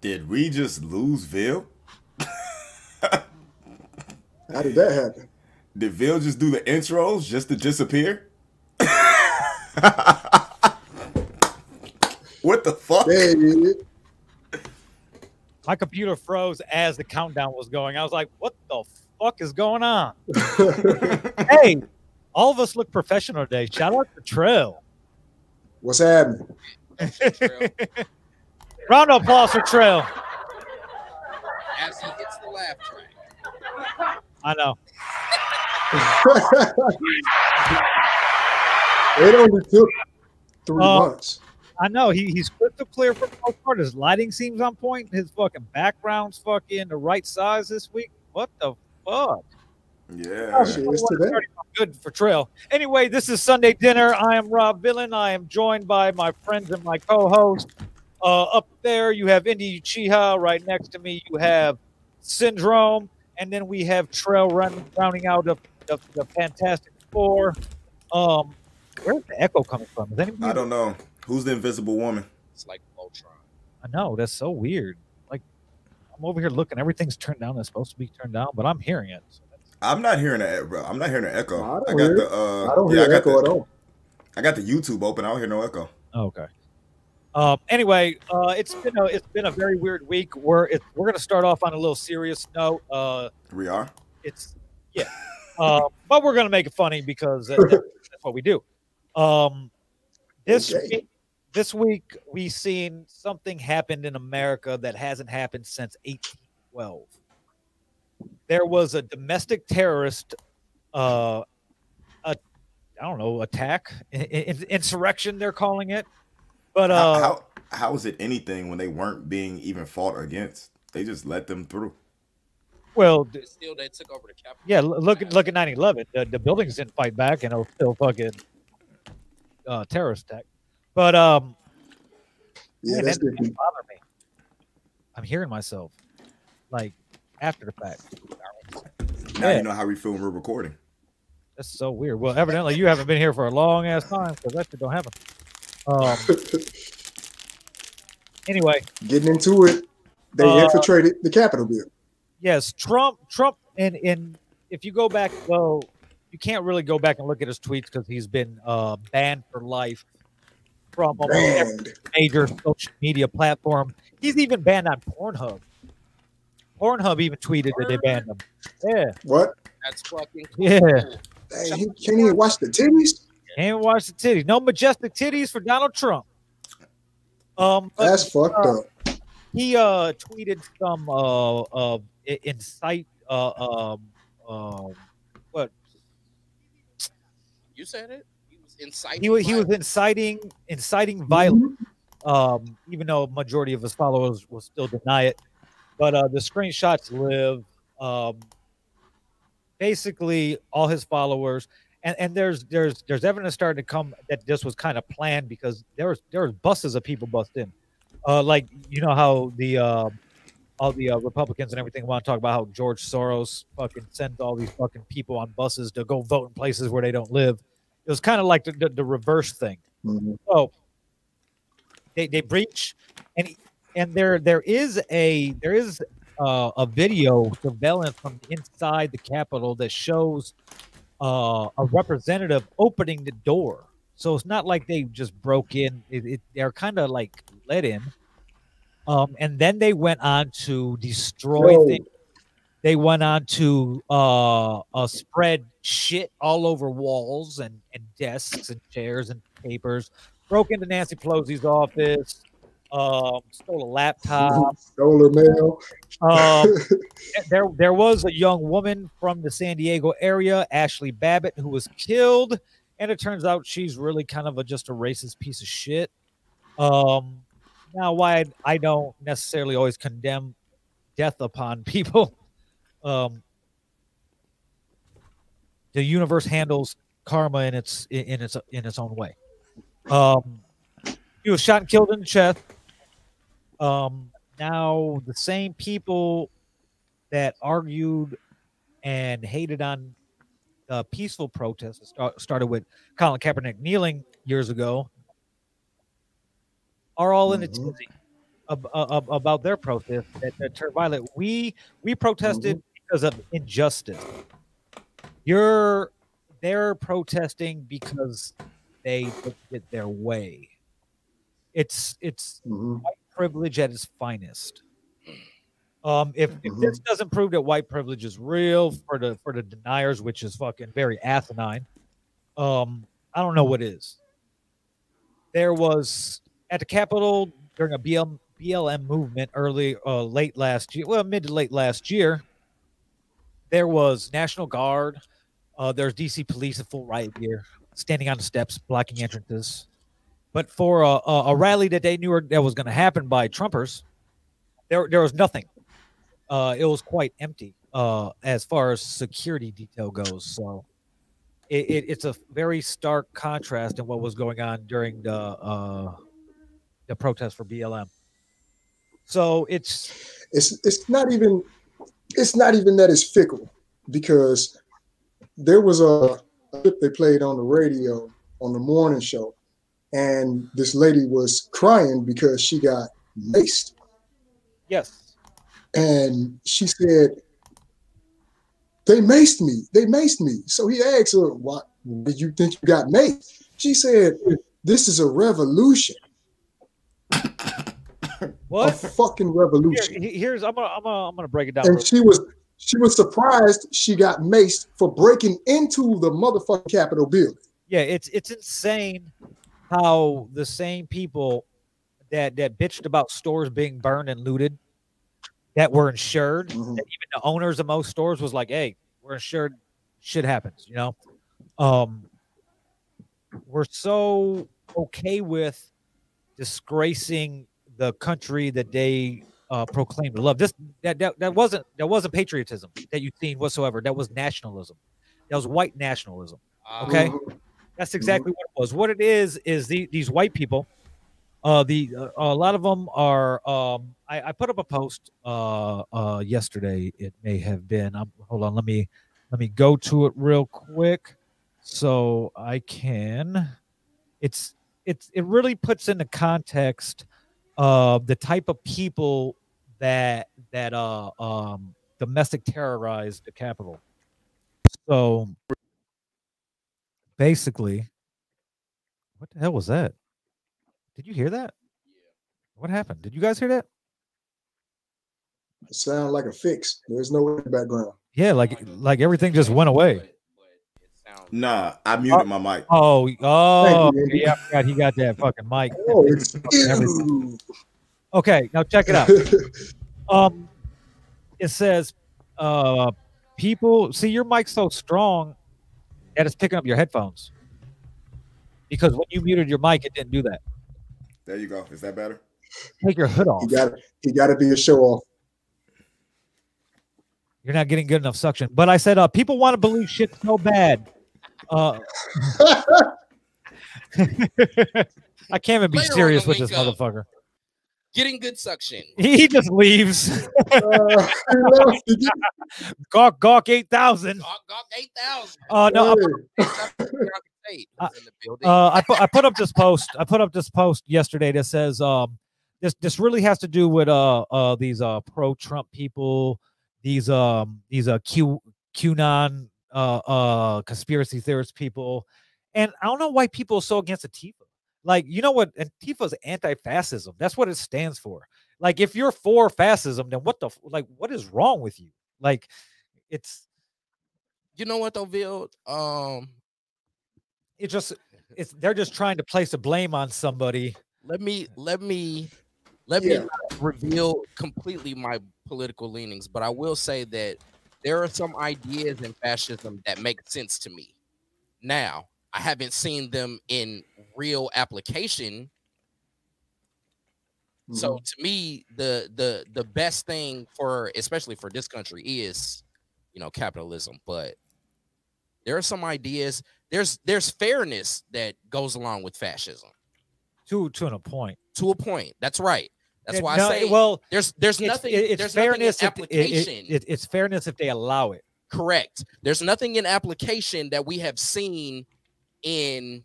Did we just lose Ville? How did that happen? Did Ville just do the intros just to disappear? what the fuck? Yeah, yeah, My computer froze as the countdown was going. I was like, "What the fuck is going on?" hey, all of us look professional today. Shout out to Trill. What's happening? Round of applause for Trill. As he hits the laugh track. I know. it only took three Uh, months. I know. He, he's crystal clear for the most part. His lighting seems on point. His fucking background's fucking the right size this week. What the fuck? Yeah. Cheers to that. Good for Trail. Anyway, this is Sunday dinner. I am Rob Villain. I am joined by my friends and my co-host. Uh, up there, you have Indy Uchiha. Right next to me, you have Syndrome, and then we have Trail run, rounding out the, the, the Fantastic Four. Um, where's the echo coming from? Is anybody? I don't know. Who's the invisible woman? It's like Voltron. I know that's so weird. Like, I'm over here looking. Everything's turned down. That's supposed to be turned down, but I'm hearing it. So that's, I'm not hearing that, bro. I'm not hearing an echo. I don't I got hear the uh I don't yeah, hear I got echo the, at all. I got the YouTube open. I don't hear no echo. Okay. Um, anyway, uh, it's been a it's been a very weird week. We're it, we're gonna start off on a little serious note. Uh, We are? it's yeah, uh, but we're gonna make it funny because that- that- that's what we do. Um, this Okay. week, this week we seen something happened in America that hasn't happened since 1812. There was a domestic terrorist, uh, a I don't know attack, in, in, insurrection they're calling it, but How, uh, how how is it anything when they weren't being even fought against? They just let them through. well, d- Still, they took over the Capitol. Yeah, look at look at 9/11. The, the buildings didn't fight back, and it was still fucking uh, terrorist attack. But um, Yeah, man, that's that doesn't bother me. I'm hearing myself, like after the fact. Now Yeah. you know how we feel when we're recording. That's so weird. Well, evidently you haven't been here for a long ass time because that shit don't happen. Um. Anyway, Getting into it, they Uh, infiltrated the Capitol building. yes, Trump, Trump, and and if you go back, well, you can't really go back and look at his tweets because he's been uh, banned for life from almost every major social media platform. He's even banned on Pornhub. Pornhub even tweeted that they banned him. Yeah, What? That's fucking Yeah. cool. Dang, he can't even watch the titties? Can't watch the titties. No majestic titties for Donald Trump. Um, but That's fucked uh, up. he uh tweeted some uh uh i- incite uh um um what You said it. He was inciting. he was he was inciting inciting violence. um, even though a majority of his followers will still deny it. But uh, the screenshots live. Um, basically, all his followers, and, and there's there's there's evidence starting to come that this was kind of planned because there was there was buses of people bust in, uh, like you know how the uh, all the uh, Republicans and everything want to talk about how George Soros fucking sends all these fucking people on buses to go vote in places where they don't live. It was kind of like the, the, the reverse thing. Mhm. So they they breach, and and there there is a there is uh, a video surveillance from inside the Capitol that shows uh, a representative opening the door. So it's not like they just broke in; it, it, they're kind of like let in. Um, and then they went on to destroy Yo. things. They went on to uh, uh, spread shit all over walls and, and desks and chairs and papers. Broke into Nancy Pelosi's office. Um, stole a laptop. Stole her mail. Um, there, there was a young woman from the San Diego area, Ashli Babbitt, who was killed, and it turns out she's really kind of a, just a racist piece of shit. Um, now, why I, I don't necessarily always condemn death upon people. Um, the universe handles karma in its in its in its own way. Um, he was shot and killed in the chest. Um, now the same people that argued and hated on uh, peaceful protests that started with Colin Kaepernick kneeling years ago are all in a Mhm. tizzy. ab- ab- about their protest that, that turned violent. We we protested because of injustice. You're they're protesting because they it their way. It's it's Mhm. white privilege at its finest. Um, if, if this doesn't prove that white privilege is real for the for the deniers, which is fucking very asinine, um, I don't know what is. There was at the Capitol during a BL, BLM movement early, uh, late last year, well, mid to late last year. There was National Guard. Uh, there's DC police in full riot gear, standing on the steps, blocking entrances. But for a, a, rally that they knew that was going to happen by Trumpers, there there was nothing. Uh, it was quite empty uh, as far as security detail goes. So it, it, it's a very stark contrast in what was going on during the uh, the protest for BLM. So it's it's it's not even it's not even that it's fickle because there was a clip they played on the radio on the morning show and this lady was crying because she got mm-hmm. maced yes, and she said they maced me. They maced me. So he asked her why did you think you got maced? She said this is a revolution. What? a fucking revolution. He- here's I'm gonna I'm gonna I'm gonna break it down. and she was she was surprised she got maced for breaking into the motherfucking Capitol building. Yeah, it's it's insane how the same people that that bitched about stores being burned and looted that were insured, Mhm. that even the owners of most stores was like, "Hey, we're insured. Shit happens," you know. Um, we're so okay with disgracing the country that they uh, proclaim to love. This that, that that wasn't that wasn't patriotism that you've seen whatsoever. That was nationalism. That was white nationalism. Uh, Okay. Mhm. That's exactly what it was. What it is is the, these white people. Uh, the uh, a lot of them are. Um, I, I put up a post uh, uh, yesterday. It may have been. Um, hold on. Let me let me go to it real quick, so I can. It's it's it really puts into context uh, the type of people that that uh um domestic terrorized the capital. So basically, what the hell was that? Did you hear that? What happened? Did you guys hear that? It sounds like a fix. There's no background. Yeah, like like everything just went away. but- but it sounds- Nah, I muted my mic. Oh, oh, you, yeah, I forgot he got that fucking mic. Oh, it's Okay, now check it out. Um, it says, uh, people see your mic's so strong that it's picking up your headphones. Because when you muted your mic, it didn't do that. There you go. Is that better? Take your hood off. You got he got to be a show off. You're not getting good enough suction. But I said, uh, people want to believe shit so bad. Uh, I can't even be Later serious with this up. motherfucker. Getting good suction. He just leaves. Uh, he left. He get- Gawk Gawk 8000. Gawk, Gawk 8000. Uh, no, Hey, State was in the building. uh, I put I put up this post. I put up this post yesterday that says um this this really has to do with uh uh these uh pro Trump people, these um these uh Q QAnon uh uh conspiracy theorist people, and I don't know why people are so against Antifa. Like you know what Antifa is anti-fascism. That's what it stands for. Like if you're for fascism, then what the like what is wrong with you? Like it's you know what though, Vil? Um, it just it's they're just trying to place a blame on somebody. let me let me let Yeah. me reveal completely my political leanings, but I will say that there are some ideas in fascism that make sense to me. Now, I haven't seen them in real application. So Mm-hmm. to me, the the the best thing for especially for this country is, you know, capitalism. But there are some ideas. There's there's fairness that goes along with fascism To to a point. to a point. That's right. That's Yeah, why no, I say well, there's there's it's, nothing. it- it's there's fairness. nothing in it- it- application. it- it's fairness if they allow it. Correct. There's nothing in application that we have seen in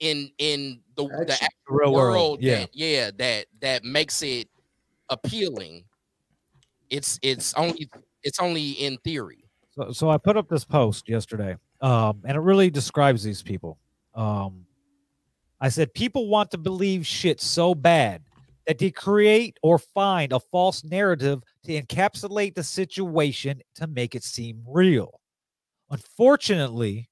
in in the the actual Real world, world, yeah. that yeah that that makes it appealing. It's it's only it's only in theory. So, so I put up this post yesterday, um, and it really describes these people. Um, I said people want to believe shit so bad that they create or find a false narrative to encapsulate the situation to make it seem real. Unfortunately,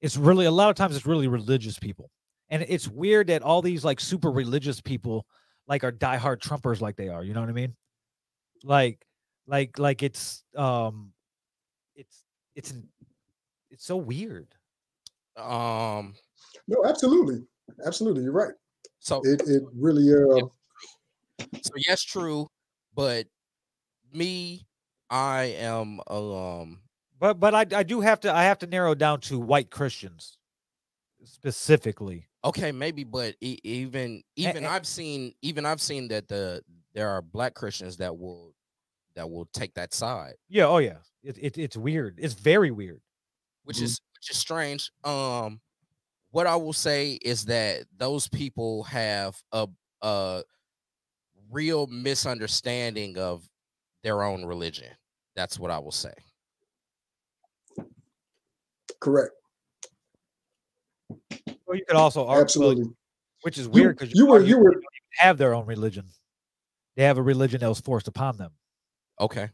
it's really a lot of times it's really religious people, and it's weird that all these like super religious people like are diehard Trumpers like they are. You know what I mean? Like like like it's um it's it's it's so weird Um. No, absolutely, absolutely. You're right. So It it really uh so yes, true, but me, I am a um. But but i i do have to i have to narrow down to white christians specifically Okay, maybe, but e- even even I've seen even I've seen that the there are black Christians that will that will take that side, yeah oh yeah it, it, it's weird it's very weird which Mhm. is which is strange. Um, what I will say is that those people have a a real misunderstanding of their own religion. That's what I will say. Correct. well you could also argue Absolutely. which is weird because you were you were have their own religion they have a religion that was forced upon them Okay.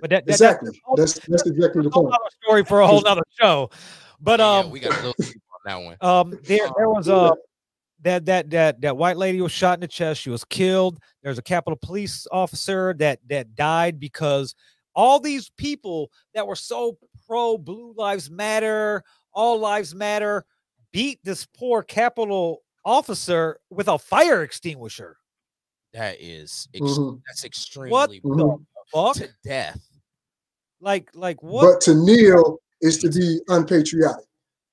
but that, that exactly. that's, a That's that's exactly the that's a whole point. nother story for a whole nother show but Yeah, um we got a little on that one. Um, there, there was Yeah. a that that that that white lady was shot in the chest. She was killed. There's a Capitol Police officer that that died because all these people that were so pro Blue Lives Matter, All Lives Matter, beat this poor Capitol officer with a fire extinguisher. That is ex- Mhm. that's extremely What Mhm. the fuck? to death. Like like what? But to kneel is to be unpatriotic,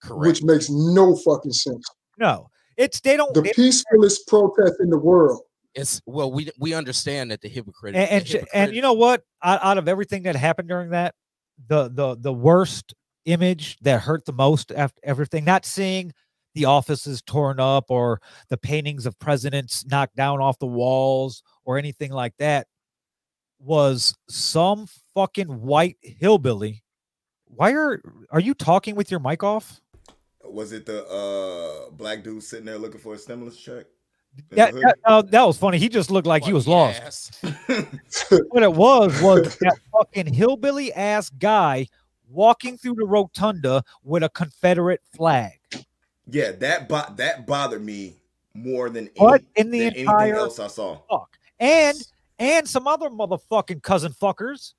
Correct. which makes no fucking sense. no, it's they don't. The they- peacefulest protest in the world. It's well, we we understand that the hypocrite and the and, and you know what out, out of everything that happened during that the the the worst image that hurt the most after everything not seeing the offices torn up or the paintings of presidents knocked down off the walls or anything like that was some fucking white hillbilly why are are you talking with your mic off Was it the uh black dude sitting there looking for a stimulus check? In that that, uh, that was funny he just looked like he was lost what it was was that fucking hillbilly ass guy walking through the rotunda with a Confederate flag. yeah, that bo- that bothered me more than What any, in the than anything entire else I saw. fuck? And and some other motherfucking cousin fuckers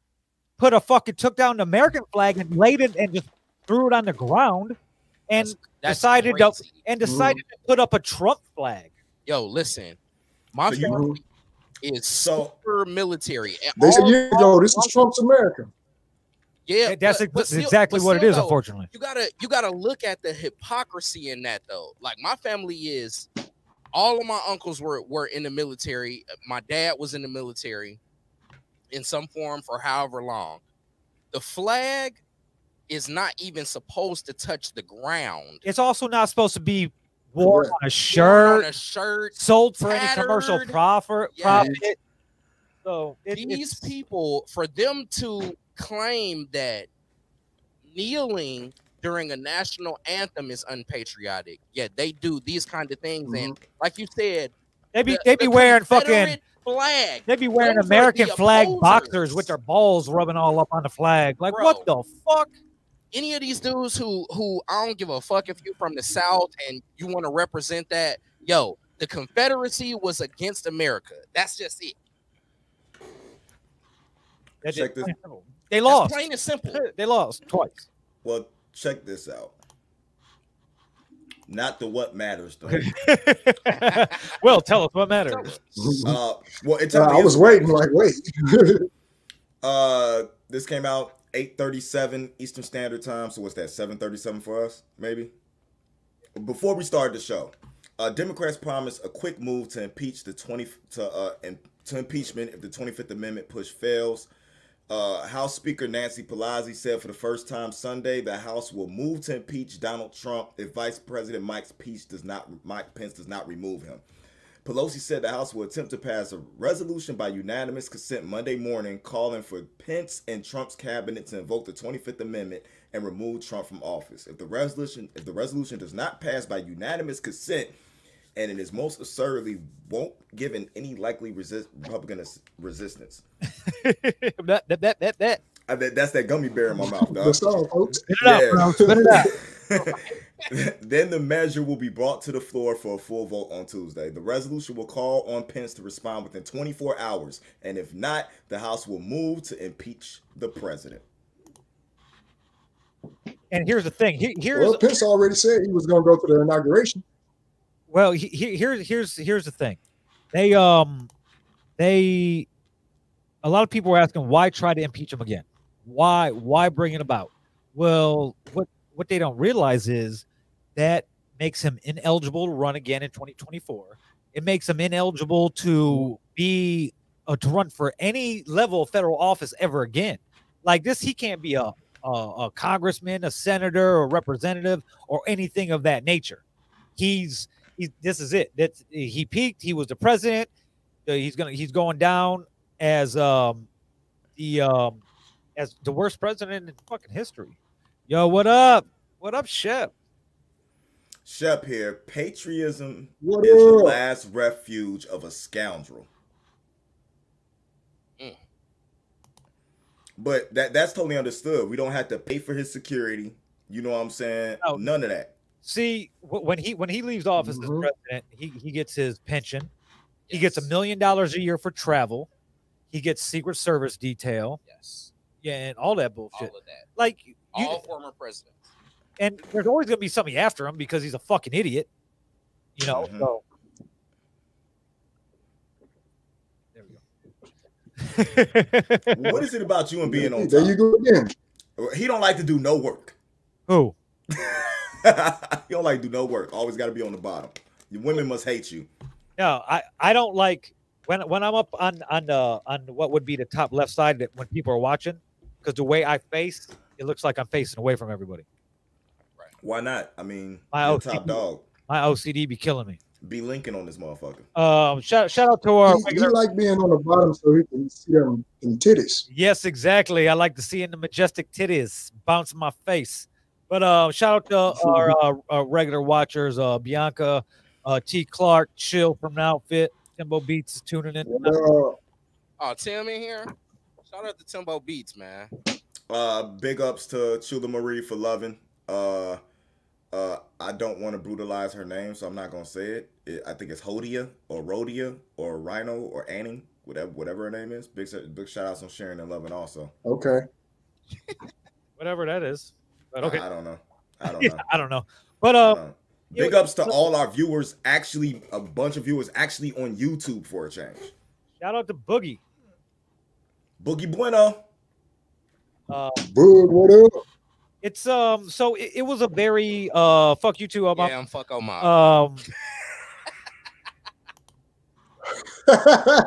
put a fucking took down the American flag and laid it and just threw it on the ground and That's- that's decided to and decided to put up a Trump flag. Yo, listen, my So you- family is So- super military. and They said all- years ago, this is Trump's America. yeah, That's but- ex- but still- exactly but what it still, is, though, unfortunately. you gotta you gotta look at the hypocrisy in that though. Like my family is all of my uncles were were in the military. My dad was in the military in some form for however long. The flag is not even supposed to touch the ground. It's also not supposed to be worn Correct. on a shirt. on a shirt. sold for any commercial profit. Yes. profit. So it, These people, for them to claim that kneeling during a national anthem is unpatriotic, yet they do these kind of things. And mm-hmm. like you said, they be the- they be the wearing fucking Confederate flag. they be wearing those American the flag opposers. boxers with their balls rubbing all up on the flag. Like what the fuck? Any of these dudes who who I don't give a fuck if you're from the South and you want to represent that, yo, the Confederacy was against America. That's just it. That- Check this- They That's lost. plain and simple. They lost twice. Well, check this out. Not the what matters though. well, tell us what matters. uh, well, it Uh, I was waiting, like, wait. Uh, this came out eight thirty seven Eastern Standard Time. So what's that? Seven thirty seven for us, maybe. Before we start the show, uh, Democrats promised a quick move to impeach the twenty to uh and to impeachment if the Twenty Fifth Amendment push fails. Uh, House Speaker Nancy Pelosi said for the first time Sunday the House will move to impeach Donald Trump if Vice President Mike Pence does not Mike Pence does not remove him. Pelosi said the House will attempt to pass a resolution by unanimous consent Monday morning calling for Pence and Trump's cabinet to invoke the 25th Amendment and remove Trump from office. If the resolution if the resolution does not pass by unanimous consent, and it is most assuredly won't given any likely resist, Republican resistance. that, that, that, that, that. I, that, that's that gummy bear in my mouth, dog. That's all, folks. Spit it out, bro. Spit it out. then the measure will be brought to the floor for a full vote on Tuesday. The resolution will call on Pence to respond within 24 hours, and if not, the House will move to impeach the president. And here's the thing. Here, here's well, Pence already said he was going to go to the inauguration. Well, he, he, here's here's here's the thing. They um they a lot of people were asking why try to impeach him again? Why why bring it about? Well, what what they don't realize is that makes him ineligible to run again in 2024. It makes him ineligible to be uh, to run for any level of federal office ever again. Like this, he can't be a, a, a congressman, a senator, or representative, or anything of that nature. He's he, this is it. That he peaked. He was the president. Uh, he's gonna he's going down as um the um as the worst president in fucking history. Yo, what up? What up, Shep? Shep here. Patriotism What is the last refuge of a scoundrel. Mm. But that that's totally understood. We don't have to pay for his security. You know what I'm saying? No. None of that. See, when he when he leaves office as Mhm. president, he, he gets his pension. He gets a million dollars a year for travel. He gets Secret Service detail. Yes. Yeah, and all that bullshit. All bullshit. of that. Like, you, All former presidents. And there's always gonna be somebody after him because he's a fucking idiot. You know. Mhm. So. There we go. what is it about you and being on There you go again. He don't like to do no work. Who? he don't like to do no work. Always got to be on the bottom. Your women must hate you. No, I I don't like when when I'm up on on the on what would be the top left side that when people are watching because the way I face it looks like I'm facing away from everybody. Why not? I mean, My you're OCD. top dog. My OCD be killing me. Be linking on this motherfucker. Um, shout shout out to our He, he like being on the bottom so he can see them, them titties. Yes, exactly. I like to see in the majestic titties bounce in my face. But uh, shout out to our, uh, our regular watchers, uh, Bianca, uh, T. Clark, Chill from the outfit, Timbo Beats is tuning in. And, uh, Oh, Tim in here. Shout out to Timbo Beats, man. Uh, big ups to Chula Marie for loving. Uh, I don't want to brutalize her name, so I'm not gonna say it. it I think it's Hodia or Rhodia or Rhino or Annie, whatever whatever her name is. Big big shout outs on sharing and loving also. okay. Whatever that is. But okay. I, I don't know. I don't know. I don't know. But uh, know. Big ups to all our viewers. Actually, a bunch of viewers actually on YouTube for a change. shout out to Boogie. Boogie Bueno. Uh, Bud, what up? It's um, so it, it was a very uh, fuck you too. Um, Yeah, I'm fuck Omar. um,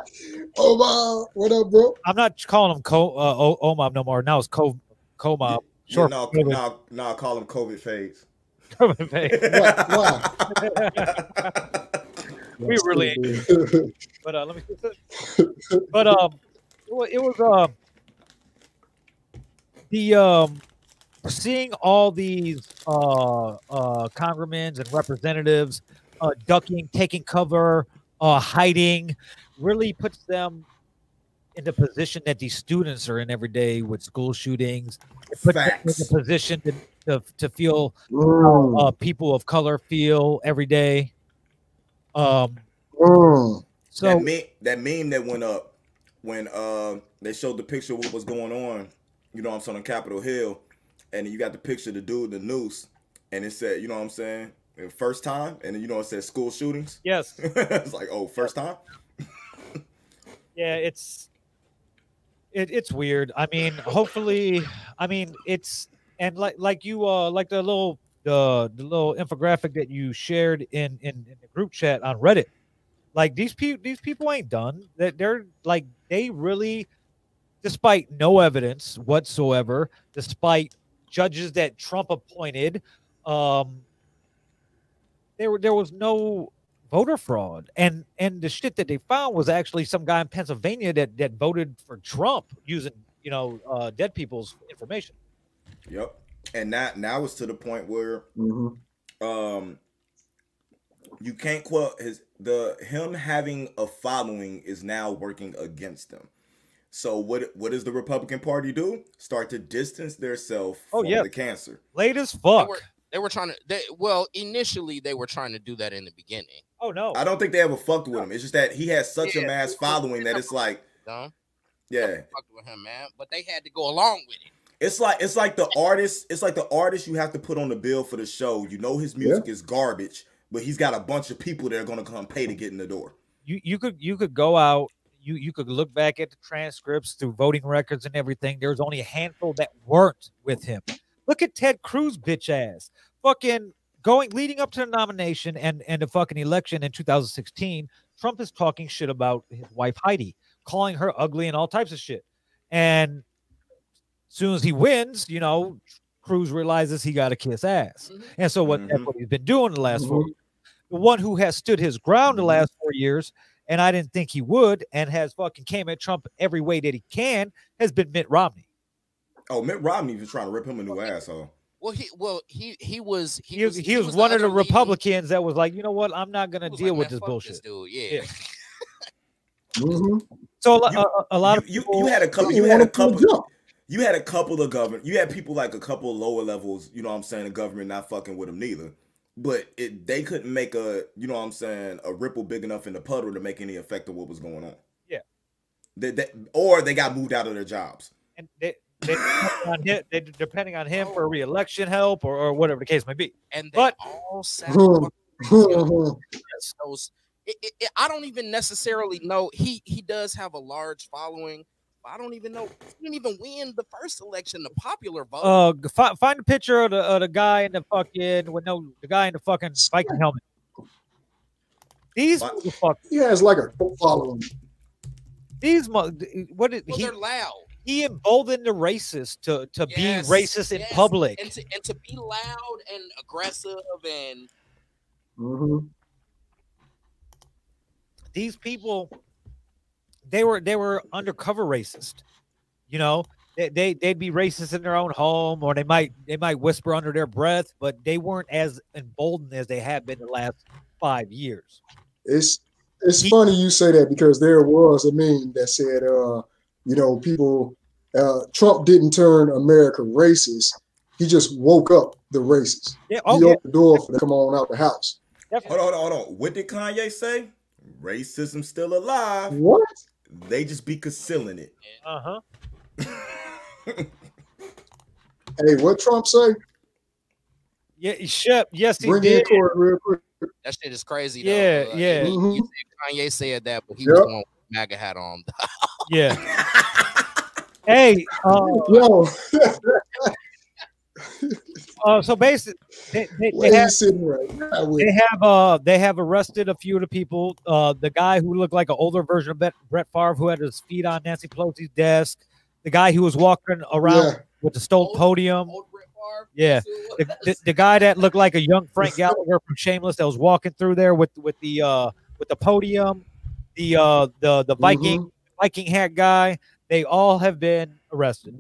oh wow, what up, bro? I'm not calling him Co uh, o- Omab no more. Now it's Co Comob. Yeah, Short no, for COVID. no, no, call him COVID fades. Why? We really- but uh, let me. But um, it was, it was um the um seeing all these uh uh congressmen and representatives uh ducking, taking cover, uh hiding, really puts them in the position that these students are in every day with school shootings. It puts them in Facts. the position to, to, to feel Mm, uh, people of color feel every day. Um, mm. so that meme, that meme that went up when uh, they showed the picture of what was going on, you know I'm saying, on Capitol Hill, and you got the picture of the dude, the noose, and it said, you know what I'm saying, first time, and then you know it said school shootings. yes, it's like, oh, first time. yeah, it's it, it's weird. I mean, hopefully, I mean, it's and like like you uh like the little the the little infographic that you shared in in, in the group chat on Reddit. Like these people these people ain't done. That they're like they really despite no evidence whatsoever, despite judges that Trump appointed, um, there were there was no voter fraud, and and the shit that they found was actually some guy in Pennsylvania that that voted for Trump using you know uh, dead people's information. Yep. And now now it's to the point where Mhm. um you can't quote his the him having a following is now working against him. So what what does the Republican Party do? Start to distance themselves Oh, from yeah. the cancer. Late as They fuck. were, they were trying to. They, well, initially they were trying to do that in the beginning. oh no. I don't think they ever fucked with him. It's just that he has such a mass following that it's like, No, yeah. fucked with him, man. But they had to go along with it. It's like it's like the artist. It's like the artist you have to put on the bill for the show. You know his music is garbage, but he's got a bunch of people that are gonna come pay to get in the door. you you could you could go out you you could look back at the transcripts through voting records and everything there's only a handful that weren't with him look at ted cruz bitch ass fucking going leading up to the nomination and and the fucking election in 2016 trump is talking shit about his wife heidi calling her ugly and all types of shit and as soon as he wins you know cruz realizes he got to kiss ass Mhm. and so what that's Mhm. what he's been doing the last four years. The one who has stood his ground the Mhm. last four years, and I didn't think he would, and has fucking came at Trump every way that he can, has been Mitt Romney. Oh, Mitt Romney was trying to rip him a new asshole. Well, he well he he was He, was, he, was, one of the other leading- Republicans that was like, you know what, I'm not gonna deal like, with this fuck bullshit. dude. Yeah. Yeah. Mhm. So a, You- a, a- a lot of you, you, people, you had a couple. He You had a couple. jump. You had a couple of government. You had people like a couple of lower levels. You know what I'm saying? The government not fucking with him neither. But it they couldn't make a you know what I'm saying a ripple big enough in the puddle to make any effect of what was going on. Yeah. They, they, or they got moved out of their jobs. and they, they, depending on him, they depending on him for reelection help or, or whatever the case may be. And they But- all sat on those. It, it, it- I don't even necessarily know he he does have a large following. But I don't even know he didn't even win the first election, the popular vote. Uh, g- fi- find a picture of the, of the guy in the fucking with no the guy in the fucking Viking helmet. These What? motherfuckers, He has like a following. these mo- what did well, he they're loud. he emboldened the racist to to Yes, be racist in public. and to, and to be loud and aggressive and Mhm. These people, they were they were undercover racist. You know, they, they they'd be racist in their own home, or they might they might whisper under their breath, but they weren't as emboldened as they have been the last five years. It's it's He- funny you say that because there was a meme that said, uh, you know, people, uh, Trump didn't turn America racist. He just woke up the racists. Yeah. he yeah. opened the door for them to come on out the house. Definitely. Hold on, hold on, hold on. What did Kanye say? Racism still alive. What? They just be concealing it. Uh huh. Hey, what Trump say? Yeah. Shep. Yes, he Bring in did. Real quick. that shit is crazy. Yeah, though. Uh, yeah. he- Mhm. he said- Kanye said that, but he Yep. was on MAGA hat on. Yeah. Hey. Uh, Yo, uh, so basically, they, they, they have right now they have uh they have arrested a few of the people. Uh, the guy who looked like an older version of Brett Favre, who had his feet on Nancy Pelosi's desk. The guy who was walking around Yeah. with the stolen podium. Old Brett Favre. Yeah. That's who it The, the, the guy that looked like a young Frank Gallagher from Shameless that was walking through there with with the uh with the podium, the uh the the Viking Mhm. Viking hat guy. They all have been arrested.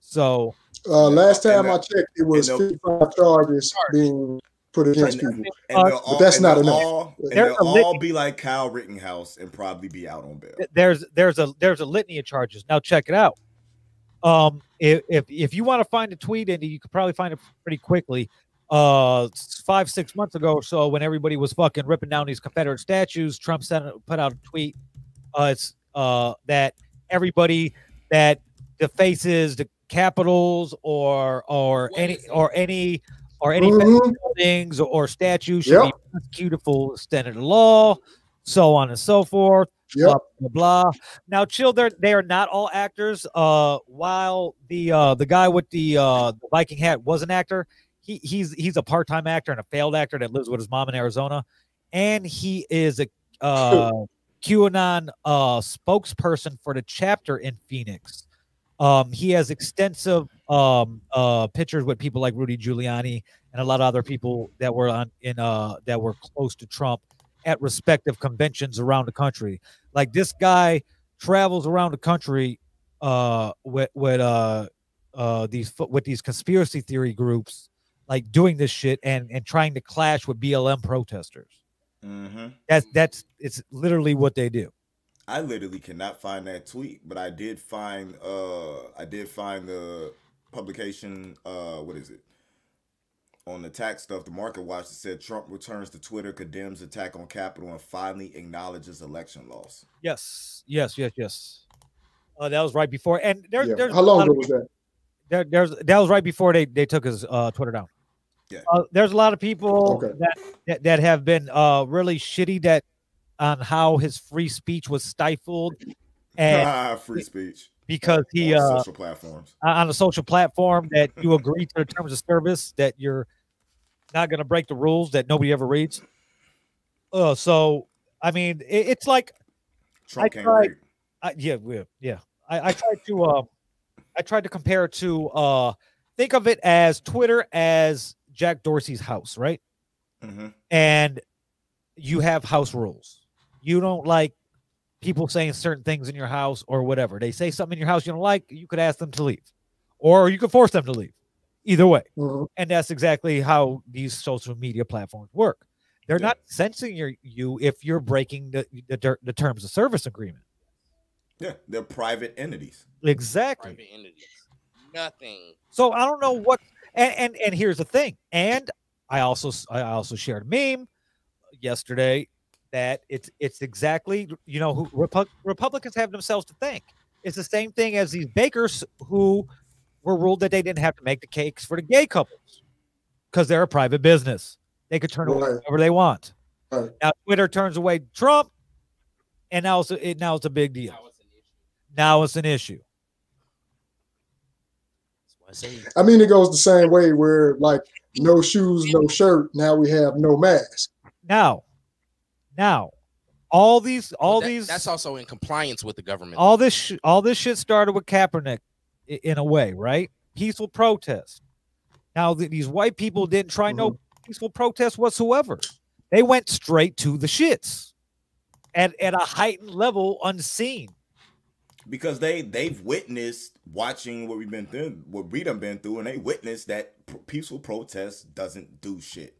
So Uh, last time the- I checked, it was and the- 55 charges being put against And- people. And Uh, they'll all, that's and not enough. All, and they'll all be like Kyle Rittenhouse and probably be out on bail. there's there's a there's a litany of charges. Now check it out. Um, if if, if you want to find a tweet, Andy, you could probably find it pretty quickly. Uh, five six months ago or so, when everybody was fucking ripping down these Confederate statues, Trump sent put out a tweet. Uh, it's uh that everybody that defaces the capitals or or What any or any or any Mhm. buildings or statues should Yep. be prosecuted for extended law, so on and so forth Yep. blah blah blah. Now, children, They're they are not all actors. Uh, while the uh the guy with the uh the Viking hat was an actor, he he's he's a part time actor and a failed actor that lives with his mom in Arizona, and he is a uh QAnon uh, spokesperson for the chapter in Phoenix. Um, he has extensive um, uh, pictures with people like Rudy Giuliani and a lot of other people that were on in uh, that were close to Trump at respective conventions around the country. Like this guy travels around the country uh, with with uh, uh, these with these conspiracy theory groups, like doing this shit and and trying to clash with BLM protesters. Mm-hmm. That's that's it's literally what they do. I literally cannot find that tweet, but I did find uh I did find the publication uh what is it? On the tax stuff, the market watch that said Trump returns to Twitter, condemns attack on Capitol, and finally acknowledges election loss. Yes, yes, yes, yes. Uh, that was right before, and there, Yeah. there's How long ago of- was that? there, there's that was right before they they took his uh, Twitter down. Yeah. Uh, there's a lot of people Okay. that, that that have been uh really shitty that on how his free speech was stifled, and Ah, free speech because he on uh social platforms. on a social platform that you agree to the terms of service that you're not going to break the rules that nobody ever reads. Uh, so I mean, it, it's like Trump I can't tried- read. I, yeah, yeah, yeah. I, I tried to um, I tried to compare it to uh, think of it as Twitter as Jack Dorsey's house, right? hmm And you have house rules. You don't like people saying certain things in your house or whatever. They say something in your house you don't like, you could ask them to leave, or you could force them to leave. Either way, Mhm. and that's exactly how these social media platforms work. They're Yeah. not censoring your, you if you're breaking the, the the terms of service agreement. Yeah, they're private entities. Exactly. Private entities. Nothing. So I don't know what. And and and here's the thing. And I also I also shared a meme yesterday that it's it's exactly you know who Repu- Republicans have themselves to thank. It's the same thing as these bakers who were ruled that they didn't have to make the cakes for the gay couples because they're a private business. They could turn away Right. whatever they want. Right. Now Twitter turns away Trump, and now it's a, it now it's a big deal. Now it's an issue. Now it's an issue. That's why I say I mean, it goes the same way where like no shoes, no shirt. Now we have no mask. Now, now, all these, all that- these, That's also in compliance with the government. all this, sh- all this shit started with Kaepernick, in a way, right? Peaceful protest. Now th- these white people didn't try no mm-hmm. peaceful protest whatsoever. They went straight to the shits, at at a heightened level, unseen. because they they've witnessed watching what we've been through, what we done been through, and they witnessed that peaceful protest doesn't do shit.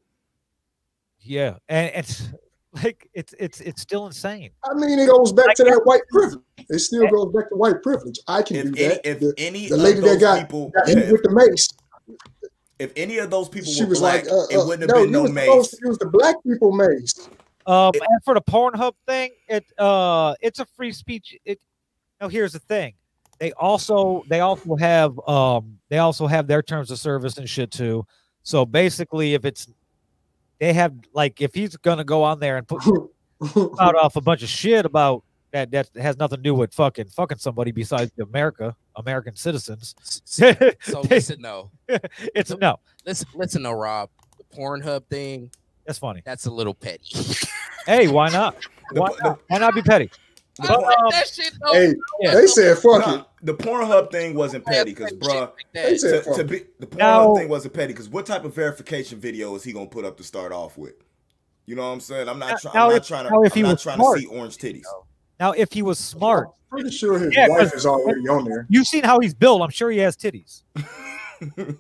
Yeah, and it's like it's it's it's still insane. I mean, it goes back to that white privilege. It still goes back to white privilege. I can If do any, that. if the, any the of lady that got, people, got yeah, hit with the mace, if any of those people she were was black, like, uh, it uh, wouldn't have no, been no was mace. to use the black people mace. Um, It- and for the Pornhub thing, it uh, it's a free speech. It now here's the thing. They also they also have um they also have their terms of service and shit too. So basically, if it's they have like if he's gonna go on there and put out off a bunch of shit about that that has nothing to do with fucking fucking somebody besides America, American citizens. S- s- So They- listen, no, it's no, listen, listen, no, Rob. The Pornhub thing, that's funny. that's a little petty. Hey, why not? Why the- not? Why not be petty? I But, like um, that shit though. hey, Yeah. they said fuck it. The Pornhub thing wasn't petty because, Shit bruh, like They said to, to be the Pornhub Now- thing wasn't petty because what type of verification video is he gonna put up to start off with? You know what I'm saying? I'm not, try- now I'm not if- trying to. now if I'm he not was trying smart. to see orange titties. Now, if he was smart, I'm pretty sure his Yeah, wife 'cause- is already on there. you've seen how he's built. I'm sure he has titties.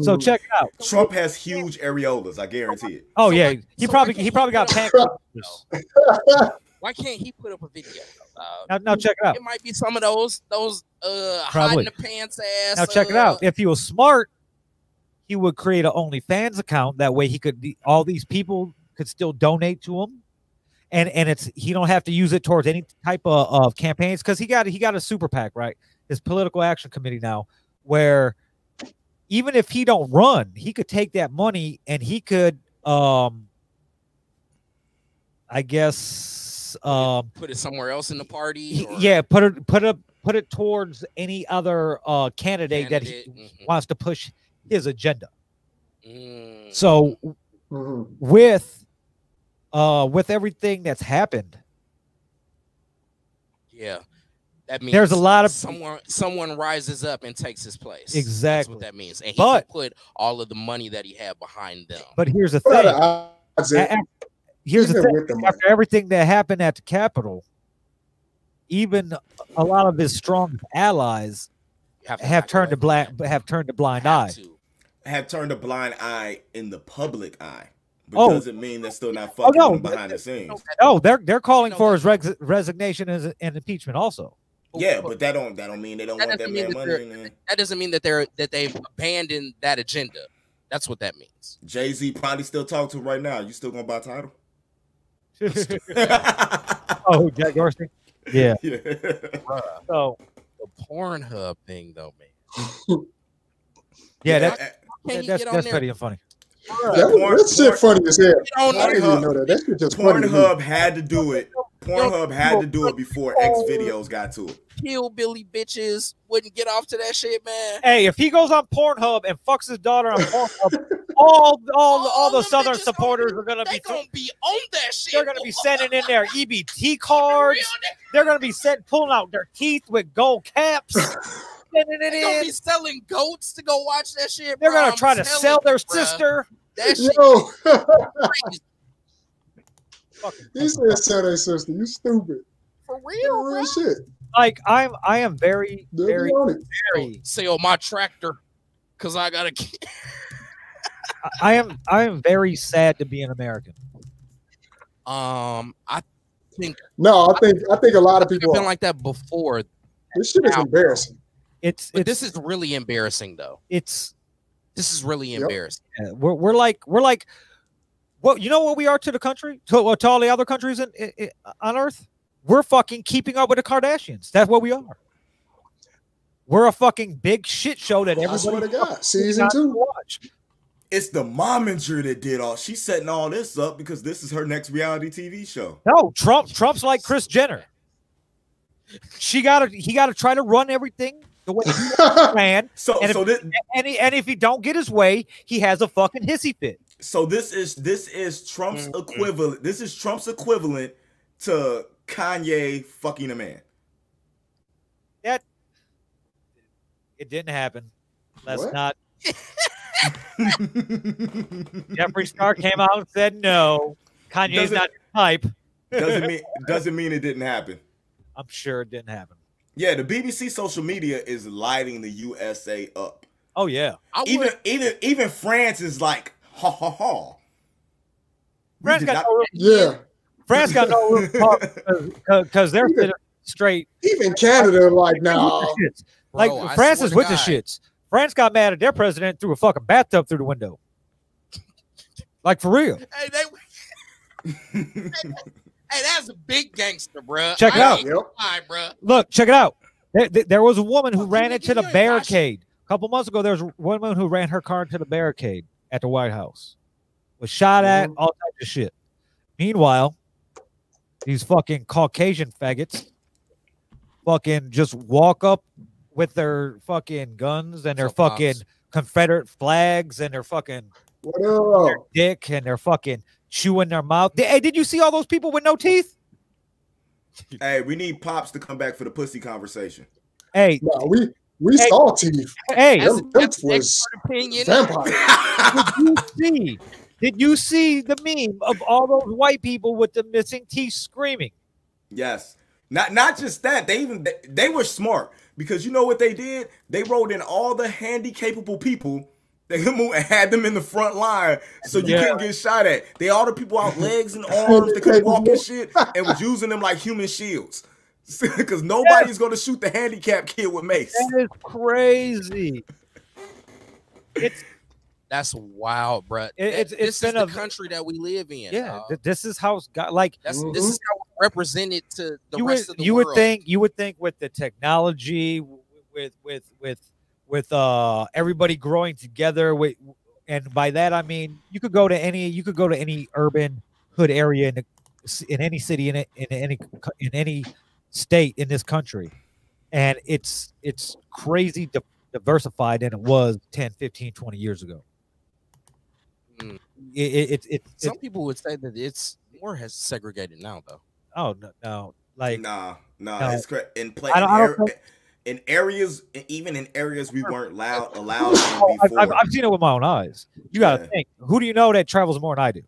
So check it out. Trump has huge areolas. I guarantee it. Oh So yeah, why- he so probably why he probably got put pancreas. Why can't he put up a video? Uh, Now, now check it out. it might be some of those those uh Probably. in the pants ass. Now check it uh, out. If he was smart, he would create an OnlyFans account. That way, he could be- all these people could still donate to him, and and it's he don't have to use it towards any type of, of campaigns because he got he got a super PAC right, his political action committee now, where even if he don't run, he could take that money and he could um, I guess um Put it somewhere else in the party. or yeah put it put it put it towards any other uh candidate, that he Candidate, mhm. wants to push his agenda Mm. so Mhm. with uh with everything that's happened Yeah. That means There's a lot of- someone someone rises up and takes his place. That's Exactly. what that means. And he But- can put all of the money that he had behind them. But here's the thing. the odds A- that a- Here's the even thing. the money? After everything that happened at the Capitol, even a lot of his strong allies You to have turned a away from blind that. have turned a blind have eye. to. Have turned a blind eye in the public eye, but Oh. doesn't mean they're still not oh, fucking no. behind the scenes. Oh, they're they're calling for his reg- resignation and, and impeachment also. Oh, yeah, but that don't that don't mean they don't That want that man that money. they're- Man. that doesn't mean that they're that they've abandoned that agenda. That's what that means. Jay Z probably still talk to him right now. You still gonna buy title? oh, Jack Dorsey. Yeah. yeah. So The Pornhub thing, though, man. yeah, that, that- that's get on that's there? petty and funny. that, Porn- that shit porn- funny as hell. I didn't even know that. That shit just funny. Pornhub had to do it. Pornhub had to do it before X oh. videos got to it. Hillbilly bitches wouldn't get off to that shit, man. Hey, if he goes on Pornhub and fucks his daughter on Pornhub, all all all the Southern supporters gonna are gonna They be gonna be on that shit. they're gonna be sending in their EBT cards. They're gonna be sent pulling out their teeth with gold caps, sending it They gonna in. be selling goats to go watch that shit. They're bro. gonna I'm try to sell their you, bruh. sister. That shit Yo, crazy. He said sell their sister. You stupid. for Real, real, real shit. Like I'm, I am very, They'll very, very. Sell my tractor because I gotta. Keep... I am, I am very sad to be an American. Um, I think No, I think I think a lot of I've people been are. like that before, This shit is Now- embarrassing. It's, but it's, this is really embarrassing, though. it's. This is really Yep. embarrassing. We're, we're like, we're like, well, you know what we are to the country, to, to all the other countries in, in, in- on Earth. We're fucking keeping up with the Kardashians. That's what we are. We're a fucking big shit show that I everybody swear to God, season got to two. watch. It's the momager that did all. She's setting all this up because this is her next reality TV show. No, Trump. Trump's like Kris Jenner. She got to. He got to try to run everything the way he ran. So And if- so this And he, and if he don't get his way, he has a fucking hissy fit. so this is this is Trump's Mm-mm. equivalent. This is Trump's equivalent to Kanye fucking a man. That it didn't happen. Let's What? not. Jeffree Star came out and said no. Kanye's Doesn't- not type. doesn't mean doesn't mean it didn't happen. I'm sure it didn't happen. Yeah, the BBC social media is lighting the USA up. Oh yeah. I Even would, even even France is like ha ha ha. France got not- no room. Yeah, France got no room because they're sitting straight. even Canada like with now. the shits. Like bro, France is to with the shits. France got mad at their president threw a fucking bathtub through the window. Like for real. Hey, they, hey, that's a big gangster, bruh. Check it I out. Yep. lying, bruh. Look, check it out. There, there- was a woman who ran into the barricade. A couple months ago, there was a woman who ran her car into the barricade at the White House. Was shot at, Mhm. all types of shit. Meanwhile, these fucking Caucasian faggots fucking just walk up with their fucking guns and their What's up, fucking Pops? Confederate flags and their fucking What up? dick and their fucking chewing their mouth. Hey, did you see all those people with no teeth? hey, we need pops to come back for the pussy conversation. Hey, No, we we Hey. saw teeth. hey, That's, Them- them that's was opinion. Vampire. did you see? Did you see the meme of all those white people with the missing teeth screaming? Yes. Not not just that. They even they, they were smart because you know what they did? They rolled in all the handy capable people. They moved and had them in the front line so you Yeah. couldn't get shot at. They all the people out legs and arms. They couldn't walk and shit, and was using them like human shields. Because nobody's gonna shoot the handicapped kid with mace. That is crazy. It's That's wild, bruh. It- it's- That- it's this is been the a- country that we live in. yeah. dog. th- this is how it's got like That's this mm-hmm. is how it's represented to the you rest would of the you world. would think you would think with the technology with with with with uh everybody growing together with and by that I mean you could go to any you could go to any urban hood area in the, in any city in, in any in any state in this country and it's it's crazy di- diversified than it was 10 15 20 years ago Mm. it, it, it, it, Some people would say that it's more has segregated now, though. Oh no, no Like, Nah, nah, No. it's correct. In play, I in, don't- I don't ar- in areas, even in areas we weren't allowed allowed Oh, I've, before. I've, I've seen it with my own eyes. You got to Yeah. think. Who do you know that travels more than I do?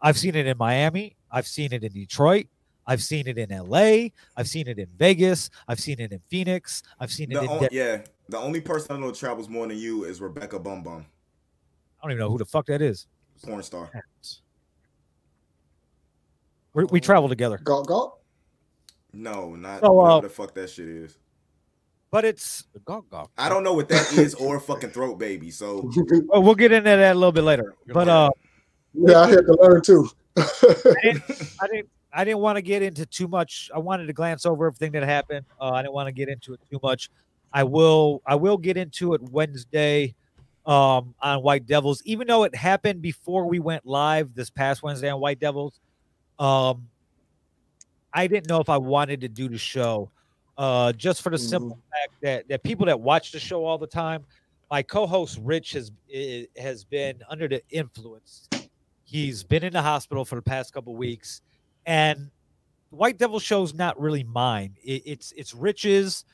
I've seen it in Miami. I've seen it in Detroit. I've seen it in LA. I've seen it in Vegas. I've seen it in Phoenix. I've seen it The in. on- yeah, the only person I know that travels more than you is Rebecca Bum Bum, I don't even know who the fuck that is. porn star. We we travel together, Gawk Gawk. No, not So, uh, whatever the fuck that shit is. but it's. The gawk gawk. I don't know what that is or fucking throat baby. So Well, we'll get into that a little bit later. But uh, yeah, I had to learn too. I didn't, I didn't, I didn't want to get into too much. I wanted to glance over everything that happened. Uh, I didn't want to get into it too much. I will, I will get into it Wednesday um, on White Devils, even though it happened before we went live this past Wednesday on White Devils. Um, I didn't know if I wanted to do the show, uh, just for the simple fact that that people that watch the show all the time, my co-host Rich has has been under the influence. He's been in the hospital for the past couple weeks, and White Devil show's not really mine. It, it's it's Rich's.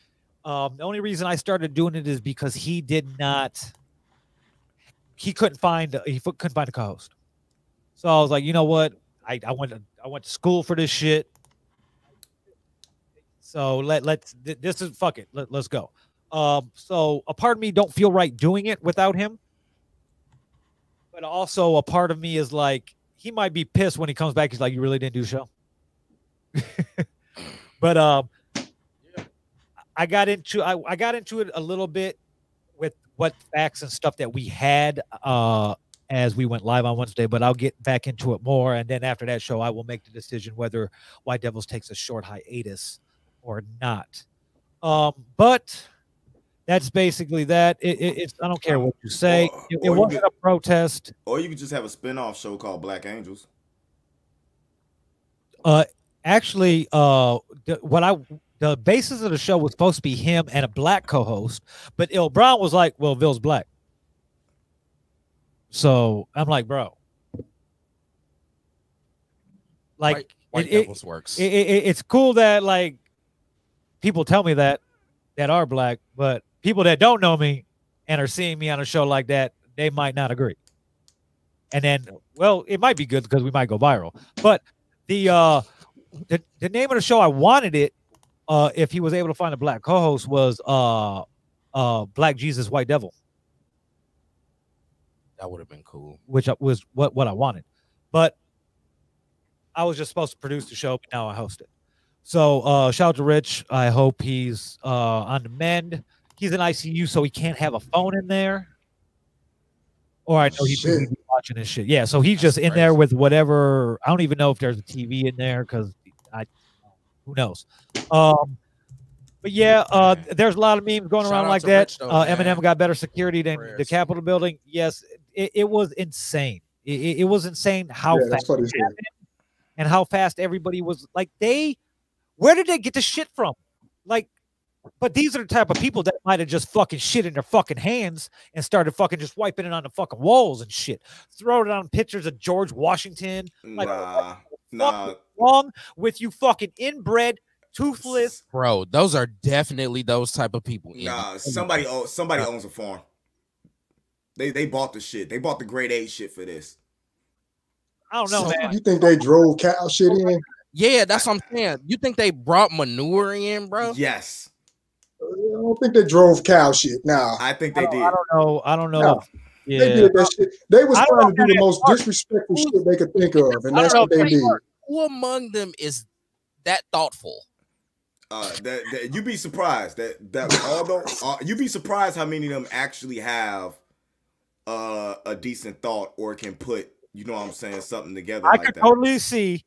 Um, the only reason I started doing it is because he did not. He couldn't find he couldn't find a co-host, so I was like, you know what? I, I went to, I went to school for this shit. So let let's this is fuck it. Let, let's go. Um, so a part of me don't feel right doing it without him, but also a part of me is like he might be pissed when he comes back. He's like, "You really didn't do show." but um, I got into I, I got into it a little bit with what facts and stuff that we had uh as we went live on Wednesday, but I'll get back into it more. And then after that show, I will make the decision whether White Devils takes a short hiatus or not. Um, but that's basically that. It, it, it's I don't care what you say. Or- It, it or wasn't could- a protest. or you could just have a spin-off show called Black Angels. Uh, Actually, uh, the, what I the basis of the show was supposed to be him and a black co-host, but Il Brown was like, "Well, Ville's black." So I'm like, bro, like White, White it- it- works. it, it, it's cool that like people tell me that that are black, but people that don't know me and are seeing me on a show like that, they might not agree. And then, well, it might be good because we might go viral. But the uh the, the name of the show I wanted it uh if he was able to find a black co-host was uh uh Black Jesus White Devil, that would have been cool. which was what what I wanted. But I was just supposed to produce the show, but now I host it. So uh shout out to Rich. I hope he's uh on the mend. He's in ICU, so he can't have a phone in there. Or I know he's watching this shit. Yeah, so he's just in there with whatever. I don't even know if there's a TV in there because I who knows. Um but yeah, uh there's a lot of memes going Shout around like that. Rich, though, uh. Eminem got better security than the Capitol building. Yes, it, it was insane. It, it- it was insane how yeah, fast that's funny. as hell. and how fast everybody was like they where did they get the shit from like but these are the type of people that might have just fucking shit in their fucking hands and started fucking just wiping it on the fucking walls and shit throwing it on pictures of george washington Like, Nah, nah. wrong with you fucking inbred toothless Bro, those are definitely those type of people. Andy. Nah, somebody oh, somebody owns a farm. They they bought the shit. They bought the grade A shit for this. i don't know So- man You think they drove cow shit in? Yeah, that's what I'm saying. You think they brought manure in, bro? Yes, I don't think they drove cow shit. Nah, I think they don't, did. I don't know i don't know No. yeah they did that shit. They was trying to do the most is disrespectful shit they could think of, and that's don't what they did. Who among them is that thoughtful? Uh, that, that you be surprised that that although uh, you be surprised how many of them actually have uh, a decent thought or can put you know what I'm saying something together I like could that. totally see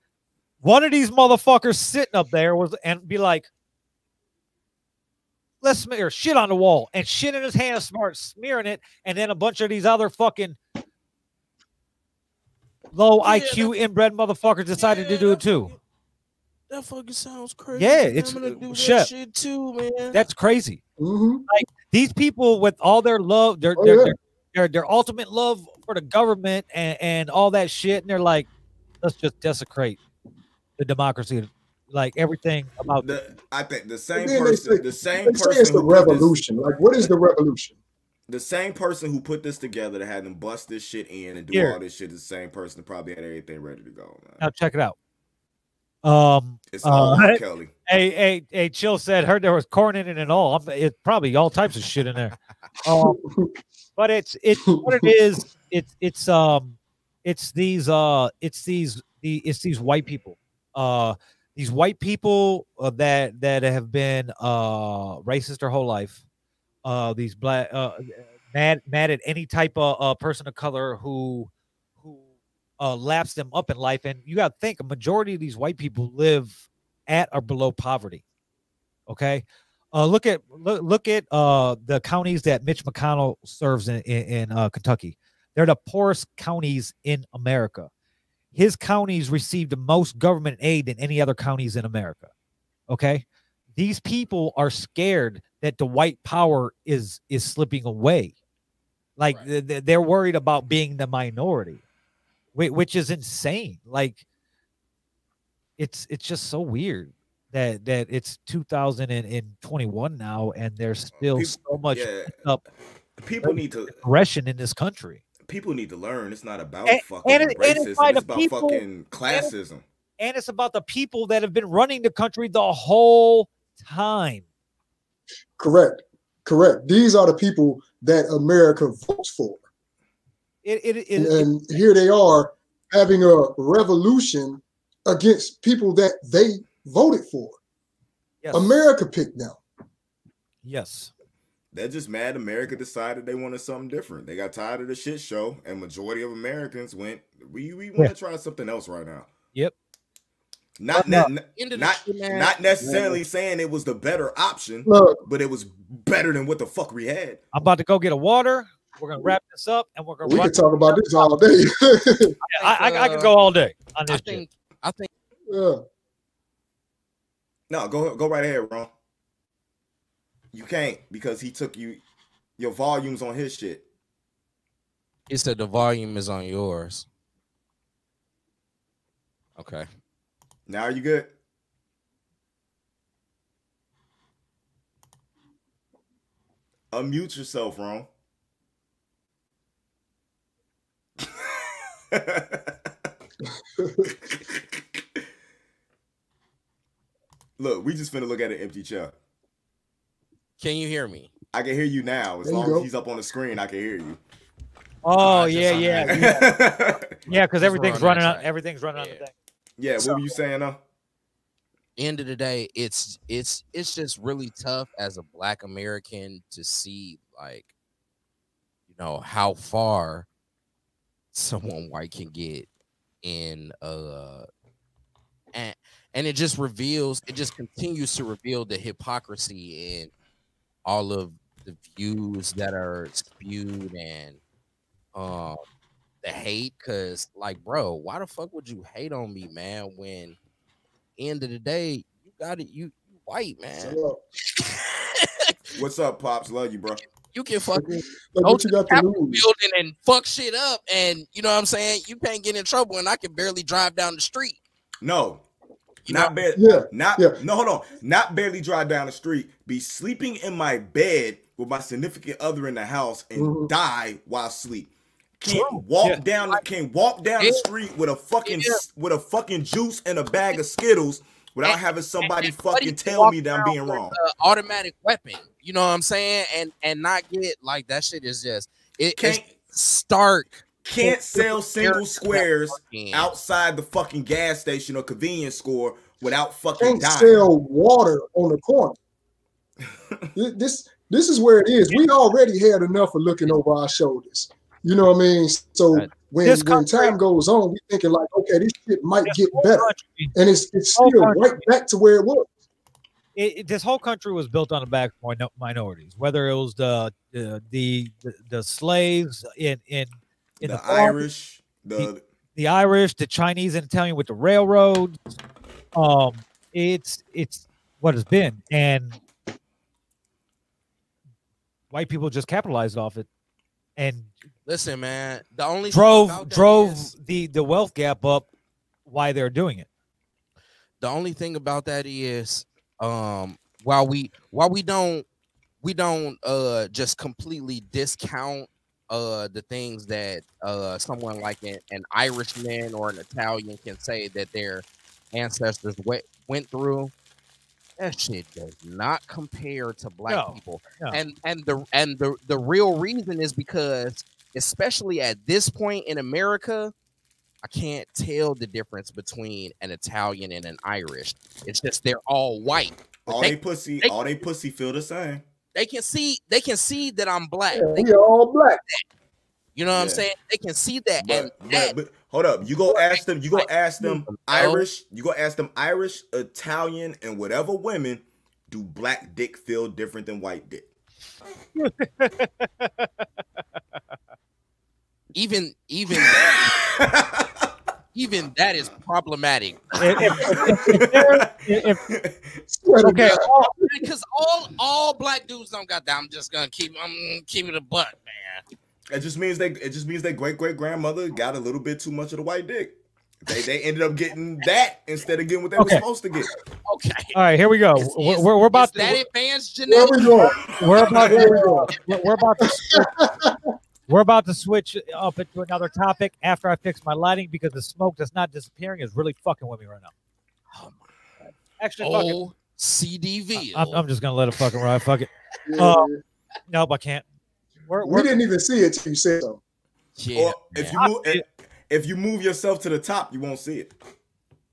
one of these motherfuckers sitting up there was and be like, let's smear shit on the wall and shit in his hand, smart smearing it, and then a bunch of these other fucking low Yeah, IQ inbred motherfuckers decided to do it too. That fucking sounds crazy. Yeah, it's- I'm gonna do that shit. shit too, man. That's crazy. hmm These people with all their love, their Oh, their, yeah. their, their their ultimate love for the government and, and all that shit, and they're like, let's just desecrate the democracy like everything about The, I think the same person, say- the same They say person it's the who put this, revolution. Like, what is the revolution? the same person who put this together to have them bust this shit in and do Here. all this shit is the same person that probably had everything ready to go. Man. now check it out. Um, It's Uh, all hey- Kelly. a a a chill said heard there was corn in it and all. I'm- It's probably all types of shit in there. Um, but it's it's what it is. It's it's um it's these uh it's these the it's these white people. Uh, these white people uh, that that have been uh racist their whole life. Uh, these black uh mad mad at any type of uh, person of color who who uh laps them up in life. And you got to think a majority of these white people live at or below poverty. Okay. Uh, look at look, look at uh, the counties that Mitch McConnell serves in in, in uh, Kentucky. They're the poorest counties in America. His counties receive the most government aid than any other counties in America. Okay, these people are scared that the white power is is slipping away. Like Right. th- th- they're worried about being the minority, which is insane. Like it's it's just so weird that that it's 2021 now and there's uh, still People- so much yeah. up People need to aggression in this country. people need to learn. It's not about And- fucking and it- and it's racism. It's about people- fucking classism. And it's about the people that have been running the country the whole time. Correct. Correct. These are the people that America votes for. It, it, it, And, it- and here they are having a revolution against people that they voted for. yes. America picked them. yes. They're just mad America decided they wanted something different. They got tired of the shit show, and majority of Americans went, we we want to try something else right now. Yep. Not But not, End of the not, not necessarily saying it was the better option, Look, but it was better than what the fuck we had. I'm about to go get a water. We're gonna wrap this up and we're gonna we run. could talk about this all day. I, I, I could go all day on I this. shit. think I think yeah. No, go go right ahead, Ron. You can't because he took you your volumes on his shit. he said the volume is on yours. Okay. Now are you good? Unmute yourself, Ron. look, we just finna look at an empty chair. Can you hear me? I can hear you now. As There long as he's up on the screen, I can hear you. Oh I yeah, yeah, yeah, yeah. Because everything's running that on. Everything's running on the Yeah. thing. yeah, what So- were you saying though? End of the day, it's it's it's just really tough as a black American to see like you know how far someone white can get in uh and and it just reveals it just continues to reveal the hypocrisy in all of the views that are spewed and um the hate because like bro why the fuck would you hate on me man when end of the day you got it you, you white man What's up, pops? Love you, bro. you can fucking look go to you the got to Capitol lose. building and fuck shit up and you know what i'm saying you can't get in trouble and i can barely drive down the street No, not know? barely. Yeah. Not Yeah. no, hold on. Not barely drive down the street. Be sleeping in my bed with my significant other in the house and Mhm. die while asleep. Can't True. walk Yeah. down. The, can't walk down the street with a fucking Yeah. with a fucking juice and a bag of Skittles without And- having somebody and buddy fucking tell me that I'm being wrong. automatic weapon you know what i'm saying and and not get like that shit is just it, Can't stark can't sell single squares outside the fucking gas station or convenience store without fucking Can't dying. sell water on the corner. This this is where it is. We already had enough of looking over our shoulders. You know what I mean? So when, This when time goes on, we thinking like, okay, this shit might This get better, country- and it's it's still country- right back to where it was. it, it- this whole country was built on the back of minorities, whether it was the the the, the, the slaves in in in the the, Irish, the the Irish, the Chinese and Italian with the railroads. Um, it's it's what it's been, and white people just capitalized off it and listen man the only drove about drove is- the the wealth gap up. Why they're doing it? the only thing about that is, um, while we while we don't we don't uh just completely discount uh the things that uh someone like an, an Irishman or an Italian can say that their ancestors went went through. That shit does not compare to black No, people. no. And and the and the the real reason is because especially at this point in America, I can't tell the difference between an Italian and an Irish. It's just they're all white. All they- they, pussy, they- all they pussy feel the same. They can see they can see that I'm black. Yeah, They- we all black. you know what I'm saying? They can see that. But, and but, that, but hold up, you go ask them. You go ask them. Mm-hmm. Irish. You go ask them Irish, Italian, and whatever women. Do black dick feel different than white dick? even even even that is problematic If, if, if, if- okay, because all all black dudes don't got that. I'm just gonna keep I'm keeping a butt, man. it just means they. It just means their great great grandmother got a little bit too much of the white dick. They they ended up getting that instead of getting what they Okay. were supposed to get. Okay. all right, here we go. Is- We're, is- we're, we're about is that to advanced Where we going? we're about Where we to going? we're, we're about to switch, we're about to switch up into another topic after I fix my lighting because the smoke that's not disappearing is really fucking with me right now. Oh Actually, fuck it. Oh, CDV. I'm, I'm just gonna let it fucking ride. Fuck it. Yeah, Uh. Nope, I can't. We're, we we're, didn't even see it till you said so. yeah, or if you move, if, if you move yourself to the top, you won't see it.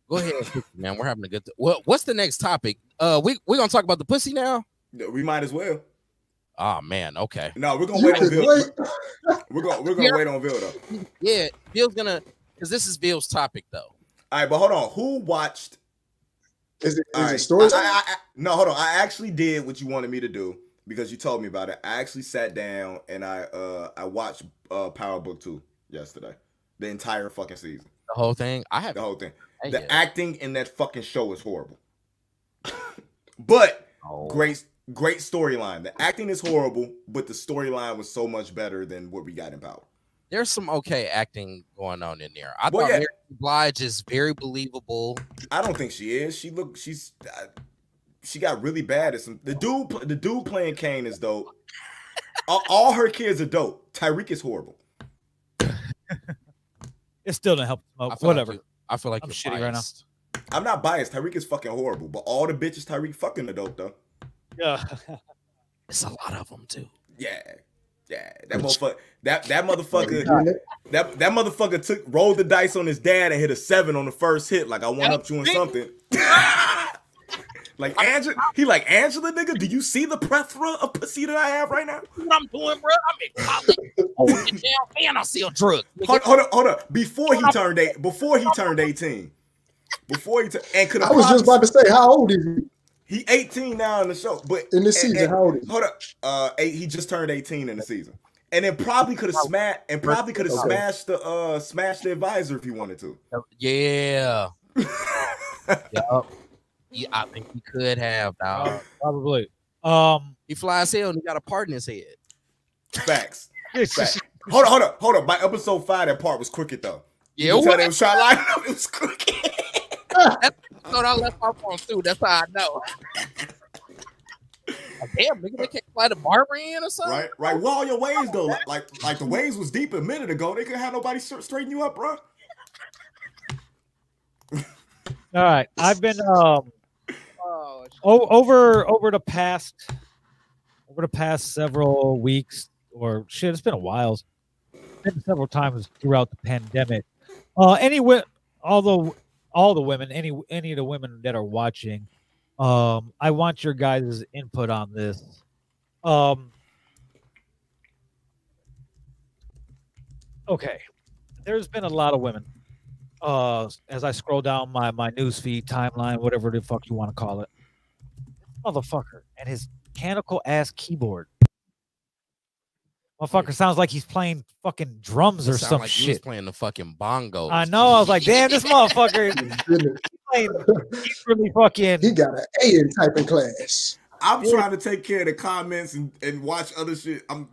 go ahead, man. We're having a good. Well, what's the next topic? Uh, we we gonna talk about the pussy now. We might as well. Oh man, okay. No, we're gonna wait on Bill. We're gonna we're gonna Yeah. wait on Bill though. Yeah, Bill's gonna because this is Bill's topic though. All right, but hold on. Who watched? Is it, All is right, it story? I- I- I- no, hold on. I actually did what you wanted me to do because you told me about it. I actually sat down and I uh I watched uh Power Book Two yesterday, the entire fucking season, The whole thing. I have the whole thing. I The get it. acting in that fucking show is horrible, but Oh, great great storyline. The acting is horrible, but the storyline was so much better than what we got in Power. There's some okay acting going on in there. I Well, thought yeah. Mary Blige is very believable. I don't think she is. She look. She's. Uh, she got really bad at some. The dude. The dude playing Cane is dope. all, all her kids are dope. Tariq is horrible. it still didn't help. I Whatever. Like you- I feel like I'm you're shitty right now. I'm not biased. Tariq is fucking horrible, but all the bitches Tariq fucking are dope though. Yeah. It's a lot of them too. Yeah, yeah. That motherfucker. That that motherfucker. That that motherfucker took rolled the dice on his dad and hit a seven on the first hit. Like I went up you on something. like Angela, he like Angela, nigga. Do you see the plethora of pussy that I have right now? What I'm doing, bro? I'm in college, holding it down, and I sell drugs. Hold, hold up, hold on. Before he turned eight, before he turned eighteen, before he turned, and could I was just about to say, how old is he he eighteen now in the show, but in the season? and- How old is he? hold up, uh, eight, he just turned eighteen in the season, and then probably could have smashed, and probably could have Okay. smashed the uh smashed the advisor if he wanted to. Yeah. Yup. Yeah, I think he could have, dog. Probably. Um. He flies hell and he got a part in his head. Facts. Facts. Hold on, hold up, hold up. By episode five, that part was crooked though. Yeah, you can tell what? they was trying to line up. It was crooked. So I left my phone through. That's how I know. Like, Damn, nigga, they can't fly the barber in or something. right, right. Where all your waves go? Like, like, like the waves was deep a minute ago. They couldn't have nobody straighten you up, bro. all right. I've been um Oh, over over the past over the past several weeks or shit. It's been a while. It's been several times throughout the pandemic. Uh, anyway, although all the women, any any of the women that are watching, um, I want your guys' input on this. Um, okay, there's been a lot of women. Uh, as I scroll down my my newsfeed timeline, whatever the fuck you want to call it, motherfucker and his mechanical ass keyboard. Motherfucker sounds like he's playing fucking drums or It sound some like he was shit. playing the fucking bongo. I know. I was like, damn, this motherfucker is playing. He's really fucking. He got an A in typing class. I'm Yeah. trying to take care of the comments and, and watch other shit. I'm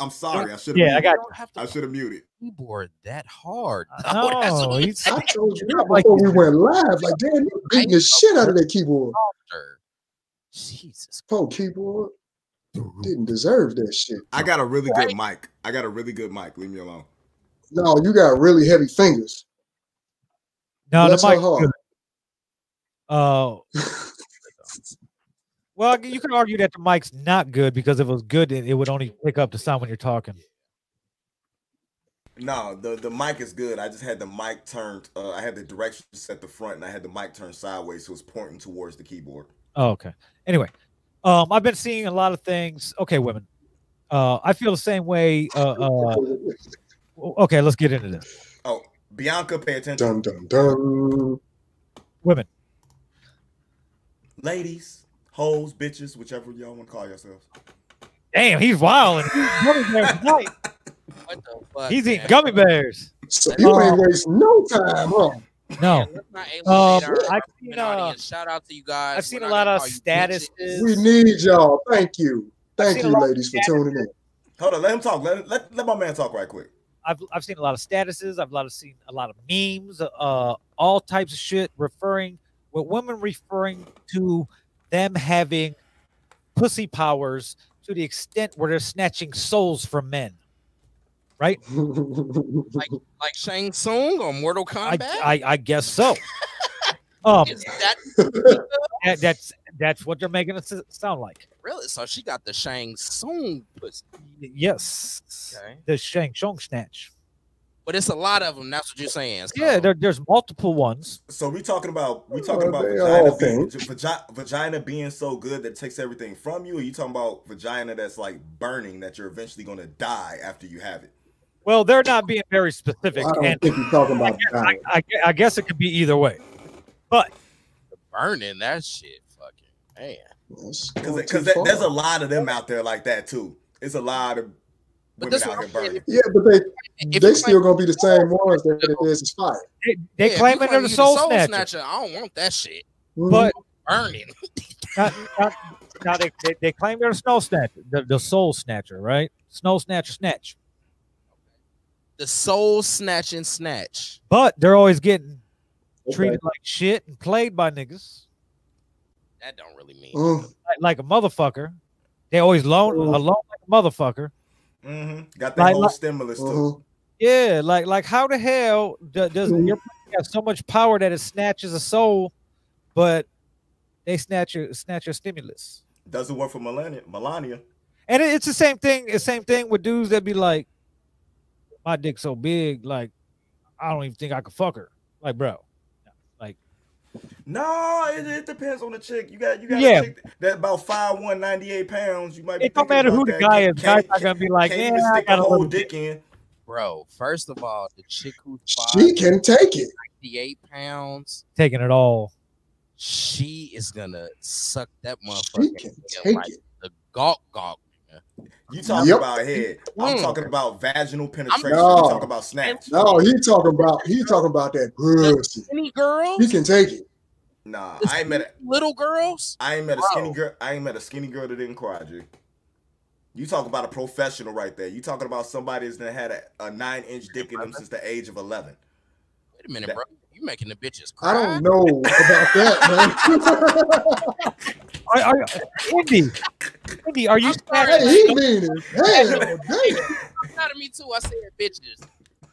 I'm sorry. I should have. Yeah, I muted. got You don't have to. I should have muted. keyboard that hard. No, though. That's what I'm he's- I told you that before we went live. Like, damn, you beating the shit out of that keyboard. Jesus. Poor keyboard didn't deserve that shit. I got a really good mic. I got a really good mic. Leave me alone. No, you got really heavy fingers. No, the Bless her mic. heart. Uh, well, you can argue that the mic's not good because if it was good, it, it would only pick up the sound when you're talking. No, the the mic is good. I just had the mic turned. Uh, I had the direction set the front, and I had the mic turned sideways, so it's pointing towards the keyboard. Oh, okay. Anyway, um, I've been seeing a lot of things. Okay, women. Uh, I feel the same way. Uh, uh, okay, let's get into this. Oh, Bianca, pay attention, dun dun dun. Women. ladies, hoes, bitches, whichever y'all want to call yourselves. Damn, he's wild. He's gummy tonight. What the fuck? He's eating gummy bears. So you ain't waste no time, huh? No, Man, let's not alienate Um, I've seen, uh. Shout out to you guys. I've seen a lot of call statuses. We need y'all. Thank you. Thank you, ladies, for tuning in. Hold on, let him talk. Let let, let my man talk right quick. I've I've seen a lot of statuses. I've a lot of seen a lot of memes. Uh, all types of shit referring with women referring to them having pussy powers to the extent where they're snatching souls from men. Right? Like like Shang Tsung or Mortal Kombat. I I guess so. um, Is that that, that's that's what they're making it sound like. really? So she got the Shang Tsung pussy. Yes. Okay. The Shang Tsung snatch. But it's a lot of them. That's what you're saying. So Yeah, there, there's multiple ones. So we talking about we talking about vagina being, think. vagina, vagina being so good that it takes everything from you, or you talking about vagina that's like burning that you're eventually gonna die after you have it? Well, they're not being very specific, I don't and think you're talking about I, that. I, I guess it could be either way. But burning that shit. Fucking man. Because going because there's a lot of them out there like that too. It's a lot of But women out here burning. Yeah, but they If they still gonna be the same ones that it is is fire. they, they Yeah, if claim you they're claim the you soul, snatcher. I don't want that shit. Mhm. But Burning. now, now- now they, they, they claim they're the snow snatcher, the, the soul snatcher, right? Snow snatcher snatch. The soul snatching snatch. But they're always getting Okay. treated like shit and played by niggas That don't really mean. Mm. like, like a motherfucker. They always loan Mm. alone like a motherfucker. hmm Got that Like- whole like- stimulus too. Mhm. Yeah, like like how the hell do, does Mhm. your pussy have so much power that it snatches a soul, but they snatch your snatch your stimulus? Doesn't work for Melania. Melania. And it's the same thing. The same thing with dudes that be like, "My dick so big, like I don't even think I could fuck her." Like, bro, like. No, it, it depends on the chick. You got you got Yeah. a chick that about five one ninety eight pounds. You might be it don't matter who the guy is. Guys not gonna be like, can't "Yeah, even I stick got a a whole dick in. Bro, first of all, the chick who's She can take it. 58 pounds, taking it all." she is gonna suck that motherfucker. She can take like it. the gawk gawk. You talking Yep. about head. I'm Mm. talking about vaginal penetration. No. You talking about snatch. No, he talking about he talking about that pussy. Any girls? He can take it. Nah, The I ain't met a, little girls? I ain't met a Bro. skinny girl. I ain't met a skinny girl that didn't cry, G. You talk about a professional right there. You talking about somebody that's had a, a nine inch dick in them since the age of eleven. Wait a minute, That- bro. You making the bitches cry? I don't know about that, man. Are, are, Indy, Indy, are you? I'm sorry. hey, he mean it. Hell, damn. Not to me too. I said bitches.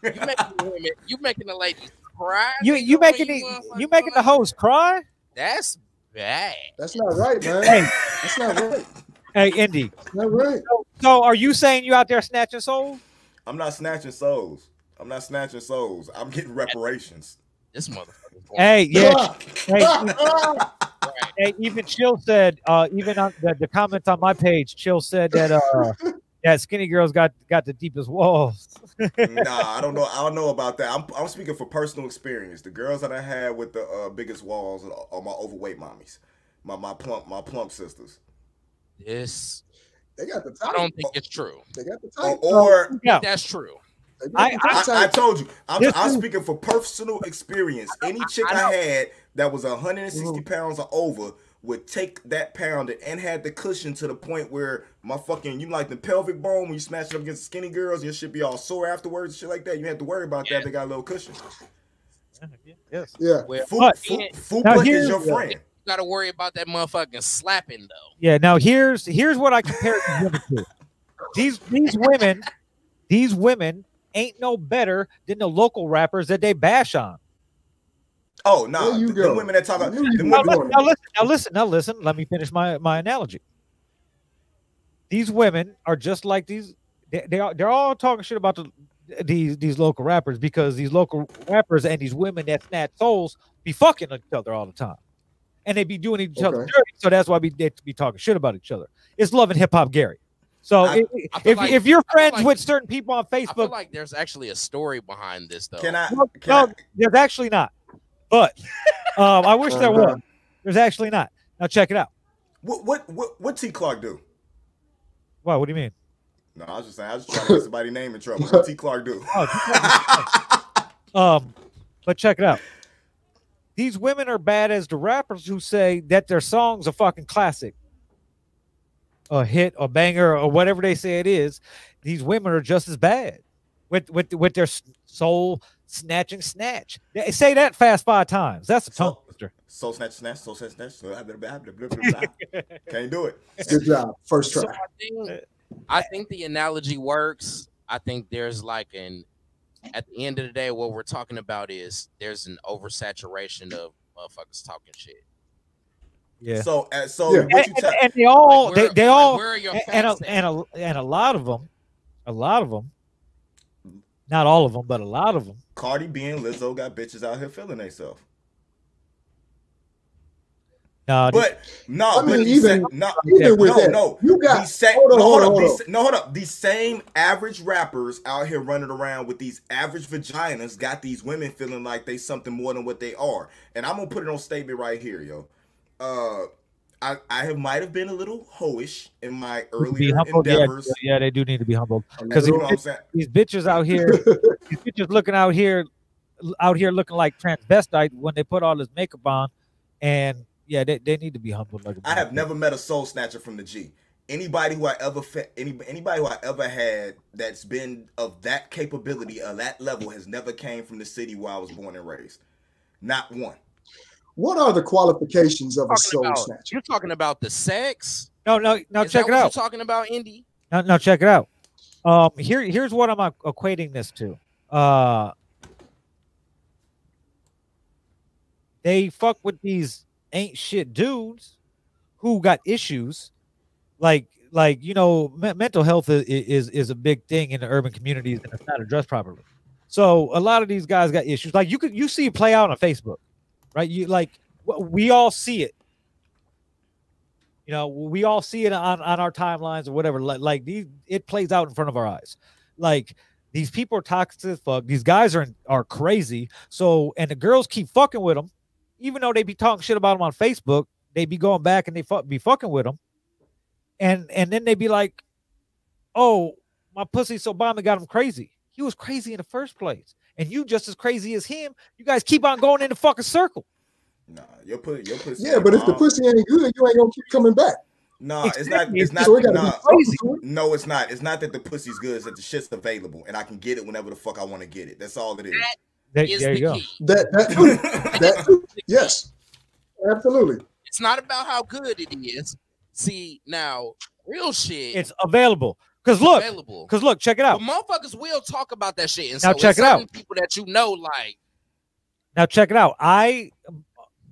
You making the women, you making the ladies cry? You nigga, you when making the motherfuckers you making the cry? host cry? That's bad. That's not right, man. Hey, That's not right. hey, Indy. That's not right. So, so are you saying you out there snatching souls? I'm not snatching souls. I'm not snatching souls. I'm getting reparations. This motherfucker. Hey, yeah. hey, hey, even Chill said, uh, even on the, the comments on my page, Chill said that uh that skinny girls got got the deepest walls. nah, I don't know. I don't know about that. I'm, I'm speaking for personal experience. The girls that I had with the uh, biggest walls are, are my overweight mommies, my my plump my plump sisters. Yes. they got the I don't think it's true. They got the Or, or Yeah, That's true. They got I- I, I told you, I'm, I'm speaking for personal experience. Any chick I I, know. had that was 160 Mhm. pounds or over would take that pounder and had the cushion to the point where my fucking you like the pelvic bone when you smash it up against skinny girls, your shit be all sore afterwards, shit like that. You have to worry about Yeah. that. They got a little cushion. Yes. Yeah. Well, Fu- But- fu- Yeah. Fupa is here's- your friend. you gotta worry about that motherfucking slapping though. Yeah. Now here's here's what I compare these women to. These these women, these women ain't no better than the local rappers that they bash on. Oh no, There you the, women that talk about knew the Now, women, going listen, now listen, now listen, now listen. Let me finish my my analogy. These women are just like these. They, they are they're all talking shit about the these these local rappers because these local rappers and these women that snatch souls be fucking each other all the time, and they be doing each other dirty. So that's why we they be talking shit about each other. It's love and hip hop, Gary. So I- if, I if, like- if you're friends like- with certain people on I feel Facebook, like there's actually a story behind this though. can I? no, Can no, I there's actually not. But um, I wish there was. There's actually not. Now check it out. what what what what T Clark do? Wow, what do you mean? No, I was just saying I was just trying to get somebody's name in trouble. What T Clark do? Um, but check it out. These women are bad as the rappers who say that their song's a fucking classic, a hit, a banger, or whatever they say it is. These women are just as bad with with with their soul snatching snatch. They say that fast five times. That's a tongue twister. Soul snatch snatch, soul snatch snatch. blah, blah, blah, blah, blah, blah, blah. Can't do it. Good job. First So try. I think I think the analogy works. I think there's like an at the end of the day, what we're talking about is there's an oversaturation of motherfuckers talking shit. Yeah. So uh, so Yeah. what And, you and, tell? and they all Like, they, where- they like, all where are your and a, and a and a lot of them, a lot of them, not all of them, but a lot of them. Cardi B and Lizzo got bitches out here feeling themselves. Nah, But no, I but mean, these even- sa- no, Even with no, that, no. you got These sa- hold on, no, hold hold on, up. hold These, no, hold up. These same average rappers out here running around with these average vaginas got these women feeling like they something more than what they are. And I'm gonna put it on statement right here, yo. Uh, I I have might have been a little hoish in my earlier humbled. Yeah, endeavors. yeah, they do need to be humbled. Because You little- know what I'm saying? These bitches out here, these bitches looking out here, out here looking like transvestite when they put all this makeup on, and yeah, they, they need to be humbled. Like a I have never met a soul snatcher from the G. Anybody who I ever any anybody who I ever had that's been of that capability of that level has never came from the city where I was born and raised. Not one. What are the qualifications of a soul about- snatcher? You're talking about the sex. No, no, no. Is check that it what out. You're talking about Indy. Now, now check it out. Um, here, here's what I'm uh, equating this to. Uh, they fuck with these ain't shit dudes who got issues, like, like you know, me- mental health is, is is a big thing in the urban communities and it's not addressed properly. So a lot of these guys got issues. Like you could you see it play out on Facebook, right? You like we all see it. You know, we all see it on, on our timelines or whatever. Like, like these, it plays out in front of our eyes. Like these people are toxic as fuck. These guys are are crazy. So, and the girls keep fucking with them, even though they be talking shit about them on Facebook. They be going back and they fuck, be fucking with them, and and then they be like, "Oh, my pussy so bomb it got him crazy. He was crazy in the first place, and you just as crazy as him. You guys keep on going in the fucking circle." Nah, your pussy, your pussy. Yeah, but if the pussy ain't good, you ain't gonna keep coming back. no, it's not. Exactly. It's not. So it nah, crazy. no, it's not. It's not that the pussy's good. It's that the shit's available and I can get it whenever the fuck I want to get it. That's all it is. There, Is there the you go. key. That that too. that too. Yes, absolutely. It's not about how good it is. See now, real shit. It's available. Cause look, cause look, check it out. But motherfuckers will talk about that shit. And Now so check it out. People that you know, like Now check it out. I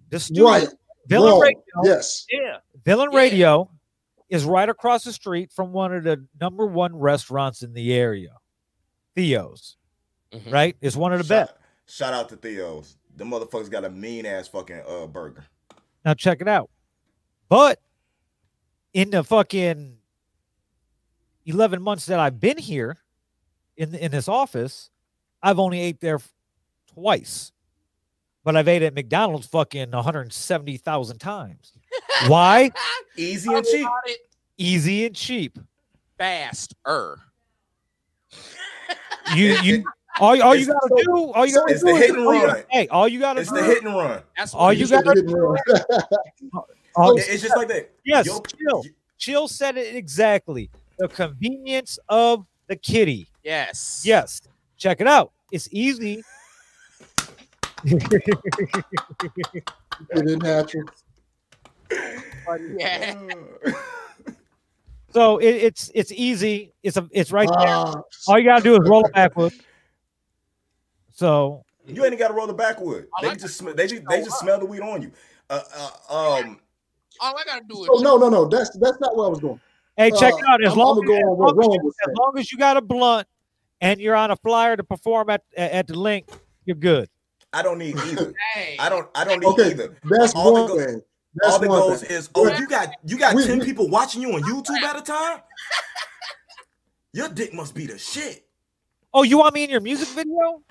the studio, Right. Villain Wrong. Radio, Yes. yeah, Villain Yeah. Radio is right across the street from one of the number one restaurants in the area. Theo's, Mhm. right? It's one of the best. Shout, shout out to Theo's. The motherfuckers got a mean ass fucking uh burger. Now check it out. But in the fucking 11 months that I've been here in in this office, I've only ate there twice. But I've ate at McDonald's fucking 170,000 times. Why? Easy and cheap. Easy and cheap. faster. You you all, all you gotta do, all you gotta It's do the is- hit and run. hey, all you gotta It's do, the hit and run. That's All you gotta Didn't run. Oh, It's just like that. yes, Yo- chill. Chill said it exactly. The convenience of the kitty. Yes. Yes. Check it out. It's easy. It is natural. Yeah. so it, it's it's easy. It's a it's right there. Ah, All you gotta do is roll it backwards. So You ain't got to roll it backwood. I They like just sm- they just, they just smell the weed on you. Uh, uh, um, All I gotta do is Oh, no, no, no. That's that's not where I was going. Hey, check Uh, it out. As I'm- long, I'ma as, as long as you- as long as you got a blunt and you're on a flyer to perform at at at the link, you're good. I don't need either. hey, I don't I don't need Okay, either. that's All that one go- thing. That's All that one goes thing. is, oh, you got you got We- ten we- people watching you on YouTube at a time. Your dick must be the shit. Oh, you want me in your music video?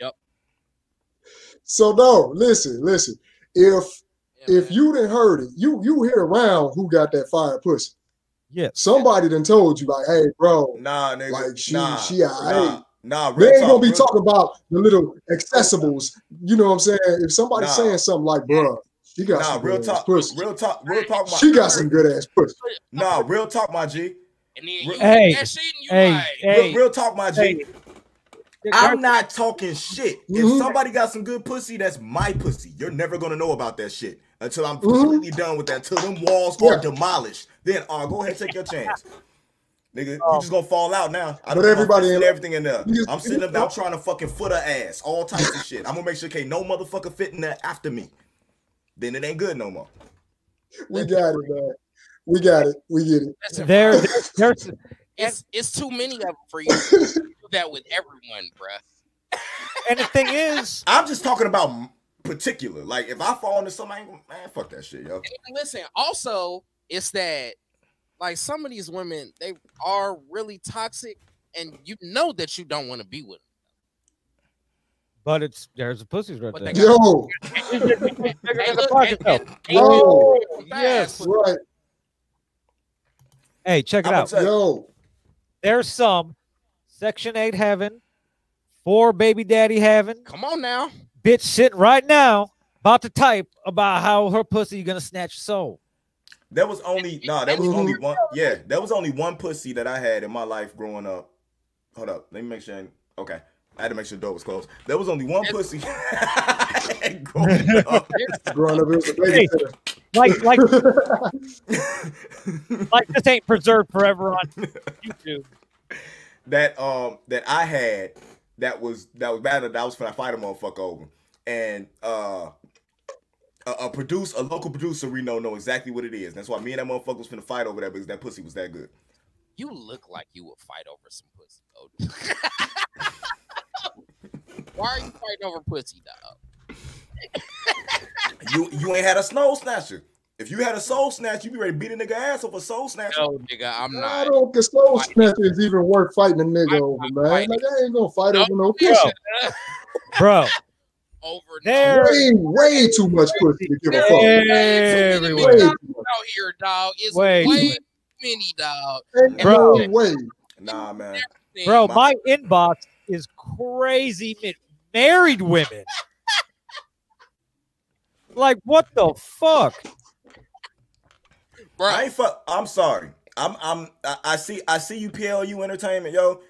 Yep. So no, listen, listen. If if you didn't heard it, you you hear around who got that fire pussy. Yes. Somebody done told you like, hey, bro, Nah, nigga. Like, she- nah, she alright. nah, nah. they ain't talk, gonna be real- talking about the little accessibles. You know what I'm saying? If somebody's Nah. saying something like, bro, she got Nah, some real good ass talk. pussy. Real talk. Real talk. My, She got some good ass pussy. Nah, real talk, my G. and then you Hey, hey, that shit and you hey, like, hey. Real, real talk, my G. Hey. I'm not talking shit. If Mhm. somebody got some good pussy, that's my pussy. You're never gonna know about that shit until I'm Mhm. completely done with that. Until them walls Yeah. are demolished, then uh, go ahead, and take your chance, nigga. You Oh. just gonna fall out now. I But done everybody everybody in- everything in there. Just- I'm sitting up there, I'm trying to fucking foot her ass, all types of shit. I'm gonna make sure can't no motherfucker fit in there after me. Then it ain't good no more. We got it, man. We got it. We get it. There, there's it's it's too many of them for you to do that with everyone, bruh. and the thing is, I'm just talking about particular. Like if I fall into something, I ain't gonna- man, fuck that shit, yo. And listen, also, it's that like some of these women, they are really toxic, and you know that you don't want to be with them. but it's there's a pussies right But there. Yo, Bigger them. than the They look- pocket, and- though. and- and Yo. Yes. right. Hey, check it I'ma out. Yo, There's some Section 8 having, four baby daddy having, Come on now. bitch sitting right now about to type about how her pussy gonna snatch your soul. There was only no, there was Mhm. only one. Yeah, there was only one pussy that I had in my life growing up. Hold up, let me make sure. I- Okay, I had to make sure the door was closed. There was only one pussy growing up. growing up, it was a babysitter. Like, like, like this ain't preserved forever on YouTube. that um that I had that was that was bad that was gonna fight a motherfucker over. And uh a, a produce a local producer we know know exactly what it is. That's why me and that motherfucker was finna fight over that because that pussy was that good. You look like you would fight over some pussy, though. Why are you fighting over pussy, dog? You you ain't had a snow snatcher. If you had a soul snatch, you'd be ready to beat a nigga ass over a soul snatcher. No, nigga, I'm not. I not. don't think soul snatcher is even worth fighting a nigga I'm over, man. fighting. Like I ain't gonna fight No, over no Yo. pussy. Bro, Over There- Way, way too much pussy to give a fuck. everywhere. Way too out here, dog. It's Wait. way, too many, dog. Bro. no way. Nah, man. Bro, My- my inbox is crazy. Married women. Like, what the fuck? bro. I ain't fuck. I'm sorry. I'm I'm I, I see I see you PLU entertainment, yo.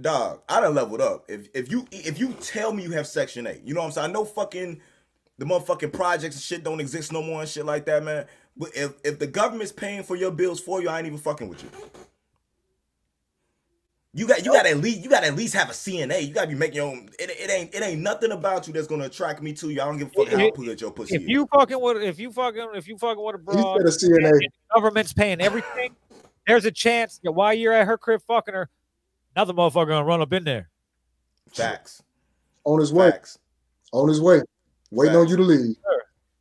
Dog, I done leveled up. If if you if you tell me you have section eight, you know what I'm saying? I know fucking the motherfucking projects and shit don't exist no more and shit like that, man. But if if the government's paying for your bills for you, I ain't even fucking with you. You got you got to at least you got at least have a CNA. You got to be making your own. It, it ain't it ain't nothing about you that's gonna attract me to you. I don't give a fuck how If- good your pussy If is. you fucking with, if you fucking, if you fucking with a He broad, said a CNA. and the government's paying everything. There's a chance that while you're at her crib fucking her, another motherfucker gonna run up in there. Facts. on his way. Facts. On his way. Waiting on you to leave.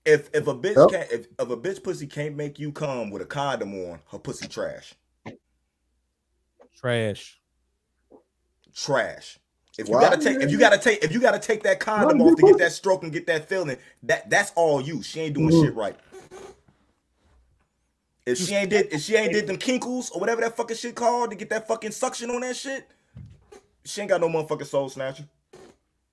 If if a bitch Yep. can't if, if a bitch pussy can't make you come with a condom on, her pussy trash. Trash. Trash. If you Wow. gotta take if you gotta take if you gotta take that condom off to get that stroke and get that feeling, that that's all you. She ain't doing Mhm. shit right. If she ain't did if she ain't did them kinkles or whatever that fucking shit called to get that fucking suction on that shit, she ain't got no motherfucking soul snatcher.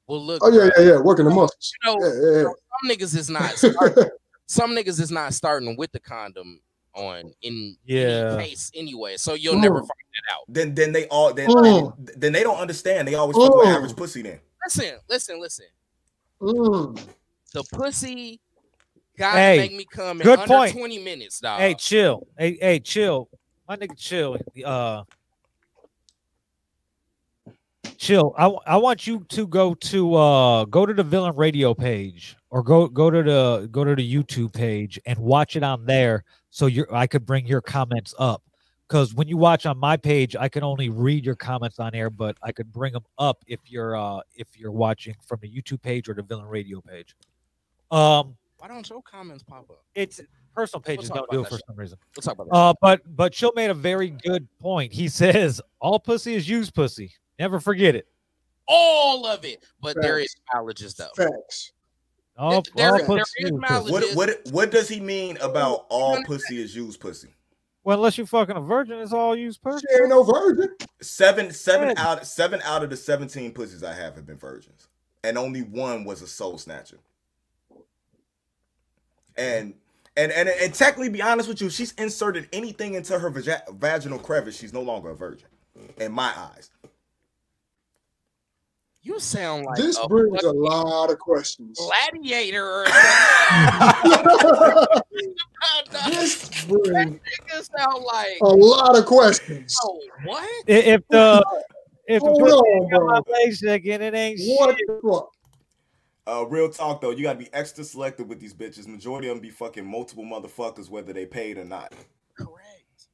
well, look, Oh yeah, bro, yeah, yeah. Working the muscles. you know, Yeah, yeah, some niggas is not smart. some niggas is not starting with the condom on in Yeah. any case anyway. So you'll never Mm. find that out. Then then they all then Mm. then they don't understand. They always fuck with Mm. average pussy then. Listen, listen, listen. Mm. The pussy Hey, make me come in good under point. 20 minutes, dog. Hey, chill. Hey, hey, chill. My nigga, chill. Uh, chill. I, I want you to go to uh go to the Villain Radio page or go go to the go to the YouTube page and watch it on there so you I could bring your comments up. Because when you watch on my page, I can only read your comments on air, but I could bring them up if you're uh if you're watching from the YouTube page or the Villain Radio page. Um, Why don't your comments pop up? it's personal pages talk don't do it for that some reason. We'll talk about that. Uh, but but Chill made a very good point. He says all pussy is used pussy. Never forget it. All of it, but there is Facts. mileages though. Facts. All, There- all there pussy is used pussy. mileage. What what what does he mean about all pussy is used pussy? Well, unless you're fucking a virgin, it's all used pussy. She ain't no virgin. Seven seven Good. out seven out of the seventeen pussies I have have been virgins, and only one was a soul snatcher. And and and and technically, be honest with you, she's inserted anything into her vagi- vaginal crevice. She's no longer a virgin, in my eyes. You sound like This a brings a lot of questions. gladiator or this brings sound like a lot of questions. oh, what? If the if the Hold pussy on, ain't my bro. legs shaking, it ain't What shit. The fuck? Uh, real talk though, you gotta be extra selective with these bitches. Majority of them be fucking multiple motherfuckers, whether they paid or not. Correct.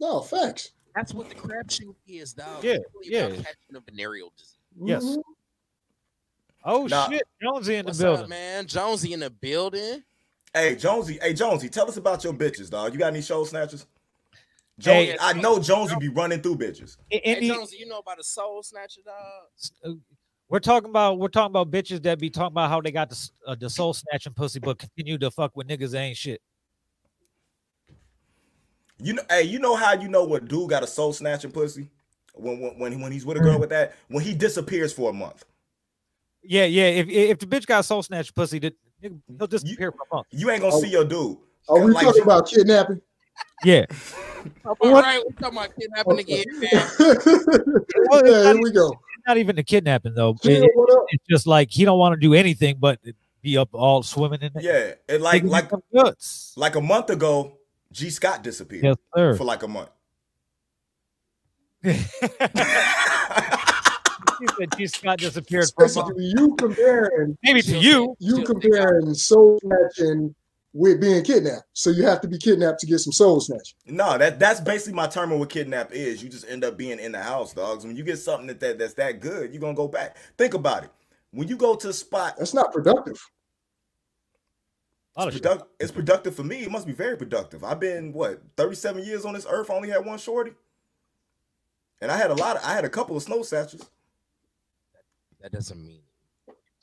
No, facts. That's what the crapshoot is, dog. Yeah, It's really about yeah. catching a venereal disease. Yes. Mhm. Oh Nah. shit, Jonesy in the What's building. up, man? Jonesy in the building. Hey Jonesy, hey Jonesy, tell us about your bitches, dog. You got any show snatchers? Hey- Jonesy, I know Jonesy be running through bitches. I- Hey, Jonesy, you know about a soul snatcher, dog? We're talking about we're talking about bitches that be talking about how they got the uh, the soul snatching pussy, but continue to fuck with niggas that ain't shit. You know, hey, you know how you know what dude got a soul snatching pussy? When when when, when he's with a girl with that, when he disappears for a month. Yeah, yeah. If if the bitch got soul snatch pussy, that he'll disappear for a month. You ain't gonna Oh. see your dude. Are we Like talking about kidnapping? Yeah. All What? right, we're talking about kidnapping again, man. Well, yeah, here we go. Not even the kidnapping though. It- Jill, it- it's just like he don't want to do anything but be up all swimming in it. Yeah, and like like guts. like a month ago, G Scott disappeared Yes, sir. for like a month. He said G Scott disappeared for a month. You comparing Maybe to you. you comparing soul snatching with being kidnapped. So you have to be kidnapped to get some soul snatch. no, that that's basically my term of what kidnap is. You just end up being in the house, dogs. When you get something that, that that's that good, you're gonna go back. Think about it. When you go to a spot, That's not productive. It's, of shit. product, it's productive for me. It must be very productive. I've been what 37 years on this earth. I only had one shorty, and I had a lot. Of, I had a couple of snow satchels. That doesn't mean.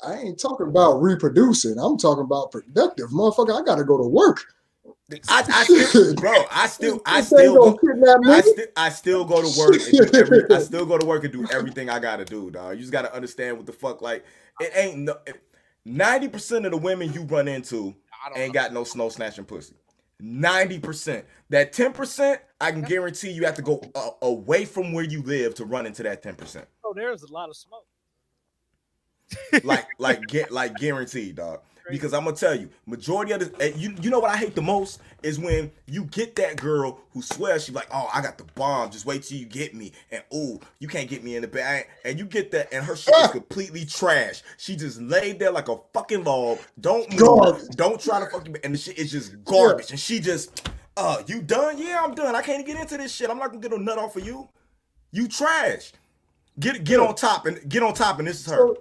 I ain't talking about reproducing. I'm talking about productive. Motherfucker, I gotta go to work. I, I still, bro, I still, I still, go, I, me. still, I still go to work. And do every, I still go to work and do everything I gotta do, dog. You just gotta understand what the fuck. Like, it ain't no. Ninety percent of the women you run into ain't got no snow snatching pussy. Ninety percent. That ten percent, I can guarantee you have to go uh, away from where you live to run into that ten percent. Oh, there's a lot of smoke. Like, like, get, like, guaranteed, dog. Because I'm gonna tell you, majority of the, and you, you know what I hate the most is when you get that girl who swears she's like, oh, I got the bomb. Just wait till you get me, and ooh, you can't get me in the bed, and you get that, and her shit is completely trash. She just laid there like a fucking log. Don't move. Garbage. Don't try to fucking, and the shit is just garbage. And she just, uh, you done? Yeah, I'm done. I can't get into this shit. I'm not gonna get a nut off of you. You trash. Get get on top and get on top, and this is her. So,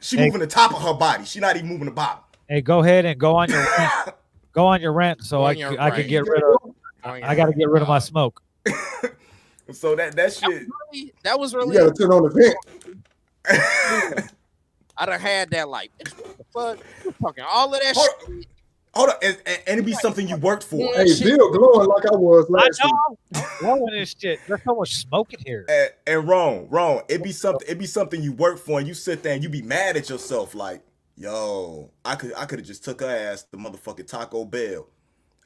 She Hey. moving the top of her body. She not even moving the bottom. Hey, go ahead and go on your rant. Go on your rent so Go I, your c- I can get rid of I got to get rid of my smoke. so that that shit. Really, that was you really. gotta turn on the vent. I done had that like. What the fuck? You fucking all of that Hold- shit. Hold on, and, and, and it be something you worked for. Hey, shit. Bill glowing like I was I last week. know. I'm this shit. There's so much smoke in here. And, and wrong, wrong. It be something. It be something you work for, and you sit there and you be mad at yourself. Like, Yo, I could I could have just took her ass to motherfucking Taco Bell.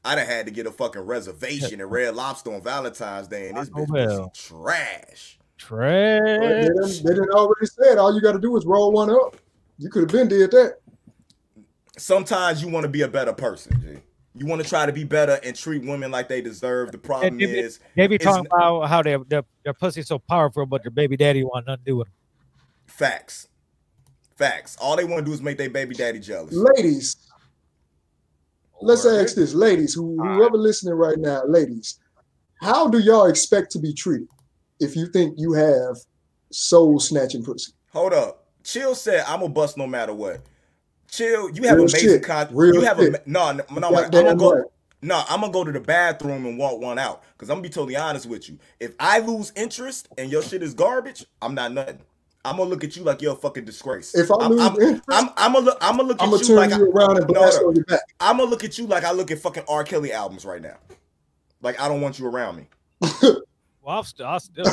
I'd have had to get a fucking reservation at Red Lobster on Valentine's Day, and this Taco bitch was Bell. trash. They, Trash. done, they done already said all you got to do is roll one up. You could have been did that. Sometimes you want to be a better person, G. You want to try to be better and treat women like they deserve. The problem Yeah, yeah, is, They be talking about how their their, their pussy's so powerful, but their baby daddy want nothing to do with them. facts. Facts. All they want to do is make their baby daddy jealous. Ladies, let's ask this, ladies, who whoever listening right now, ladies, how do y'all expect to be treated if you think you have soul snatching pussy? Hold up. Chill said, "I'm gonna bust no matter what." Chill. You have Real amazing shit. content. Real You have shit. a no, no, no. I'm Goddamn gonna go. right. No, I'm gonna go to the bathroom and walk one out. Cause I'm gonna be totally honest with you. If I lose interest and your shit is garbage, I'm not nothing. I'm gonna look at you like you're a fucking disgrace. If I I'm, lose I'm, interest, I'm, I'm gonna look. I'm gonna look I'm at gonna you turn like you I, around and No, blast no. on your back. I'm gonna look at you like I look at fucking R. Kelly albums right now. Like I don't want you around me. Well, I'm still, I still,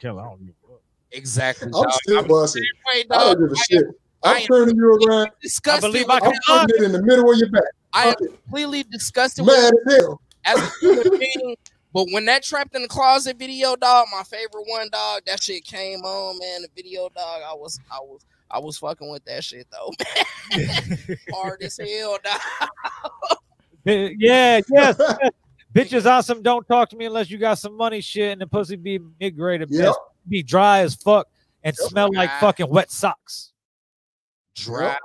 Kelly, I don't give a fuck. Exactly. I'm dog. still I'm busting. way, I don't give a I shit. I I'm turning you around. disgusted. I believe with I can- that. I'm putting it in the middle of your back. I am completely disgusted with Mad as hell. as a human being. But when that trapped in the closet video, dog, my favorite one, dog, that shit came on, man. The video, dog, I was, I was, I was fucking with that shit though. Hard as hell, dog. Yeah, yes, yes. Bitches awesome. Don't talk to me unless you got some money. Shit, and the pussy be mid grade at Yep. Be dry as fuck and Yep. smell like fucking wet socks. Dry. Yep.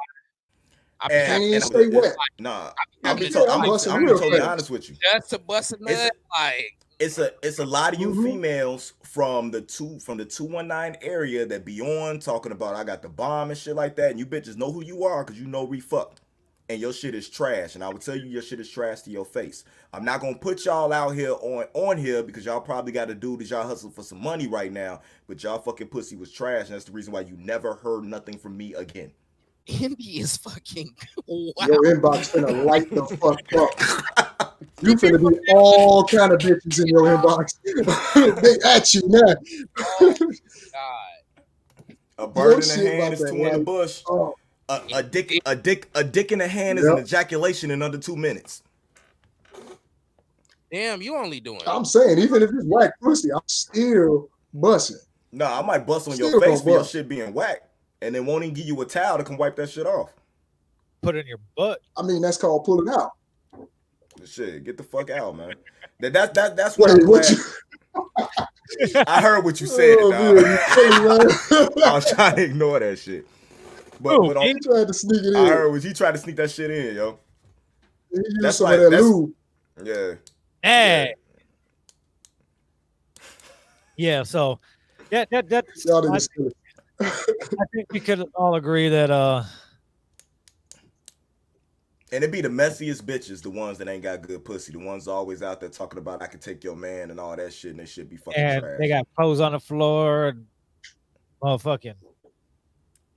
I be And- Can't even and- stay wet. Nah, I be I'll be, having to- Yeah, I'm, I'm be- busting I'm totally honest with you. just to bust a It's nut, like It's a it's a lot of you Mhm. females from the two from the two one nine area that be on talking about I got the bomb and shit like that, and you bitches know who you are because you know we fucked, and your shit is trash, and I would tell you your shit is trash to your face. I'm not gonna put y'all out here on on here because y'all probably got a dude that y'all hustle for some money right now, but y'all fucking pussy was trash, and that's the reason why you never heard nothing from me again. Indy is fucking wow. Your inbox finna light the fuck up. You finna be all kind of bitches in your inbox. they at you now. Oh, God. A bird in the hand is that, two in the bush. Oh, A, a dick a dick a dick in the hand is an ejaculation in under two minutes. Damn, you only doing. I'm saying, even if it's whack pussy, I'm still busting. No, I might bust on Still your face gonna for your shit being whack, and they won't even give you a towel to come wipe that shit off. Put it in your butt. I mean, that's called pulling out. Shit, get the fuck out, man. That that, that that's what Wait, I'm what you? I heard what you said, oh, dog. man, you silly, man. I was trying to ignore that shit. But, Who, but on, He tried to sneak it I in. heard was he tried to sneak that shit in, yo. He used that's some like- of that that's- lube. Yeah. Hey. Yeah. So that that that Y'all I, niggas silly. I think we could all agree that uh And it'd be the messiest bitches, the ones that ain't got good pussy, the ones always out there talking about I can take your man and all that shit, and they should be fucking and trash. they got clothes on the floor, and motherfucking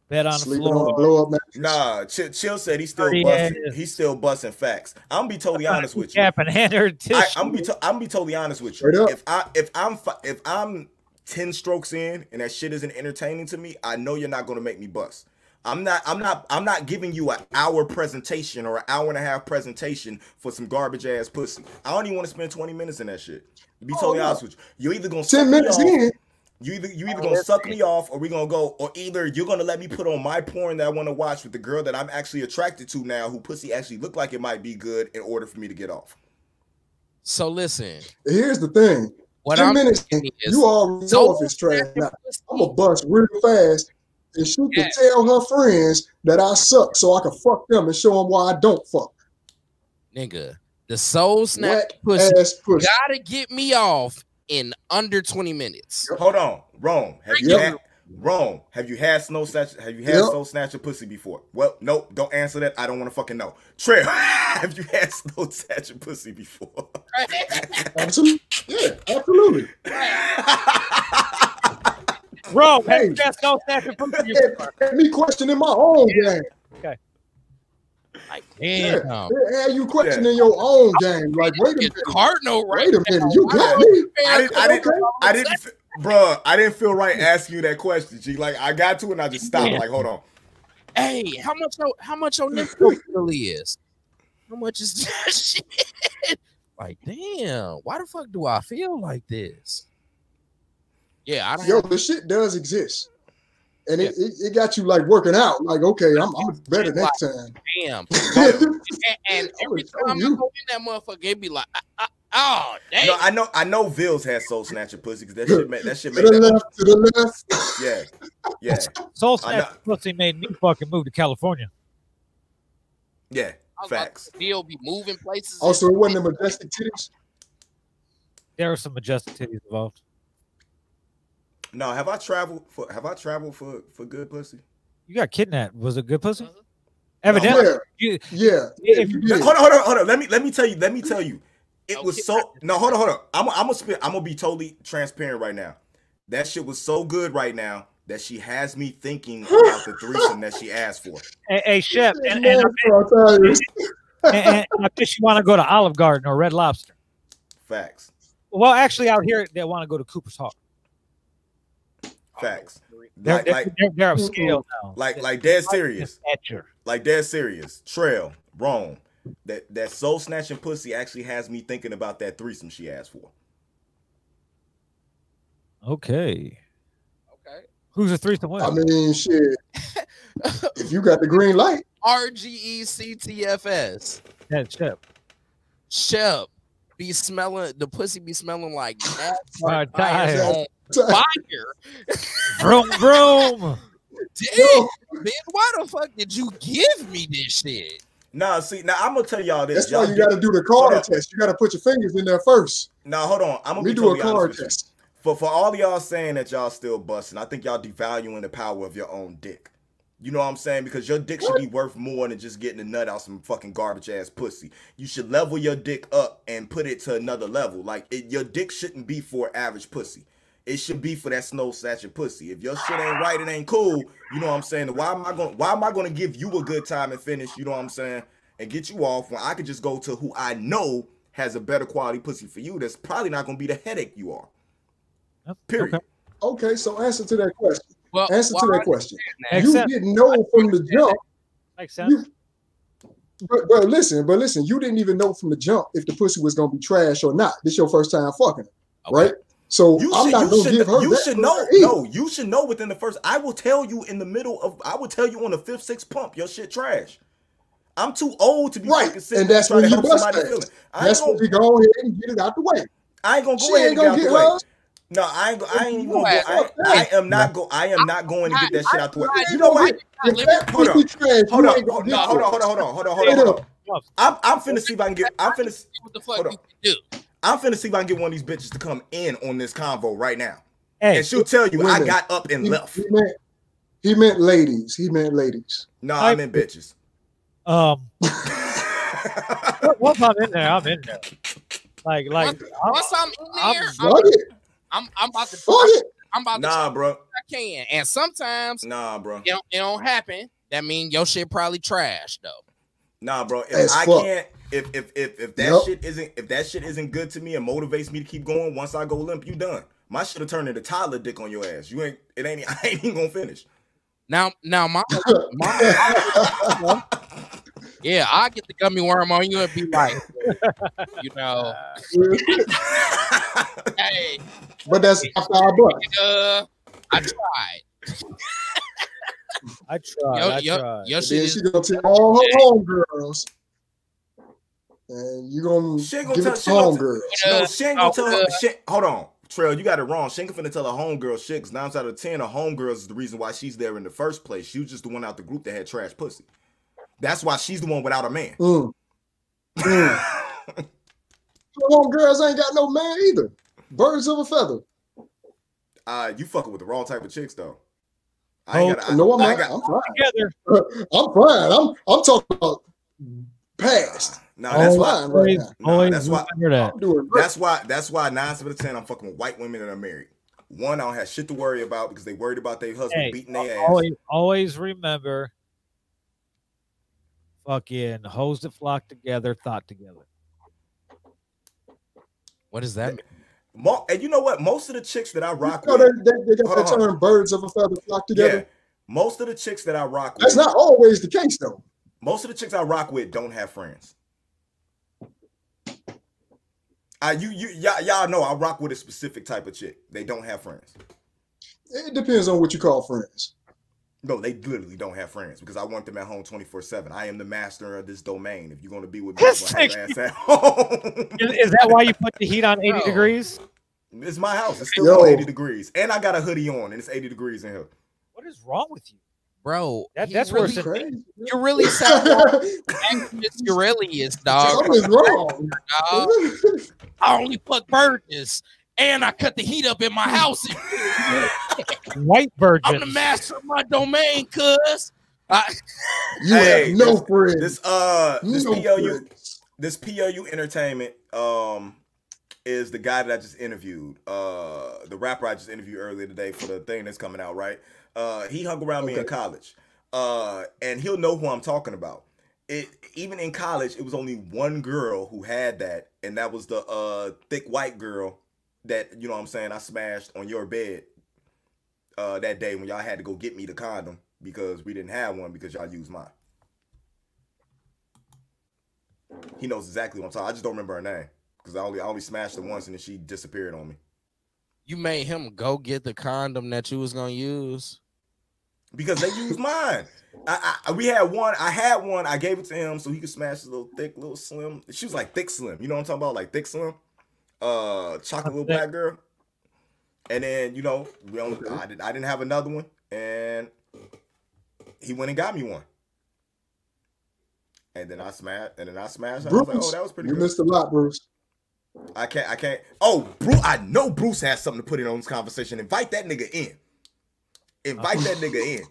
bed on the Sleeping on the floor. blow up mattress. Nah, Chill, Chill said he's still Dirty busting. ass. He's still busting facts. I'm gonna be totally honest with you. Cap and hand her tissue. I, I'm be to, I'm be totally honest with you. If I if I'm fi- if I'm ten strokes in and that shit isn't entertaining to me, I know you're not gonna make me bust. I'm not I'm not I'm not giving you an hour presentation or an hour and a half presentation for some garbage ass pussy. I don't even want to spend 20 minutes in that shit. To be Oh, totally no. honest with you, you're either gonna suck Ten me minutes off, in, you either you either gonna suck me off or we gonna go or either you're gonna let me put on my porn that I want to watch with the girl that I'm actually attracted to now, who pussy actually look like it might be good in order for me to get off. So listen, here's the thing. What Ten I'm minutes saying is, you already so- know if it's trash. Now, I'm gonna bust real fast, and she can tell her friends that I suck, so I can fuck them and show them why I don't fuck. nigga, the soul snap pussy pussy. gotta get me off in under 20 minutes. Hold on, Rome. Have you Yep. had Rome? Have you had snow snatch? Have you had Yep. soul snatcher pussy before? Well, nope. Don't answer that. I don't want to fucking know. Trey, have you had snow snatcher pussy before? Absolutely, yeah, absolutely. Bro, Hey. hey, that's no second from you. Had, had me questioning my own game. Okay. Like, Yeah, damn. had you questioning your own game. Like, wait a minute, Cardinal right wait a minute, you got me. I didn't. I didn't. Okay. I didn't. F- Bruh, I didn't feel right asking you that question. G, like I got to, and I just stopped. Yeah. Like, hold on. Hey, how much? Your, how much your nipple really is? How much is that shit? Like, damn. Why the fuck do I feel like this? Yeah, I don't. Yo, the shit does exist. And it, it, it got you like working out. Like, okay, I'm, I'm better next time. damn. and, and every I'm time I show you. go in that motherfucker, it be like, oh, damn. No, I know, I know. Vils has soul snatcher pussy because that shit made that shit made to the that. left, to the left. Yeah, yeah, Soul I know. Snatch pussy made me fucking move to California. yeah. I was about Facts. to Still be moving places. Also, it wasn't the majestic titties. There are some majestic titties involved. No, have I traveled for? Have I traveled for for good pussy? You got kidnapped. Was it good pussy? Uh-huh. Evidently, Yeah, you, yeah. If you you- Hold on, hold on, hold on. Let me let me tell you. Let me tell you. It Oh, was so. No, hold on, hold on. I'm I'm gonna spit. I'm gonna be totally transparent right now. That shit was so good right now that she has me thinking about the threesome that she asked for. a, a chef, and, Man, and, I'll and, and I guess you want to go to Olive Garden or Red Lobster. Facts. Well, actually, out here they want to go to Cooper's Hawk. Facts. Oh, they're, Like they're, like they're, they're upscale now. like like dead serious. Like dead serious. Trail. Wrong. That that soul snatching pussy actually has me thinking about that threesome she asked for. Okay, Okay. who's a threesome winner? I mean, shit. If you got the green light, R G E C T F S. That chef. Shep be smelling the pussy be smelling like that Right, fire tired. on. Vroom vroom. Damn, man, why the fuck did you give me this shit? Nah, see, now I'm gonna tell y'all this. that's why Y'all you got to do the Hold card test. You got to put your fingers in there first. Now hold on. I'm gonna me be do totally a honest card with you. test. For for all y'all saying that y'all still busting, I think y'all devaluing the power of your own dick. You know what I'm saying? Because your dick should be worth more than just getting a nut out some fucking garbage ass pussy. You should level your dick up and put it to another level. Like it, your dick shouldn't be for average pussy. It should be for that snow satchel pussy. If your shit ain't right, it ain't cool. You know what I'm saying? Why am I going? Why am I going to give you a good time and finish? You know what I'm saying? And get you off when I could just go to who I know has a better quality pussy for you. That's probably not going to be the headache you are. Yep, Period. okay. Okay, so answer to that question. Well, Answer to well, that question. Makes You didn't know from the jump. Makes sense. You, but, but listen, but listen, you didn't even know from the jump if the pussy was gonna be trash or not. This your first time fucking, Okay. right? So You I'm should, not you gonna should, give her. you that should know. No, you should know within the first. I will tell you in the middle of. I will tell you on the fifth, sixth pump. Your shit trash. I'm too old to be Right, fucking sitting and that's trying when you help bust that. I ain't That's gonna. when we go ahead and get it out the way. I ain't gonna go She ahead and get gonna out get the way. hers. No, I ain't. go- I ain't even gonna go. ass I, I am not go. I am not going to get that shit out the way. You know what? If Hold pussy up. trash, Hold you on. ain't Hold on. Hold on. Hold on. Hold on. Hold on. Hold on. Hold on. I'm. I'm finna see if I can get. I'm finna. See what the fuck you do. I'm finna see if I can get one of these bitches to come in on this convo right now, Hey, and she'll tell you I got up and He, left. he meant, he meant ladies. He meant ladies. No, I- I'm in bitches. um, once I'm in there, I'm in there. Like, like, Once, I'm, I'm in I'm there, I'm, I'm, I'm about to. Fuck it. I'm about to. Nah, try bro. I can, and sometimes Nah, bro. it don't, it don't happen. That mean your shit probably trash though. Nah, bro. If As I fuck. can't, if if if if that Yep. shit isn't if that shit isn't good to me and motivates me to keep going, once I go limp, you done. My shit will turn into toddler dick on your ass. You ain't. It ain't. I ain't even gonna finish. Now, now, my, my yeah, I get the gummy worm on you and be like, you know, hey, but that's after our butt. uh, I tried. I tried. Yo, I yo, tried. your And shit then she gonna tell all her homegirls. And you gonna She ain't gonna give tell- it to she gonna homegirls. no, she ain't gonna tell her. Uh, She, hold on, Trail. You got it wrong. She ain't finna tell her homegirl shit. Cause nine out of ten, her homegirls is the reason why she's there in the first place. She was just the one out the group that had trash pussy. That's why she's the one without a man. Mm. Mm. Homegirls ain't got no man either. Birds of a feather. Uh, you fucking with the wrong type of chicks though. I Oh, ain't got. I, no, I'm not. I am fine. I'm fine. I'm I'm talking about past. No, that's why. Online right Always. Nah, that's why- remember that. I'm doing great. That's why. That's why nine out of ten, I'm fucking with white women that are married. One, I don't have shit to worry about because they worried about their husband Hey, beating their ass. always, always remember. Fucking hoes that flock together, thought together. what does that mean? Mo- and you know what? Most of the chicks that I rock You know, with, they, they, they got Hold that term "birds of a feather flock yeah, together." Most of the chicks that I rock with. That's with, not always the case though. most of the chicks I rock with don't have friends. I you you y'all, y'all know I rock with a specific type of chick. They don't have friends. It depends on what you call friends. No, they literally don't have friends because I want them at home 24 7. I am the master of this domain. If you're going to be with me, you're have your ass at home. Is, is that why you put the heat on 80 No. degrees? it's my house. It's still Yo. 80 degrees. And I got a hoodie on and it's 80 degrees in here. What is wrong with you? Bro, That- that's really, worse than- Crazy. You really sound like Agnes Aurelius, dog. Something's wrong. dog. I only fuck virgins, and I cut the heat up in my house. White virgin. I'm the master of my domain, cuz. I, you Hey, have no friends. This uh this no PLU friends. this PLU entertainment um is the guy that I just interviewed. Uh the rapper I just interviewed earlier today for the thing that's coming out, right? Uh he hung around me in college. Uh and he'll know who I'm talking about. It even in college, it was only one girl who had that, and that was the uh thick white girl that, you know what I'm saying, I smashed on your bed uh that day when y'all had to go get me the condom because we didn't have one because y'all used mine. He knows exactly what I'm talking. I just don't remember her name because I only I only smashed her once and then she disappeared on me you made him go get the condom that you was gonna use. Because they used mine. I, I we had one. I had one. I gave it to him so he could smash his little thick, little slim. She was like thick slim. You know what I'm talking about? Like thick slim. Uh, chocolate little black girl. And then you know we only. I, did, I didn't have another one, and he went and got me one. And then I smashed. And then I smashed. I was like, oh, that was pretty you good. missed a lot, Bruce. I can't. I can't. Oh, Bruce. I know Bruce has something to put in on this conversation. Invite that nigga in. Invite that nigga in.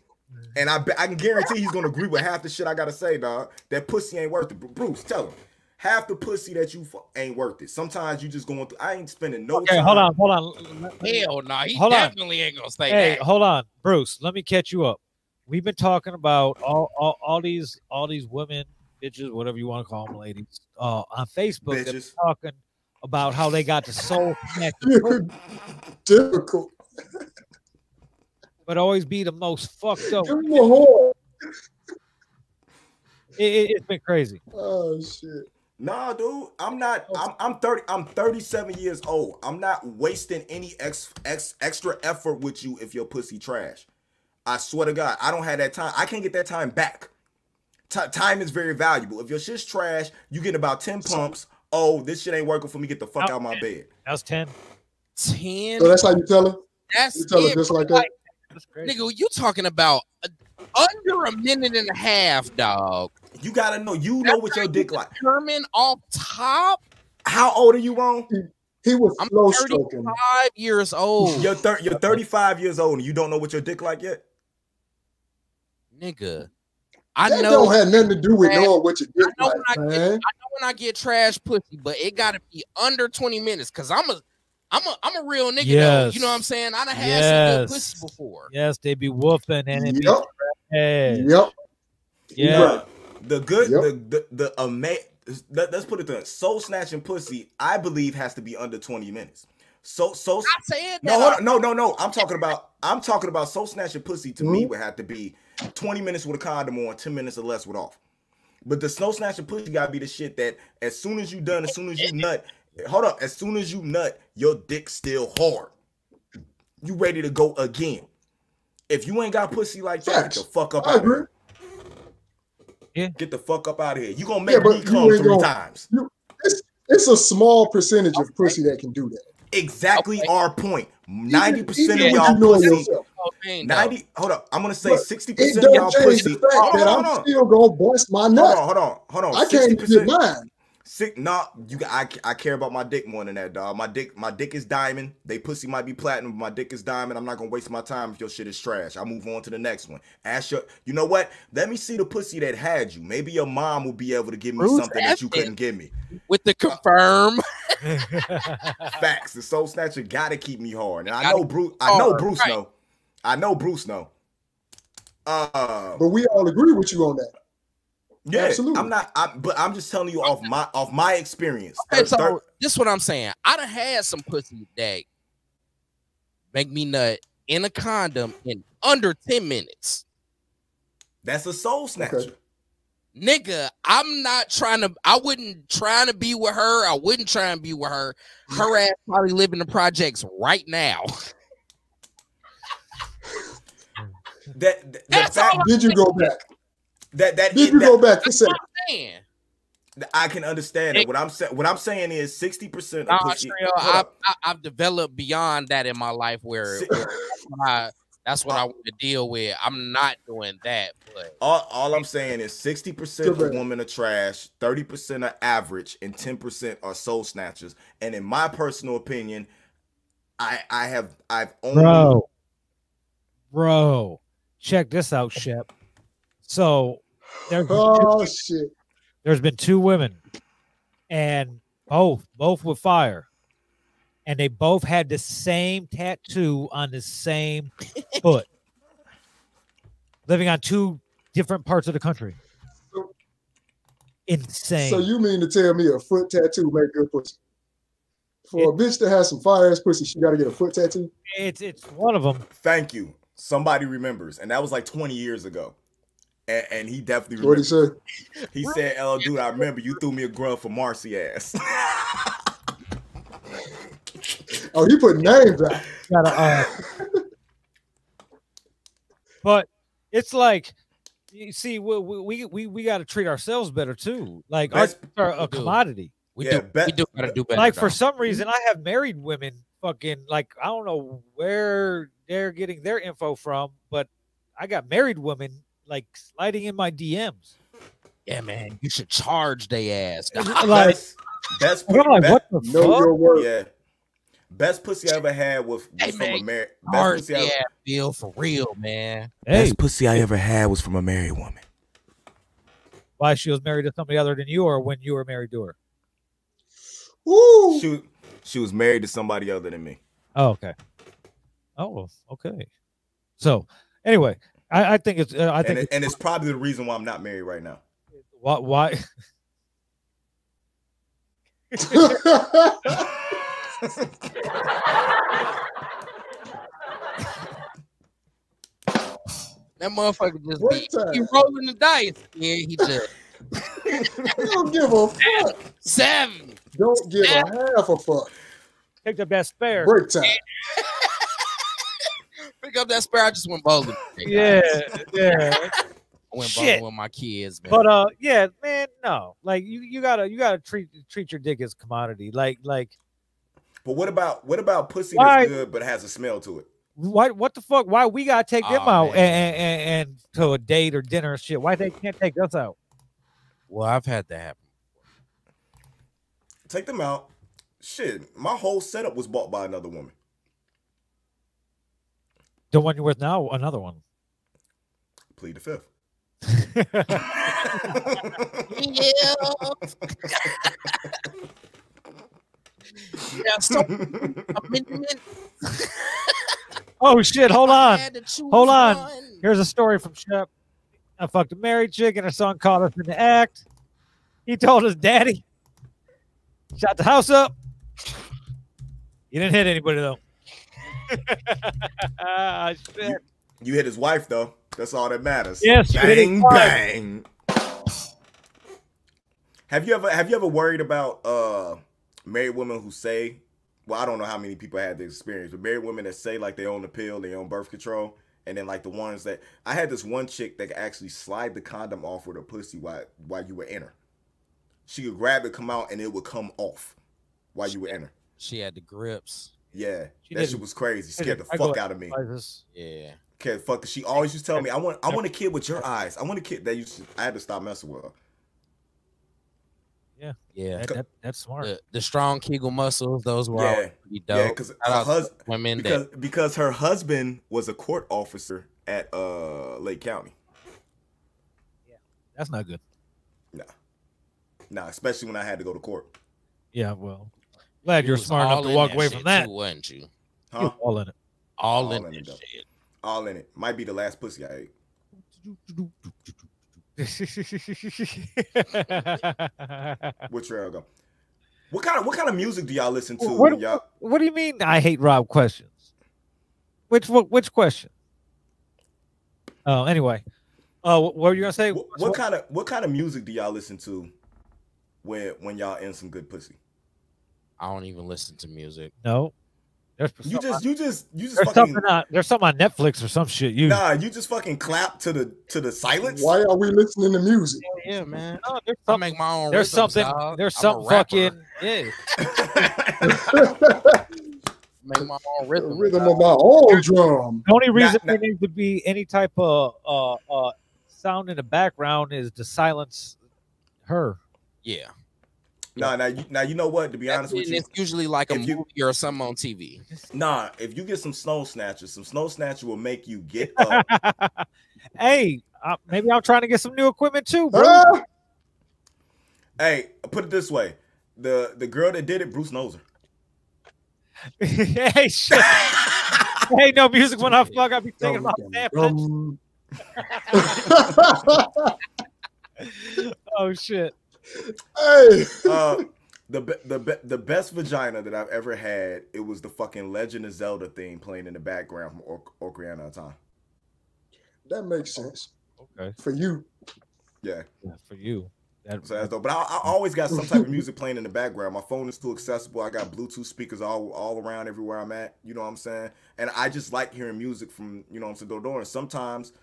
And I bet I can guarantee he's gonna agree with half the shit I gotta say, dog. That pussy ain't worth it. Bru- Bruce, tell him. Half the pussy that you fu- ain't worth it. Sometimes you just going through. I ain't spending no Okay, time. hold on, hold on. Hell no, he Hold on. definitely ain't gonna say Hey, that. hold on, Bruce. Let me catch you up. We've been talking about all, all, all these all these women, bitches, whatever you want to call them, ladies, uh, on Facebook. that Bitches. talking about how they got the soul connect, difficult. But always be the most fucked up. You're a whore. It, it, it's been crazy. Oh shit. Nah, dude, I'm not. Oh. I'm, I'm 30. I'm 37 years old. I'm not wasting any ex, ex extra effort with you if your pussy trash. I swear to God, I don't have that time. I can't get that time back. Ti- time is very valuable. If your shit's trash, you get about 10 pumps. Oh, this shit ain't working for me. Get the fuck out my bed. That was ten. Ten. So that's how you tell her? That's You tell her just like that? That's crazy. Nigga, you talking about under a minute and a half, dog. You gotta know. You know what your dick like. Determine off top. How old are you, Ron? He was I'm slow stroking. 35 years old. You're thir- You're 35 years old and you don't know what your dick like yet. Nigga. I that know don't have nothing to do with Man, knowing what you I did know like, when I get- man. when I get trash pussy, but it gotta be under 20 minutes because I'm a I'm a I'm a real nigga though. You know what I'm saying? I done had some good Yes. pussy before. Yes, they be woofing and it be Yep. trash. Yep. Yeah. Bruh, the good, Yep. the the the ama- let, Let's put it this: soul snatching pussy. I believe has to be under 20 minutes. So so I said that. no no no no. I'm talking about I'm talking about soul snatching pussy. To me, Mhm. would have to be 20 minutes with a condom on, 10 minutes or less with off. But the snow snatching pussy gotta be the shit that as soon as you done, as soon as you nut, hold up, as soon as you nut, your dick still hard. You ready to go again. If you ain't got pussy like that, get the fuck up I out of here. Yeah. Get the fuck up out of here. You gonna make but me you come three gonna- times. It's, it's a small percentage of pussy that can do that. Exactly Okay. our point. 90% Even of y'all you know pussy. yourself. 90 hold up. I'm gonna say But 60% of y'all pussy. the fact Hold that on, I'm hold on. still gonna bust my Hold on, hold on, hold on. I can't even get 60%. mine. Sick, nah, you. I, I care about my dick more than that, dog. My dick, my dick is diamond. They pussy might be platinum, but my dick is diamond. I'm not gonna waste my time if your shit is trash. I'll move on to the next one. Ask your, you know what? Let me see the pussy that had you. Maybe your mom will be able to give me Bruce something that you couldn't give me. With the confirm. Facts. The soul snatcher gotta keep me hard, and I Gotta know Bruce. I know Bruce right. know. I know Bruce know. Uh, But we all agree with you on that. Yeah. absolutely. I'm not. I, but I'm just telling you off my off my experience. Okay, Thir- so this is what I'm saying. I done had some pussy that make me nut in a condom in under 10 minutes. That's a soul snatcher. Okay. Nigga, I'm not trying to, I wouldn't trying to be with her. I wouldn't try and be with her. Her mm. ass probably living the projects right now. That, that, That's the fact, Did you go back? That that, Did you that- go back and say, Man, I can understand it. What I'm saying, what I'm saying is sixty percent nah, pussy. Trill, I've. I- I've developed beyond that in my life where, where that's what I, that's what uh I want to deal with. I'm not doing that, but All, all I'm saying is 60% of women are trash, 30% are average, and 10% are soul snatchers. And in my personal opinion, I I have I've only bro, bro, check this out, Shep. So there's been two, "Oh shit"? there's been two women, and both both with fire, and they both had the same tattoo on the same foot, living on two different parts of the country. So- Insane. So you mean to tell me a foot tattoo make good pussy? For a bitch that has some fire ass pussy, she got to get a foot tattoo. it's it's one of them. thank you. Somebody remembers, and that was like 20 years ago. And, and he definitely What he remembers. say? He said, "Oh, dude, I remember you threw me a grub for Marcy ass." Oh, he put names out. gotta uh but it's like you see we we we, we got to treat ourselves better too like our, Best- are a commodity we Yeah, do, bet- we do gotta do better. like for some reason i have married women fucking like i don't know where they're getting their info from but i got married women like sliding in my dms yeah, man, you should charge they ass. like best, best, I'm like, best- what the Know fuck your worth. yeah, best pussy I ever had was, was Hey, from man, a married. Best Charge pussy, I, yeah, Bill, for real, man. hey best pussy I ever had was from a married woman. why she was married to somebody other than you or when you were married to her Woo! She was- she was married to somebody other than me. oh okay oh okay so anyway i, I think it's uh, i and, think it, and it's probably the reason why I'm not married right now. why, why That motherfucker just What be he rolling the dice. Yeah, he just Don't give a fuck. seven. Don't give a half a fuck. picked up that spare Break time. Pick up that spare. I just went bowling. yeah yeah I went Shit. bowling with my kids, man. but uh yeah man no like you you gotta you gotta treat treat your dick as commodity like like But what about what about pussy Why- that's good but has a smell to it? why what the fuck why we gotta take them Aw, out and, and, and and to a date or dinner or shit why they can't take us out well, I've had that happen. Take them out. Shit, my whole setup was bought by another woman. The one you're with now another one Plead the fifth. Yeah. yeah. So amendment. oh shit hold on Had to choose Hold on. one. Here's a story from Shep. I fucked a married chick and her son caught us in the act. He told his daddy, shot the house up. You didn't hit anybody though. Ah, shit. you hit his wife though. That's all that matters. Yes, you hit his bang bang. Have you ever have you ever worried about uh married women who say, well, I don't know how many people had this experience, but married women that say like they own the pill, they own birth control, and then like the ones that I had this one chick that could actually slide the condom off with her pussy while while you were in her. She could grab it, come out, and it would come off while you were in her. She had the grips. Yeah, She that did- shit was crazy. Scared the I fuck out of me. Places. Yeah. Okay, fuck. She always used to tell me, I want, I want a kid with your eyes. I want a kid that used. To, I had to stop messing with her. Yeah. That, that- that's smart. The, the strong Kegel muscles, those were Yeah. always pretty Yeah, dope. because her husband, women because that because her husband was a court officer at uh Lake County. Yeah, that's not good. No. Nah, especially when I had to go to court. Yeah, well, glad you're smart enough to walk away from that. too, wasn't you? Huh? You're all in it. All, All in in it, shit. All in it. Might be the last pussy I ate. Which trail go? What kind of what kind of music do y'all listen to? What- y'all what do you mean I hate Rob questions? Which what which question? Oh, anyway. Uh, what were you gonna say? What, what kind of what kind of music do y'all listen to when when y'all in some good pussy? I don't even listen to music. No, there's You just on- you just you just there's fucking something on there's something on Netflix or some shit. You nah. You just fucking clap to the to the silence. Why are we listening to music? Yeah, man. No, there's I something. make my own. There's rhythms, something. dog. There's I'm something fucking. Yeah. Make my own The rhythm. rhythm of my own drum. The only reason nah. there needs to be any type of uh uh sound in the background is to silence her. Yeah. Nah, now you now you know what? To be honest with you, it's usually like a you- movie or something on TV. nah. If you get some snow snatchers, some snow snatcher will make you get up. hey, uh, maybe I'm trying to get some new equipment too, bro. Huh? hey, put it this way: the the girl that did it, Bruce knows her. hey, shit. hey, no music when I fuck. I be thinking about Drum, sampling. drum. Oh shit. Hey, uh, the be- the be- the best vagina that I've ever had. It was the fucking Legend of Zelda theme playing in the background from or- Ocarina of Time. that makes sense Okay. for you. Yeah, Yeah, for you. That, so that's dope. But I, I always got some type of music playing in the background. My phone is too accessible. I got Bluetooth speakers all all around everywhere I'm at. You know what I'm saying? And I just like hearing music from you know what I'm saying door to door. And sometimes,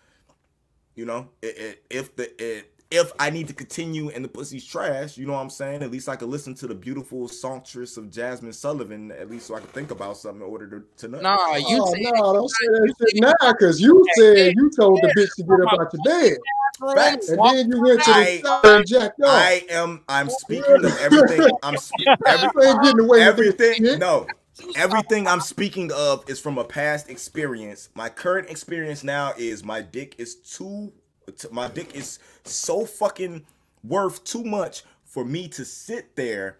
you know, it, it, if the it, if I need to continue and the pussy's trash, you know what I'm saying? At least I could listen to the beautiful songstress of Jazmine Sullivan, at least so I could think about something in order to, to know. Nah, you oh, said no, don't say that shit now, because you said you told the bitch to get up out your bed. Facts. And then you went to I- the shower and jacked off. I am I'm speaking of everything. I'm sp- every, You ain't getting away with everything. No, everything I'm speaking of is from a past experience. My current experience now is my dick is too. My dick is so fucking worth too much for me to sit there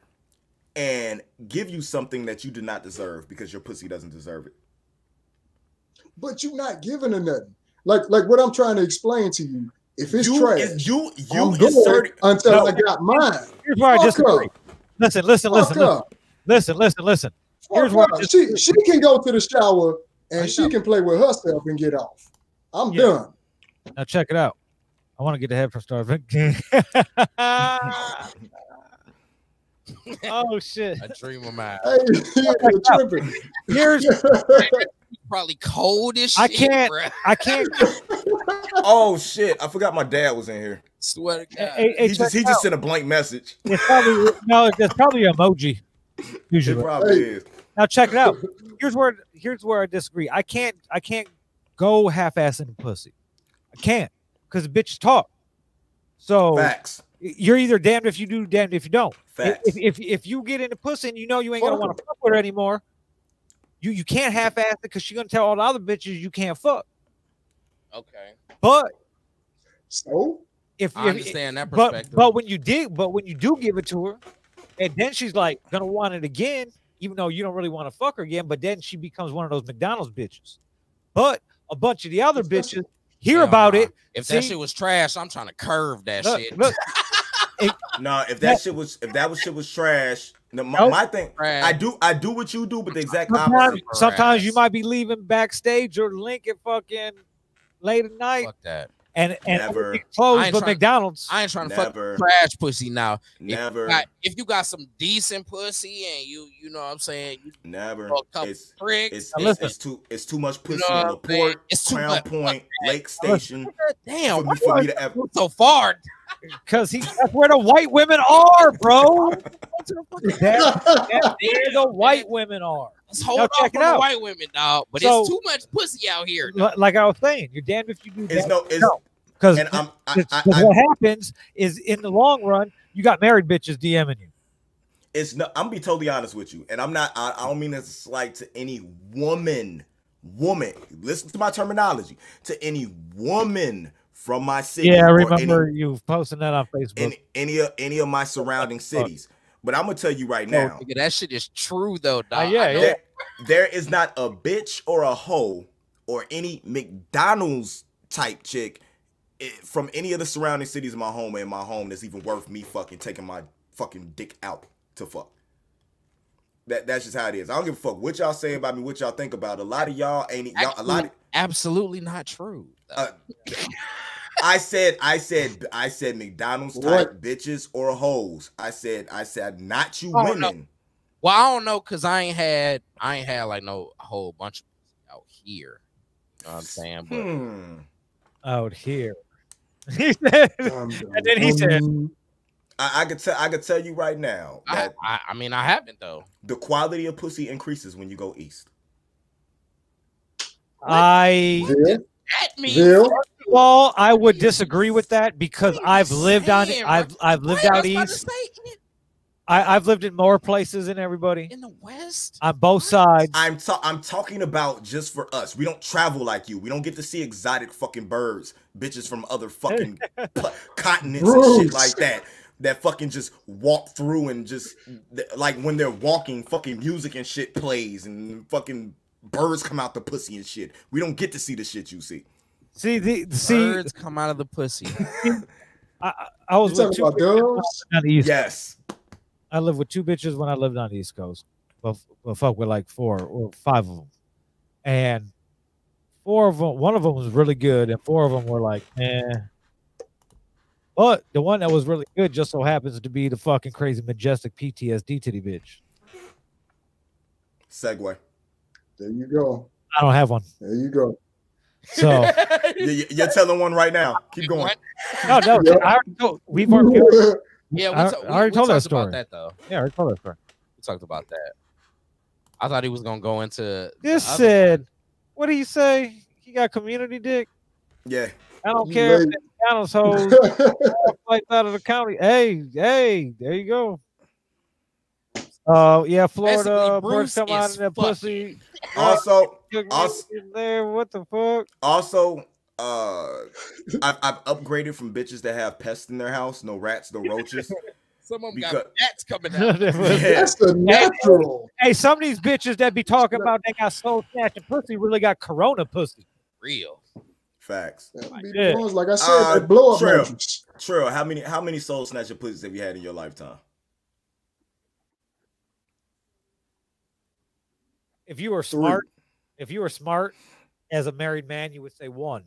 and give you something that you do not deserve because your pussy doesn't deserve it. But you not giving her nothing. Like like what I'm trying to explain to you. If it's you trash, is you you I'm good until No. I got mine. Here's where I Fuck disagree. Listen, listen, listen, listen, listen, listen, listen. Here's where I up. disagree. She she can go to the shower and she can play with herself and get off. I'm Yeah. done. Now check it out. I want to get ahead from starving. oh shit! I dream of mine. Hey. Here's Probably cold as I can't- bruh. I can't. Oh shit! I forgot my dad was in here. Swear to God. Hey, hey, He just he it just sent a blank message. It's probably no. It's probably emoji. It Usually. probably Hey. is. Now check it out. Here's where here's where I disagree. I can't I can't go half-ass in pussy. I can't because bitches talk. So Facts. you're either damned if you do, damned if you don't. Facts. If, if if you get into pussy and you know you ain't gonna want to fuck with her anymore, you you can't half-ass it because she's gonna tell all the other bitches you can't fuck. Okay. But So if, I if understand that but perspective. but when you did but when you do give it to her, and then she's like gonna want it again, even though you don't really want to fuck her again. But then she becomes one of those McDonald's bitches. But a bunch of the other bitches hear Hell about nah. it. If that shit was trash, I'm trying to curve that Look, shit. look, No, if that That- shit was if that was shit was trash, no, my, Nope. my thing, Trash. I do I do what you do, but the exact sometimes, opposite. sometimes you might be leaving backstage or Lincoln fucking late at night, Fuck that. And and Never. I closed ain't but trying- McDonald's. I ain't trying to Never. fuck trash pussy now. If you Never, got- If you got some decent pussy and you, you know what I'm saying, you never. a couple It's tricks. it's, it's it's too it's too much pussy know in what I'm? Laporte, It's too Crown much. Point, Lake Station Damn, for me for me to ever. so far? Because he that's where the white women are, bro. That- There the white women are. Let's hold Now off check it on the out. white women, dog. But So- it's too much pussy out here. Li- Like I was saying, you're damned if you do It's that. no it's No. Because and I'm I, I, I, what happens is in the long run, you got married bitches DMing you. it's no I'm gonna be totally honest with you, and I'm not I, I don't mean this slight to any woman, woman. Listen to my terminology. To any woman from my city. Yeah, I remember any, you posting that on Facebook. any any of any of my surrounding cities. But I'm gonna tell you right No, now. nigga, that shit is true though, dog. Uh, yeah, yeah. there, there is not a bitch or a hoe or any McDonald's type chick from any of the surrounding cities of my home and my home that's even worth me fucking taking my fucking dick out to fuck. That that's just how it is. I don't give a fuck what y'all say about me, what y'all think about. it. A lot of y'all ain't y'all. A lot. Of, Absolutely not true. uh, I said, I said, I said McDonald's type What? bitches or hoes. I said, I said not you Oh, no. women. well, I don't know because I ain't had I ain't had like no whole bunch of out here. You know what I'm saying? But Hmm. out here. He said, Um, And then he said- um, I, I could tell. I could tell you right now I, that I I mean I haven't though. the quality of pussy increases when you go east. I Bill, That means Bill, well, I would disagree with that because What are you I've lived on saying, I've? I've lived out was about to east. I, I've lived in more places than everybody in, in the West. on both sides. I'm ta- I'm talking about just for us. We don't travel like you. We don't get to see exotic fucking birds, bitches from other fucking pl- continents and shit like that. That fucking just walk through and just like when they're walking, fucking music and shit plays and fucking birds come out the pussy and shit. We don't get to see the shit you see. See the see Birds come out of the pussy. I, I- I was you with talking two about bitches on the east. Yes. I lived with two bitches when I lived on the East Coast. Well, f- well fuck with like four or five of them, and four of them. One of them was really good, and four of them were like, eh. But the one that was really good just so happens to be the fucking crazy majestic PTSD titty bitch. Segue. There you go. I don't have one, There you go. so You- you- You're telling one right now. Keep going. No, no. Yeah. I already told, we've already, Yeah, we, I- ta- I we- already we told that talked story. about that though. yeah, I already told that story. We talked about that. I thought he was gonna go into This other- said, what do you say? He got community dick. Yeah. I don't You care if late. it's McDonald's hoes. flights out of the county. Hey, hey, there you go. Uh, yeah, Florida Basically, birds Bruce come out is of that fucking. pussy. Also, Also- there. What the fuck? also, uh, I've, I've upgraded from bitches that have pests in their house, no rats, no roaches. Some of them Because- got bats coming out. Yeah. That's the natural. hey, some of these bitches that be talking about they got soul snatching pussy really got corona pussy. Real. Facts. That Yeah. the Like I said, Uh, blow up Trail. mattress. Trill, how many how many soul snatcher pussies have you had in your lifetime? If you were Three. smart, if you were smart as a married man, you would say one.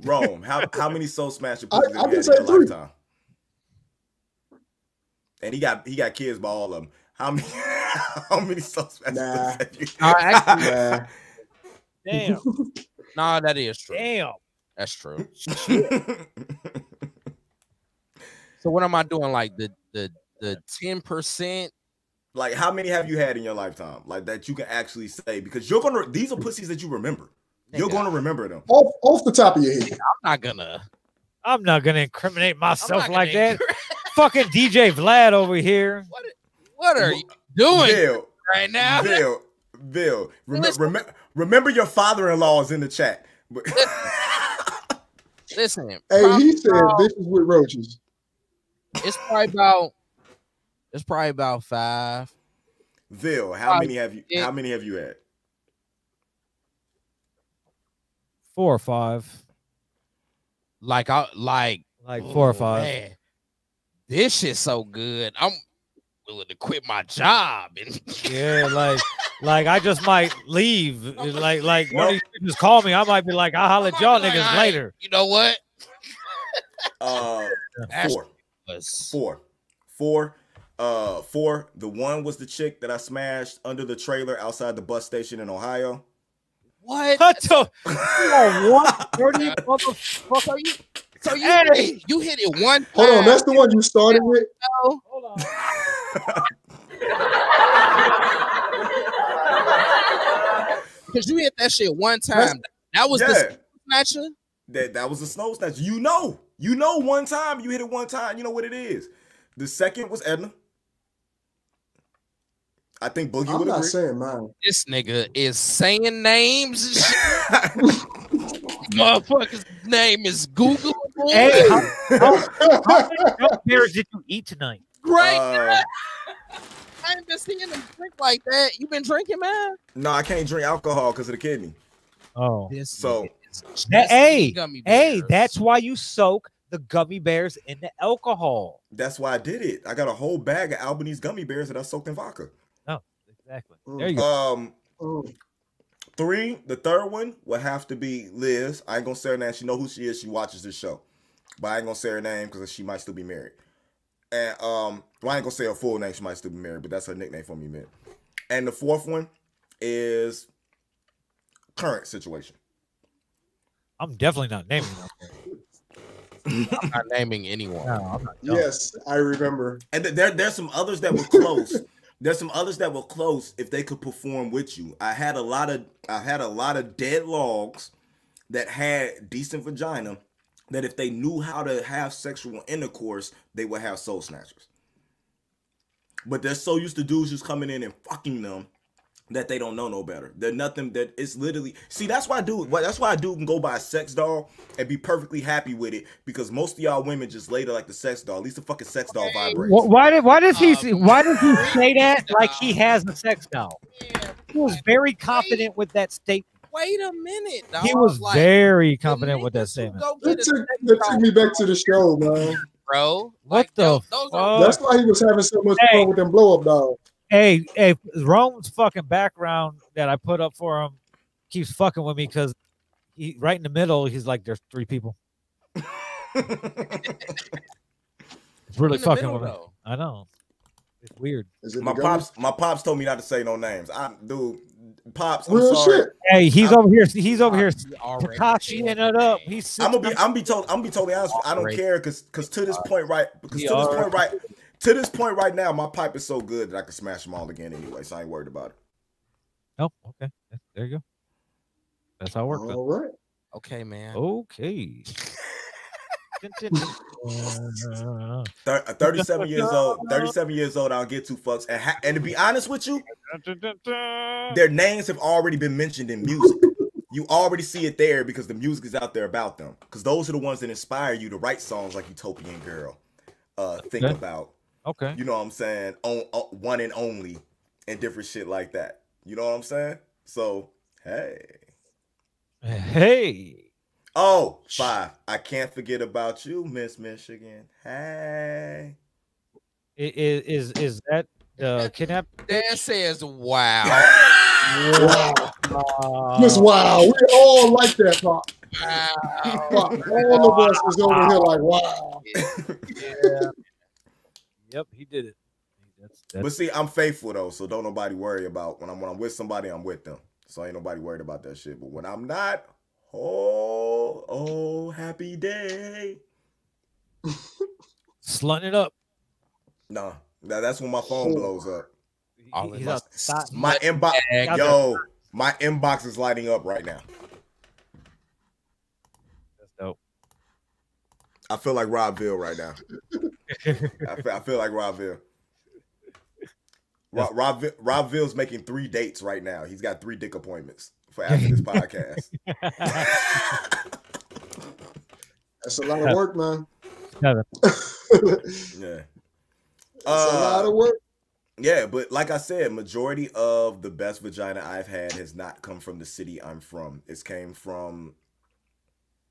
Rome, how how many soul snatcher I- pussies I have can you say had in your three. lifetime? And he got he got kids by all of them. How many how many soul snatcher Nah. pussies have you? Nah, actually, Nah. Damn, nah, that is true. damn. That's true. So what am I doing? Like the the the ten percent? like how many have you had in your lifetime? Like that you can actually say because you're gonna these are pussies that you remember. You're Nigga, gonna remember them. Off, off the top of your head. I'm not gonna. I'm not gonna incriminate I'm myself like gonna that. Fucking DJ Vlad over here. What, what are you doing Bill, right now? Bill, Bill. Remember, Listen. remember, remember your father-in-law is in the chat. But Listen, Hey, he said about- is with roaches. it's probably about it's probably about five. Bill, how Uh, many have you? it- How many have you had? Four or five. Like I like Like four or five. Man, this shit's so good. I'm willing to quit my job and Yeah, like like I just might leave. Like like one of Nope. these call me, I might be like, I'll holler at y'all Like, niggas I- later. You know what? Uh, four, four, four. Uh, four. The one was the chick that I smashed under the trailer outside the bus station in Ohio. What? What the you one thirty motherfucker? So you, so you, Hey! you hit it one time. Hold on, that's the one you started with. though? Hold on. Because you hit that shit one time. That was yeah, the snatcher. that that was the snow snatch. You know, you know, one time you hit it one time. You know what it is. The second was Edna. I think Boogie I'm would not agree. saying mine. This nigga is saying names and shit. Motherfucker's name is Google. Hey, how, how, how many milk bears did you eat tonight? Great. Uh, I ain't been seeing him drink like that. You been drinking, man? no, I can't drink alcohol because of the kidney. Oh. This So- That- hey, Hey, that's why you soak the gummy bears in the alcohol. That's why I did it. I got a whole bag of Albanese gummy bears that I soaked in vodka. Oh, exactly. Mm. There you go. Um, Mm. three, the third one would have to be Liz. I ain't gonna say her name. She know who she is. She watches this show, but I ain't gonna say her name because she might still be married. And um, well, I ain't gonna say her full name. She might still be married, but that's her nickname for me, man. And the fourth one is current situation. I'm definitely not naming them. I'm not naming anyone. No, I'm not. no. Yes, I remember. And th- there, there's some others that were close. there's some others that were close if they could perform with you. I had a lot of I had a lot of dead logs that had decent vagina that if they knew how to have sexual intercourse, they would have soul snatchers. But they're so used to dudes just coming in and fucking them that they don't know no better. They're nothing that it's literally see that's why I do that's why I do can go buy a sex doll and be perfectly happy with it because most of y'all women just later like the sex doll. At least the fucking sex doll vibrates. Wh- Why did why does he Um, why does he say that like he has a sex doll? He was very confident with that statement. Wait a minute. Dog. He was Like, very confident with that niggas statement. Go That get a took, that took me back to the show, man. bro. What Like, the those, those are? That's why he was having so much Hey. fun with them blow up dolls. Hey, hey, Rome's fucking background that I put up for him keeps fucking with me because he right in the middle, he's like, There's three people. It's really fucking middle, with me. though. I know. It's weird. Is it my pops, my pops told me not to say no names. I dude, pops, I'm Real sorry. shit. Hey, he's I'm- over here. He's over here He already Tekashi it up. He's I'm gonna be, I'm gonna be told, I'm gonna be totally honest. with you, I don't care because, because to this point, right, because to this point, right, to this point, right now, my pipe is so good that I can smash them all again anyway. So I ain't worried about it. Oh, okay. There you go. That's how it works. All right. Okay, man. Okay. Thir- uh, 37 years old, 37 years old. I don't get two fucks. And, ha- and to be honest with you, their names have already been mentioned in music. You already see it there because the music is out there about them. Because those are the ones that inspire you to write songs like Utopian Girl, uh, Think Okay. About, okay. you know what I'm saying, on, on, One and Only, and different shit like that. You know what I'm saying? So, hey. Hey. Oh, five. I can't forget about you, Miss Michigan. Hey. I- i- Is is that the kidnap? Dan says, "Wow, Wow. Uh, Just wow. We all like that, Pop. wow." Pop. All of us is over here like, wow. yeah. Yep, he did it. That's, But see, I'm faithful though, so don't nobody worry about when I'm when I'm with somebody, I'm with them. So ain't nobody worried about that shit. But when I'm not, oh, oh, happy day. slutting it up. Nah, that, that's when my phone blows up. He- All he's my out My inbox, yo, my inbox is lighting up right now. That's dope. I feel like Rob Robville right now. I feel, I feel like Robville. Rob, Rob, Robville's making three dates right now. He's got three dick appointments for after this podcast. That's a lot of work, man. Yeah. That's a lot of uh, work. Yeah, but like I said, majority of the best vagina I've had has not come from the city I'm from. It's came from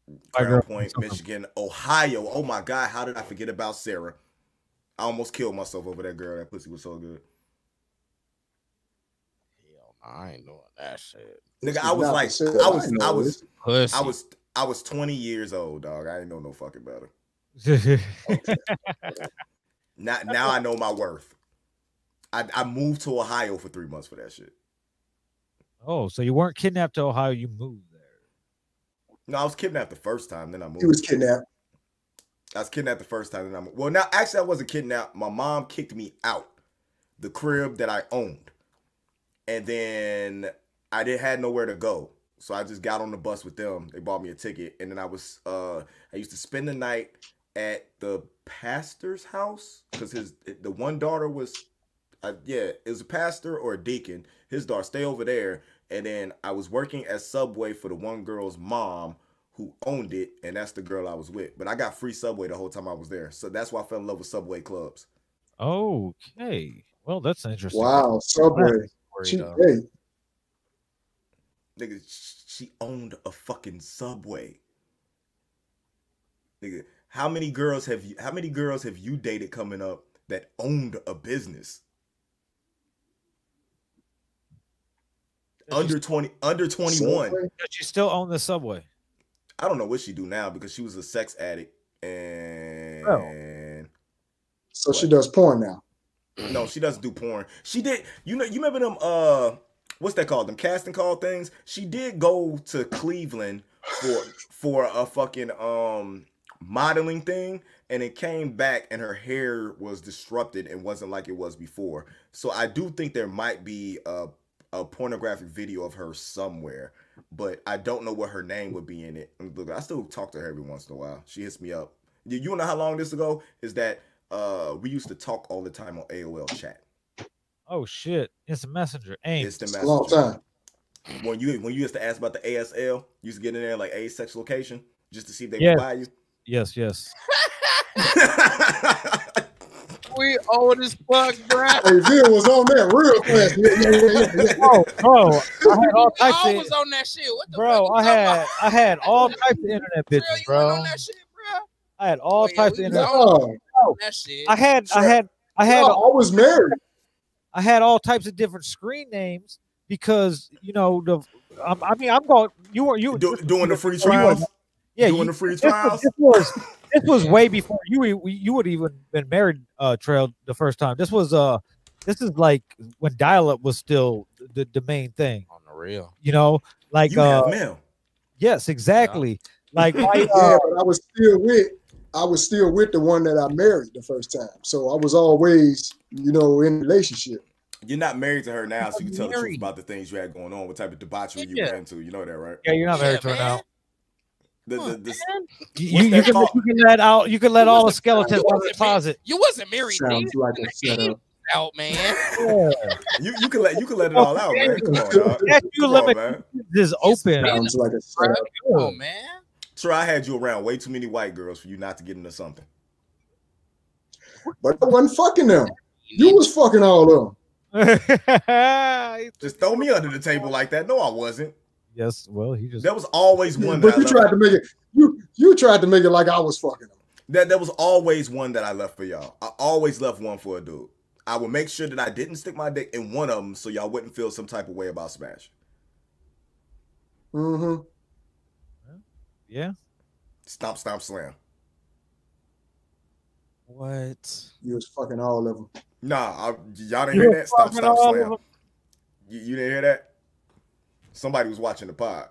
My Crown Point, Michigan, Ohio. Oh my God, how did I forget about Sarah? I almost killed myself over that girl. That pussy was so good. Hell, I ain't doing that shit. Nigga, I was like. I was, know I was. Pussy. I was, I was 20 years old, dog. I didn't know no fucking better. Now, now I know my worth. I, I moved to Ohio for three months for that shit. oh, so you weren't kidnapped to Ohio? You moved there. No, I was kidnapped the first time, then I moved. He was kidnapped. I was kidnapped the first time. Then I'm well. Now, actually, I wasn't kidnapped. My mom kicked me out the crib that I owned, and then I didn't had nowhere to go. So I just got on the bus with them. They bought me a ticket, and then I was uh I used to spend the night at the pastor's house because his the one daughter was uh, yeah it was a pastor or a deacon. His daughter stay over there, and then I was working at Subway for the one girl's mom who owned it, and that's the girl I was with. But I got free Subway the whole time I was there, so that's why I fell in love with Subway clubs. Okay. Well, that's interesting. Wow. Subway. Worried, Cheap date. Nigga, she owned a fucking Subway. Nigga, How many girls have you? How many girls have you dated coming up that owned a business? Under twenty, under twenty one. Does she still own the subway? I don't know what she do now because she was a sex addict and So she does porn now. no, she doesn't do porn. She did. You know, you remember them? Uh, what's that called? Them casting call things. She did go to Cleveland for for a fucking um modeling thing, and it came back, and her hair was disrupted and wasn't like it was before. So I do think there might be a a pornographic video of her somewhere, but I don't know what her name would be in it. Look, I still talk to her every once in a while. She hits me up. You you know how long this ago is that? Uh, we used to talk all the time on AOL chat. Oh shit! It's a messenger. Ain't It's the It's a long time. When you when you used to ask about the ASL, you used to get in there like asexual location just to see if they Yes. would buy you. yes, yes. We old as fuck, bro. Hey, Bill was on that real fast. Yeah, yeah, yeah, yeah, yeah. Oh, bro, I had all types I of was on that shit. What the bro. fuck I had talking I had all types of internet about? Trail, bitches, you went on bro. that shit, bro. I had all Oh, types of internet. Oh, that shit. I had I had I had no, I was married. I had all types of different screen names because you know the. Um, I mean, I'm going. You were you Do, doing the free you were- trials. Yeah, doing you, the free this was, trials. this was this was way before you you would even been married. Uh, Trail the first time. This was uh, this is like when dial up was still the the main thing. on the real. You know, like You uh, have mail. yes, exactly. Like my, Yeah, uh, but I was still with I was still with the one that I married the first time. So I was always, you know, in relationship. You're not married to her now, so you can tell the truth about the things you had going on, what type of debauchery you Yeah. were into. You know that, right? yeah, you're not married to her now. The, Come the, on, the. You, you, can, you can let out. You can let You all the skeletons you out the wasn't married. closet. You wasn't married. Sounds then. like a setup. out, man. Yeah. you you can let you can let it all out, man. Come on, dog. That you Come on, limit man. is open. Sounds like a setup. Come on, man. Sure, I had you around way too many white girls for you not to get into something. But I wasn't fucking them. You was fucking all of them. Just throw me under the table like that. No, I wasn't. yes, well, he just There was always one But that I you tried left. to make it you you tried to make it like I was fucking them. That there was always one that I left for y'all. I always left one for a dude. I would make sure that I didn't stick my dick in one of them so y'all wouldn't feel some type of way about Smash. Mm-hmm. Yeah. Stomp, stomp, slam. What? You was fucking all of them. Nah, I, y'all didn't You hear that? Stomp, fucking stomp, slam. You, you didn't hear that? Somebody was watching the pod.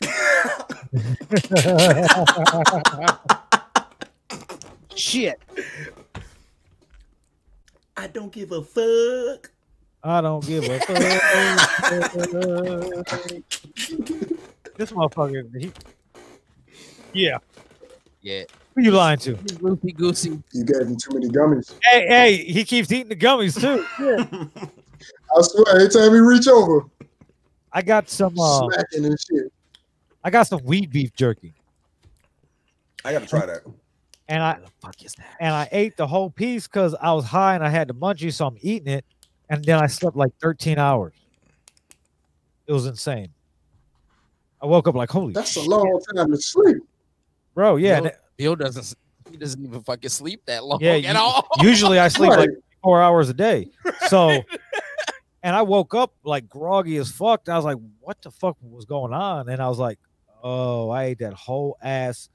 Shit. I don't give a fuck. I don't give a fuck. this motherfucker. He, yeah. Yeah. Who you lying to? Loopy goosey. You gave him too many gummies. Hey, hey, he keeps eating the gummies too. Yeah. I swear, every time he reach over, I got some. Uh, smacking and shit. I got some wheat beef jerky, I gotta try that. and I Fuck is that? and I ate the whole piece because I was high and I had the munchies, so I'm eating it, and then I slept like 13 hours. It was insane. I woke up like, holy That's a long time to sleep. Bro. Yeah, Bill, Bill doesn't. He doesn't even fucking sleep that long Yeah, at you- all. usually I sleep Right. like four hours a day. So, and I woke up like groggy as fuck. I was like, what the fuck was going on? And I was like, oh, I ate that whole ass,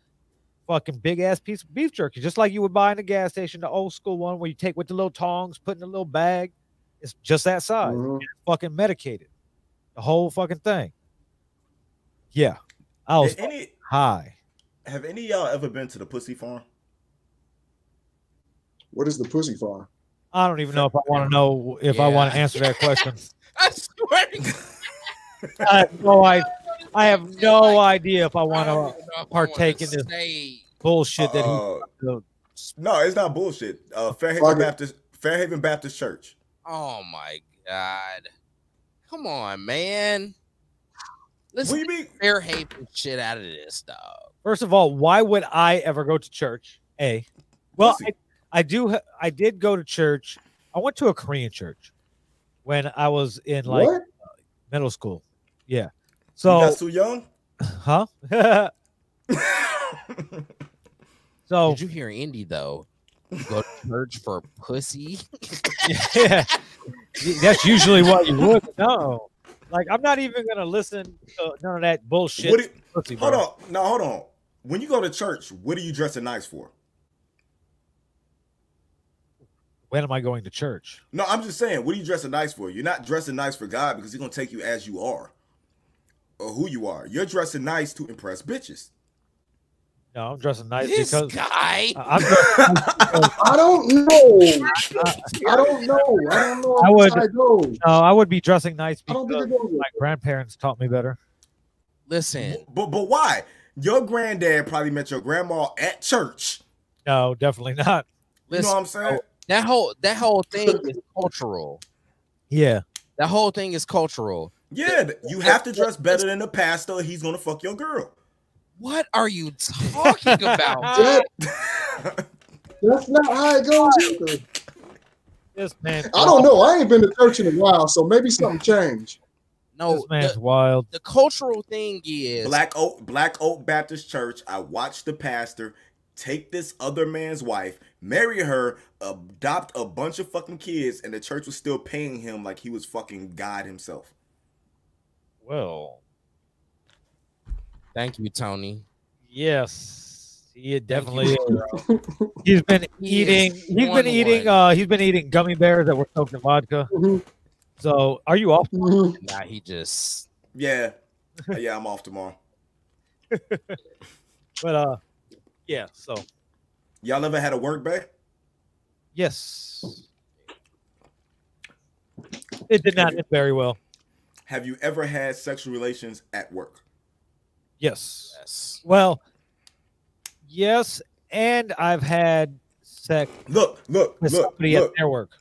fucking big ass piece of beef jerky, just like you would buy in the gas station, the old school one where you take with the little tongs, put in a little bag. It's just that size, Mhm. fucking medicated, the whole fucking thing. Yeah, I was Have any high. Have any of y'all ever been to the pussy farm? What is the pussy farm? I don't even know if I want to know if I want to answer that question. I swear. to God, I have no I, I have no idea if I want to even know if I partake in this say- bullshit that he. Uh, no, it's not bullshit. Uh, Fairhaven Fuck it. Baptist Fairhaven Baptist Church. Oh my god! Come on, man. Let's What do you mean? fair haven shit out of this, dog. First of all, why would I ever go to church? A, well, I, I do. I did go to church. I went to a Korean church when I was in like what? Uh, middle school. Yeah. you So, got too young? huh? So Did you hear Indy though? Go to church for pussy. yeah, that's usually what you would. No, like I'm not even gonna listen to none of that bullshit. What pussy, hold on. No, hold on. When you go to church, what are you dressing nice for? When am I going to church? No, I'm just saying, what are you dressing nice for? You're not dressing nice for God because He's gonna take you as you are, or who you are. You're dressing nice to impress bitches. No, I'm dressing nice This because guy. I'm dressed, I don't know. I don't know. I don't know. I I would- would. I go. no, I would be dressing nice I because think it goes. my grandparents taught me better. Listen, But but why? Your granddad probably met your grandma at church. No, definitely not. You know what I'm saying? that whole that whole thing is cultural. Yeah, That whole thing is cultural. Yeah, you have to dress better than the pastor. He's gonna fuck your girl. What are you talking about? That, that's not how it goes either. this man. I don't know. I ain't been to church in a while, so maybe something changed. No, This man's the, wild. the cultural thing is Black Oak Black Oak Baptist Church. I watched the pastor take this other man's wife, marry her, adopt a bunch of fucking kids, and the church was still paying him like he was fucking God himself. Well, Thank you, Tony. yes, he definitely is. He's been eating. is He's one been eating. one. Uh, he's been eating gummy bears that were soaked in vodka. Mhm, So, are you off? mhm. Now he just Yeah, yeah, I'm off tomorrow. But uh, yeah. So Y'all ever had a work bay? yes, it did not end very well. Have you ever had sexual relations at work? Yes. yes. Well, yes, and I've had sex Look, look, with look, somebody look, at their work.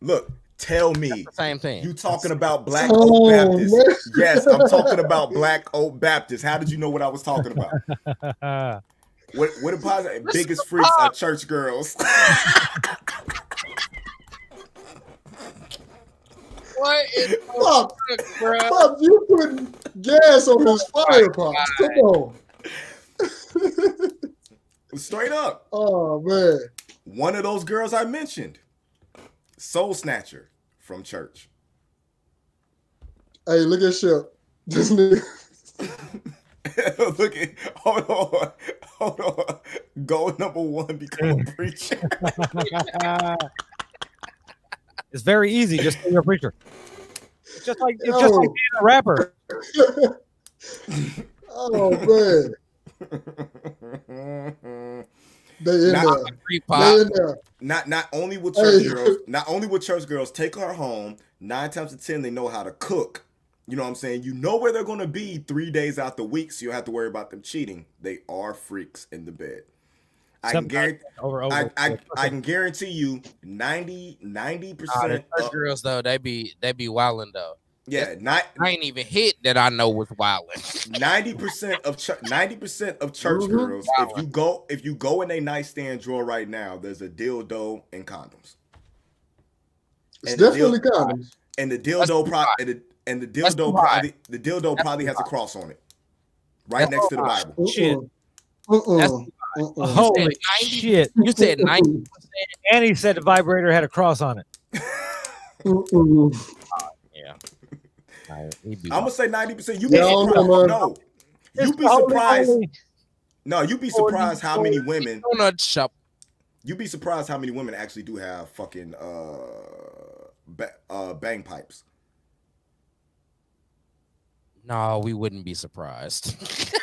look. Tell me, The same thing. you talking about Black Oh, Oak Baptist? man. Yes, I'm talking about Black Oak Baptist. How did you know what I was talking about? What what about the biggest freaks uh, are church girls? what is Pop, bro? Pop, you putting gas on his fire pot. Come on. Straight up. Oh man. One of those girls I mentioned, Soul Snatcher from church. Hey, look at Shep. This nigga. Look at hold on, hold on. Goal number one, become a preacher. It's very easy. Just say you're a preacher. It's just like it's just like oh. being a rapper. oh man. They in Nah, there. They in there. not not only with church Hey. girls, not only with church girls take her home. Nine times out of ten, they know how to cook. You know what I'm saying? You know where they're gonna be three days out the week, so you don't have to worry about them cheating. They are freaks in the bed. I can guarantee. Over, over. I, I. I can guarantee you 90 Nah, the percent. church girls though, they be they be wilding though. Yeah, not I ain't even hit that I know was wilding. ninety percent of ninety percent of church Mhm. girls. Wow. If you go if you go in a nightstand drawer right now, there's a dildo and condoms, It's And the definitely deal- condoms. and the dildo too pro- high. and the, and the dildo probably the dildo That's probably has a cross on it, right That's next to the too high. Bible. Shit. Mm-mm. Mm-mm. Holy 90? shit! You said ninety. And he said the vibrator had a cross on it. Mm-mm. Yeah. Nah, I'm gonna say ninety percent. You Yeah, be I surprised. man. No, It's you be surprised. No, you be surprised how many women. donut shop. You'd be surprised how many women actually do have fucking uh, ba- uh bang pipes. No, we wouldn't be surprised.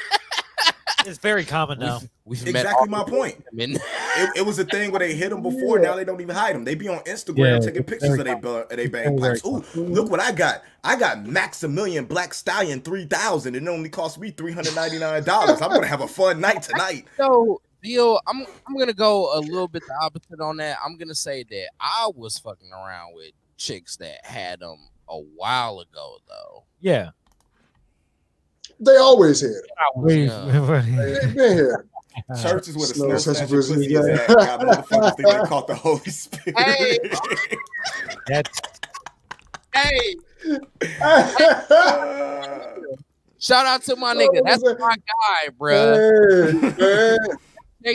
It's very common now. We've, we've Exactly all my point. women. It, it was a thing where they hit them before. Yeah. Now they don't even hide them. They be on Instagram Yeah, taking pictures of very they of they bang very, pipes. Ooh, look what I got! I got Maximilian Black Stallion three thousand. and It only cost me three hundred ninety nine dollars. I'm gonna have a fun night tonight. So, Bill, I'm I'm gonna go a little bit the opposite on that. I'm gonna say that I was fucking around with chicks that had them a while ago, though. Yeah. They always had it. We- They been here. Churches with a Snow snow such a snatcher pussy, pussy is yeah. at. Motherfuckers think they caught the Holy Spirit. Hey. That's Hey, shout out to my nigga. That's man. my guy, bruh. Hey, man.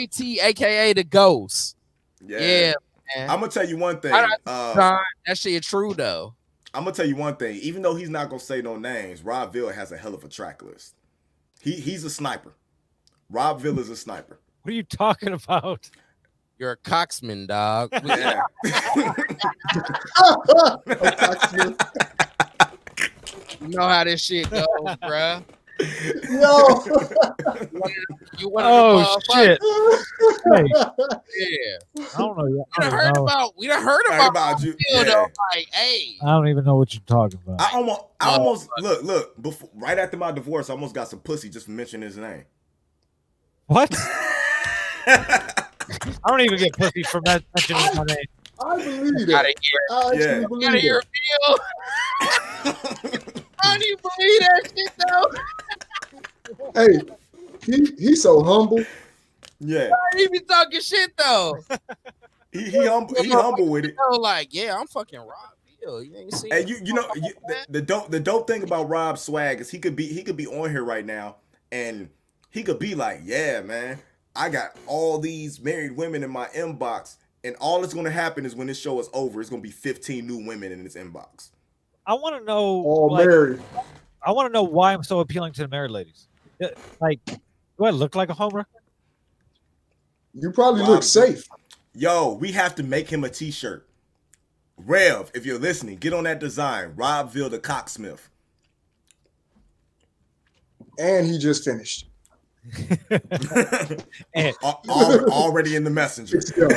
JT, aka the Ghost. Yeah. Yeah, man. I'm gonna tell you one thing. I- Uh, that shit true though. I'm gonna tell you one thing. Even though he's not gonna say no names, Rob Ville has a hell of a track list. He he's a sniper. Rob Ville is a sniper. What are you talking about? You're a coxman, dog. Yeah. you know how this shit goes, bruh. Yo. You want Oh uh, shit! Hey, Yeah. I don't know. We I done don't, heard know. about. We done heard Heard about. about you. Yeah. though. Like, hey, I don't even know what you're talking about. I almost, I No. almost look, look. Before, right after my divorce, I almost got some pussy just for mentioning his name. What? I don't even get pussy from that mentioning my name. I believe gotta it. hear, I actually Yeah. believe gotta hear it. Bill. I don't even believe that shit though. Hey, he he's so humble. yeah, I ain't even talking shit though. he he humble, he humble with it. So like, yeah, I'm fucking Rob Bill. You ain't seen. And you, you know, you, the, the dope, the dope thing about Rob Swag is he could be, he could be on here right now, and he could be like, "Yeah, man, I got all these married women in my inbox, and all that's gonna happen is when this show is over, it's gonna be 15 new women in his inbox." I want to know. All like, married. I want to know why I'm so appealing to the married ladies. Like, do I look like a homer? You probably Rob- look safe. Yo, we have to make him a T-shirt. Rev, if you're listening, get on that design. Robville the cocksmith. And he just finished. And Al- al- already in the messenger. It's done.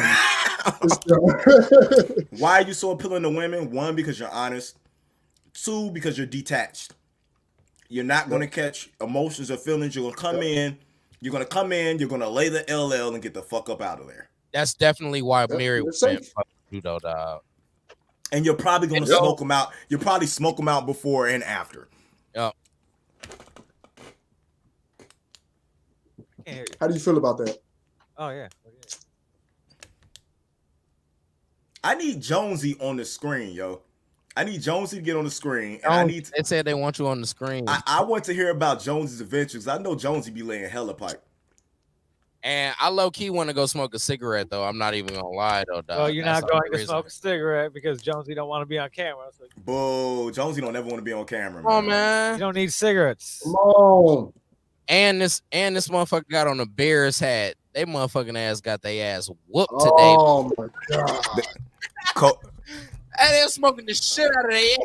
It's done. Why are you so appealing to women? One, because you're honest. Two, because you're detached. You're not going to catch emotions or feelings. You're going to come in. You're going to come in. You're going to lay the LL and get the fuck up out of there. That's definitely why That's Mary what went it's safe. fuck you though, dog. And you're probably going to Yo. smoke them out. You'll probably smoke them out before and after. can't hear you. How do you feel about that? Oh yeah. Oh, I need Jonesy on the screen, yo. I need Jonesy to get on the screen. And I Jones- need They said they want you on the screen, I, I want to hear about Jonesy's adventures. I know Jonesy be laying hella pipe. and I low key want to go smoke a cigarette though. I'm not even gonna lie though, dog. Well, you're That's not going to smoke a cigarette because Jonesy don't want to be on camera. So Boo, Jonesy don't ever want to be on camera. Come on, you man. You don't need cigarettes. Come on. And this and this motherfucker got on a Bears hat. They motherfucking ass got their ass whooped oh, today. Oh my god. Co- And they're smoking the shit out of their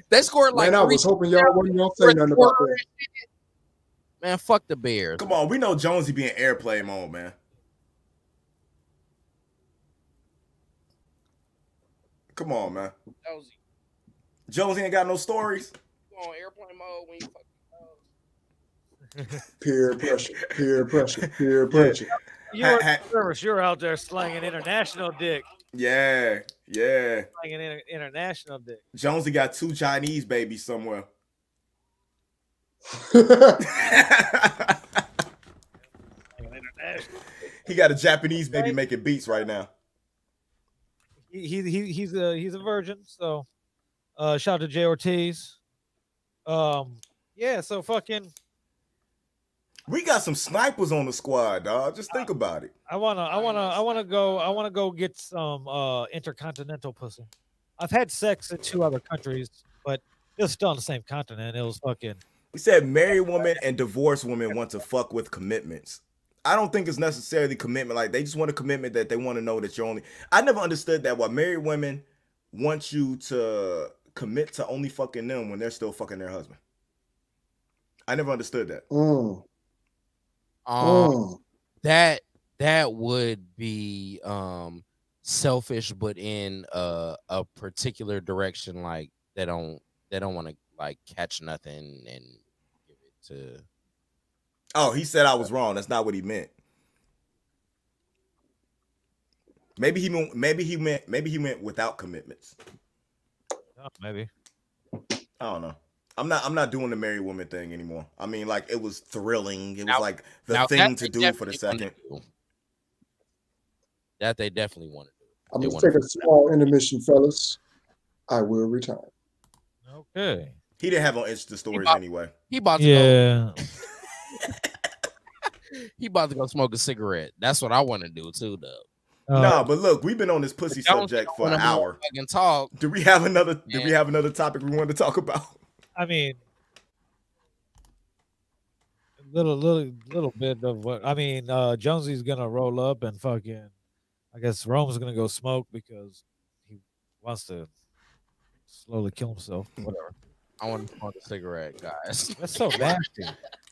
They scored like Man, I was hoping y'all wasn't gonna say nothing about that. Man, fuck the Bears. Come on, we know Jonesy be in airplay mode, man. Come on, man. Jonesy, Jonesy ain't got no stories. you on airplane mode when you fucking Peer pressure. Peer pressure. Peer pressure. You Ha- ha- service. You're out there slanging international dick. Yeah, yeah. Slanging inter- international dick. Jonesy got two Chinese babies somewhere. International. he got a Japanese baby making beats right now. He, he, he he's a he's a virgin. So, uh, shout out to Jay Ortiz. Um, yeah. So fucking. We got some snipers on the squad, dog. Just think about it. I wanna, I wanna, I wanna go. I wanna go get some uh intercontinental pussy. I've had sex in two other countries, but it was still on the same continent. It was fucking. We said married women and divorced women want to fuck with commitments. I don't think it's necessarily commitment. Like they just want a commitment that they want to know that you're only. I never understood that why married women want you to commit to only fucking them when they're still fucking their husband. I never understood that. Mm, um mm. that that would be um selfish but in a, a particular direction like they don't they don't want to like catch nothing and give it to Oh, he said I was wrong. That's not what he meant. Maybe he meant. Maybe he meant. Maybe he meant without commitments. Oh, maybe. I don't know. I'm not. I'm not doing the married woman thing anymore. I mean, like it was thrilling. It was like the thing to do for the second. that they definitely want to do I'm They gonna take a small intermission, fellas. I will return. Okay. He didn't have on Insta stories bought- anyway. he about to go Yeah. he about to go smoke a cigarette. That's what I want to do too, though. Uh, nah, but look, we've been on this pussy subject for an wanna hour. Fucking talk. Do we have another? Do we have another topic we want to talk about? I mean, a little, little, little bit of what I mean. Uh, Jonesy's gonna roll up and fucking. I guess Rome's gonna go smoke because he wants to slowly kill himself. Whatever. I want to smoke a cigarette, guys. That's so nasty.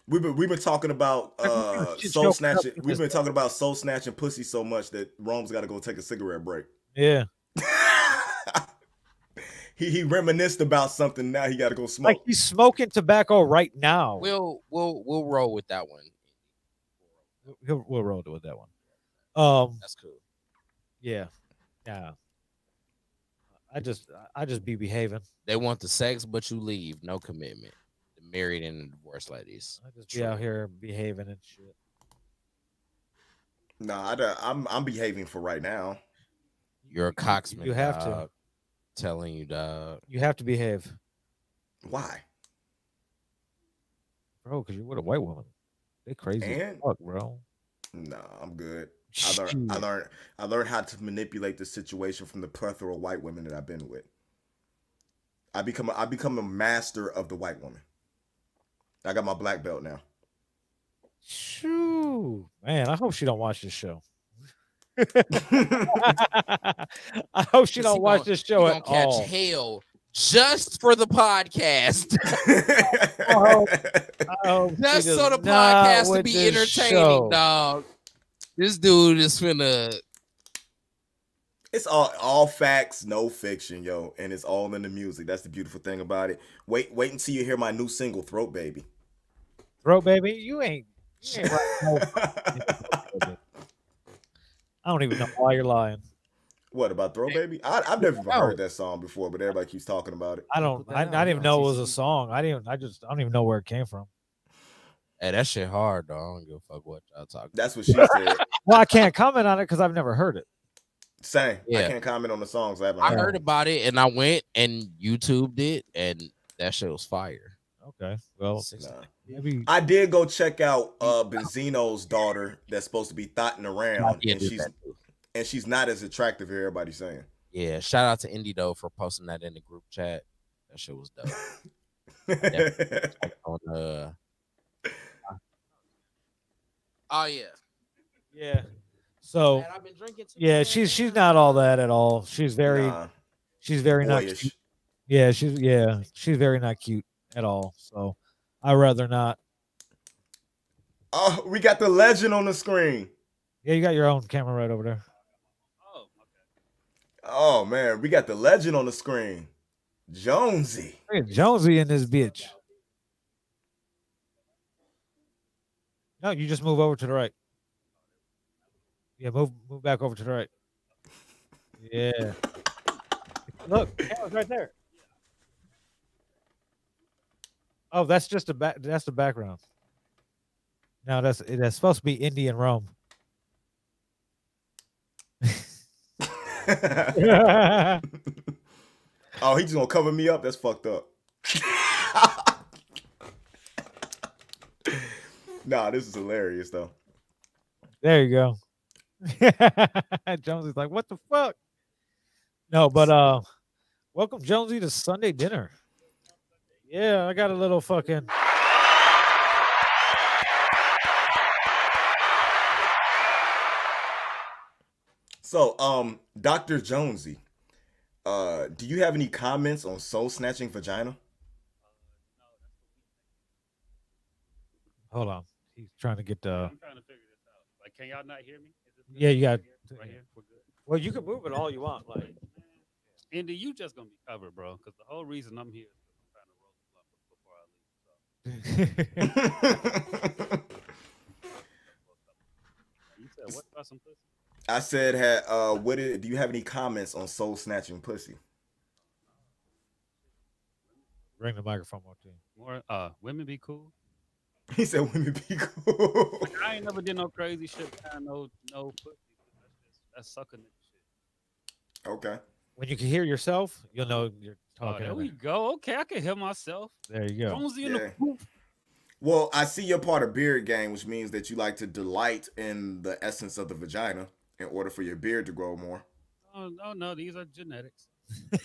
We've been we've been talking about uh, Just soul snatching. We've been talking about soul snatching pussy so much that Rome's got to go take a cigarette break. Yeah, he he reminisced about something. Now he got to go smoke. like he's smoking tobacco right now. We'll we'll we'll roll with that one. We'll, we'll roll with that one. Um, That's cool. yeah, yeah. I just, I just be behaving. They want the sex, but you leave. No commitment. The married and divorced ladies. I just be out here behaving and shit. nah, I, don't- I'm I'm behaving for right now. You're a coxman. you have to. Dog. Telling you, dog. You have to behave, Why? bro, because you're with a white woman. They crazy as And- fuck, bro. Nah, I'm good. I learned I learned I learned how to manipulate the situation from the plethora of white women that I've been with. I become a, I become a master of the white woman. I got my black belt now. Shoo, man. I hope she don't watch this show. I hope she don't he watch gon- this show at catch all. hell just for the podcast. Oh, I just so the podcast to be entertaining, show. dog. This dude is finna. it's all all facts, no fiction, yo, and it's all in the music. That's the beautiful thing about it. Wait, wait until you hear my new single, "Throat Baby." Throat baby, you ain't. You ain't right, no. I don't even know why you're lying. what about Throat Baby"? I, I've never even heard that song before, but everybody keeps talking about it. I don't. Put I, I didn't even know it was a song. I didn't. I just. I don't even know where it came from. Hey, that shit hard, though. I don't give a fuck what y'all talking. That's what she said. Well, I can't comment on it because I've never heard it. Same. Yeah. I can't comment on the songs. I haven't. I heard. heard about it and I went and YouTubed it, and that shit was fire. Okay. Well, Nah. Maybe. I did go check out uh Benzino's daughter that's supposed to be thotting around, and she's and she's not as attractive as everybody's saying. yeah. Shout out to Indy though for posting that in the group chat. That shit was dope. On uh. Oh yeah. Yeah. So Man, I've been drinking yeah, man. she's she's not all that at all. She's very Nah, she's very not cute. Yeah, she's yeah, she's very not cute at all. So I rather not. Oh, we got the legend on the screen. Yeah, you got your own camera right over there. Oh, okay. Oh man, we got the legend on the screen. Jonesy. Look Jonesy in this bitch. No, you just move over to the right. Yeah, move move back over to the right. Yeah. Look, camera's right there. Oh, that's just a back. That's the background. No, that's that's supposed to be Indian Rome. oh, he's just gonna cover me up. That's fucked up. nah, this is hilarious though. there you go. Jonesy's like, what the fuck? No, but uh, welcome Jonesy to Sunday dinner. Yeah, I got a little fucking. So, um, Dr. Jonesy, uh, do you have any comments on soul snatching vagina? Hold on, he's trying to get the. I'm trying to figure this out. Like, can y'all not hear me? Is? Yeah, you got. Right here? Right here? We're good. Well, you can move it all you want. Like, Andy, you just gonna be covered, bro. Because the whole reason I'm here is 'cause I'm trying to roll the blunt before I leave. So you said what about some pussy? I said, had uh, what did, do you have any comments on soul snatching pussy? bring the microphone more to you. More uh, women be cool. He said, women be cool. Like, I ain't never did no crazy shit. behind No, no pussy. That's just that's sucker nigga shit. okay. When you can hear yourself, you'll know you're Oh, talking. there in we there. go. Okay, I can hear myself. there you go. Jonesy in Yeah. the booth. Well, I see you're part of beard gang, which means that you like to delight in the essence of the vagina in order for your beard to grow more. Oh no, no, these are genetics.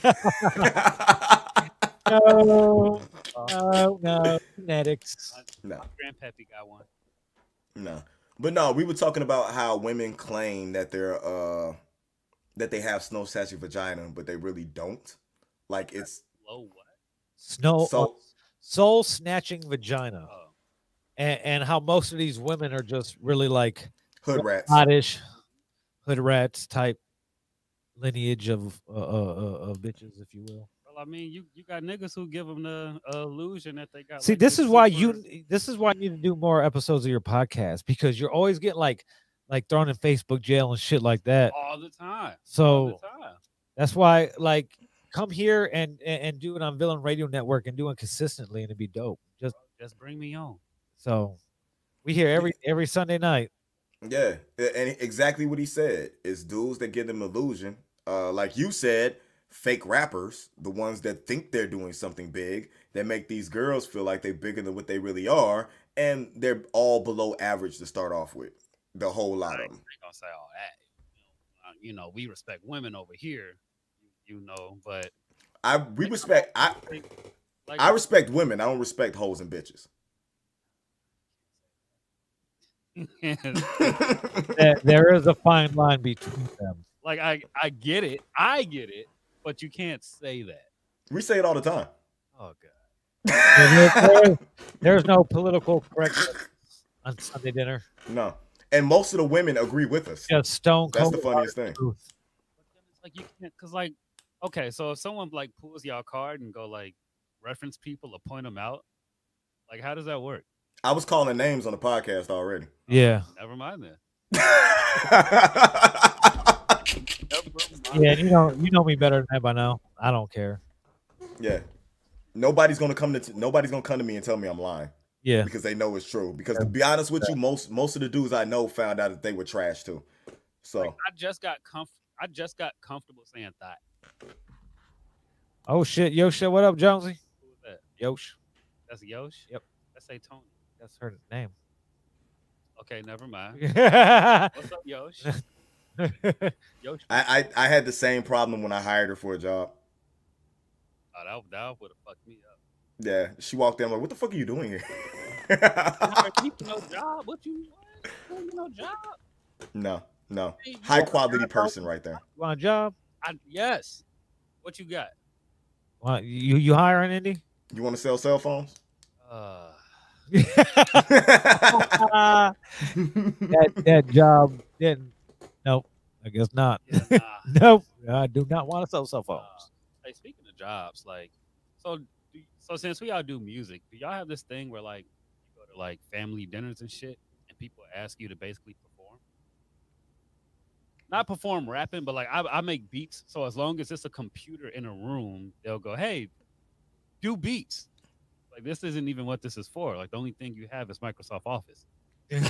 No, no, no, genetics. no, My grandpappy got one. no. But no, we were talking about how women claim that they're uh that they have snow statue vagina, but they really don't. Like it's Low what? Snow, so soul snatching vagina, Oh, and, and how most of these women are just really like hood rats. hottish, hood rats type lineage of uh, uh, uh, of bitches, if you will. well, I mean, you you got niggas who give them the uh, illusion that they got. See, like, this this is why you this is why you need to do more episodes of your podcast because you're always getting like like thrown in Facebook jail and shit like that. all the time. All So the time. that's why like come here and and, and do it on Villain Radio Network and do it consistently and it'd be dope. Just Just bring me on. so we hear every every Sunday night. Yeah, and exactly what he said is dudes that give them illusion. Uh, like you said, fake rappers, the ones that think they're doing something big, that make these girls feel like they're bigger than what they really are, and they're all below average to start off with. The whole lot I of ain't them. gonna say all that. You know, uh, you know, we respect women over here. You, you know, but I we respect. I like I respect women. I don't respect hoes and bitches. There- there is a fine line between them. like I I get it. I get it, but you can't say that. we say it all the time. Oh god. There- there- there's no political correctness on Sunday dinner. no, and most of the women agree with us. Just stone That's cold. the funniest thing. truth. But then it's like you can't because like okay, so if someone like pulls y'all card and go like reference people or point them out, like how does that work? I was calling names on the podcast already. Yeah. Never mind then. Yeah, you know you know me better than that by now. I don't care. Yeah. Nobody's gonna come to nobody's gonna come to me and tell me I'm lying Yeah. because they know it's true. Because to be honest with you, most most of the dudes I know found out that they were trash too. So Like, I just got comf- I just got comfortable saying that. Oh shit, Yosha, what up, Jonesy? Who was that? Yosh, That's Yosh. Yep. Let's say Tony. that's her name. Okay, never mind. What's up, Yosh? Yosh. I, I I had the same problem when I hired her for a job. Oh, that, that would have fucked me up. Yeah, she walked in I'm like, "What the fuck are you doing here?" Hire no job. What you what? No job. no, no, Hey, high quality person right there. you want a job? I, yes. What you got? Want, you you hiring Indy? You want to sell cell phones? Uh, that that job didn't. Nope, I guess not. yeah, nah. Nope, I do not want to sell cell phones. Uh, hey, speaking of jobs, like, so, do, so since we all do music, do y'all have this thing where like you go to like family dinners and shit, and people ask you to basically perform? Not perform rapping, but like I, I make beats. So as long as it's a computer in a room, they'll go, "Hey, do beats." Like this isn't even what this is for. Like the only thing you have is Microsoft Office. but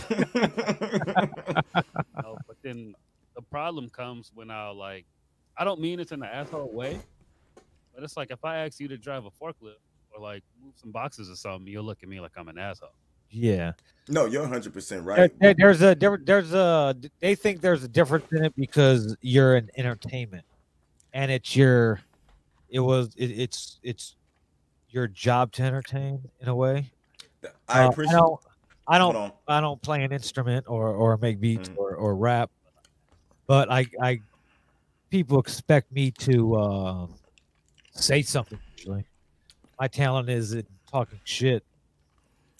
then the problem comes when I like, I don't mean it's in an asshole way, but it's like if I ask you to drive a forklift or like move some boxes or something, you'll look at me like I'm an asshole. Yeah, no, you're 100 percent right. there- there's a there- there's a they think there's a difference in it because you're an entertainment, and it's your it was it, it's it's your job to entertain in a way. I Uh, appreciate. I don't I don't. I don't play an instrument or or make beats Mm. or, or rap, but I I people expect me to uh, say something. Usually, my talent is in talking shit,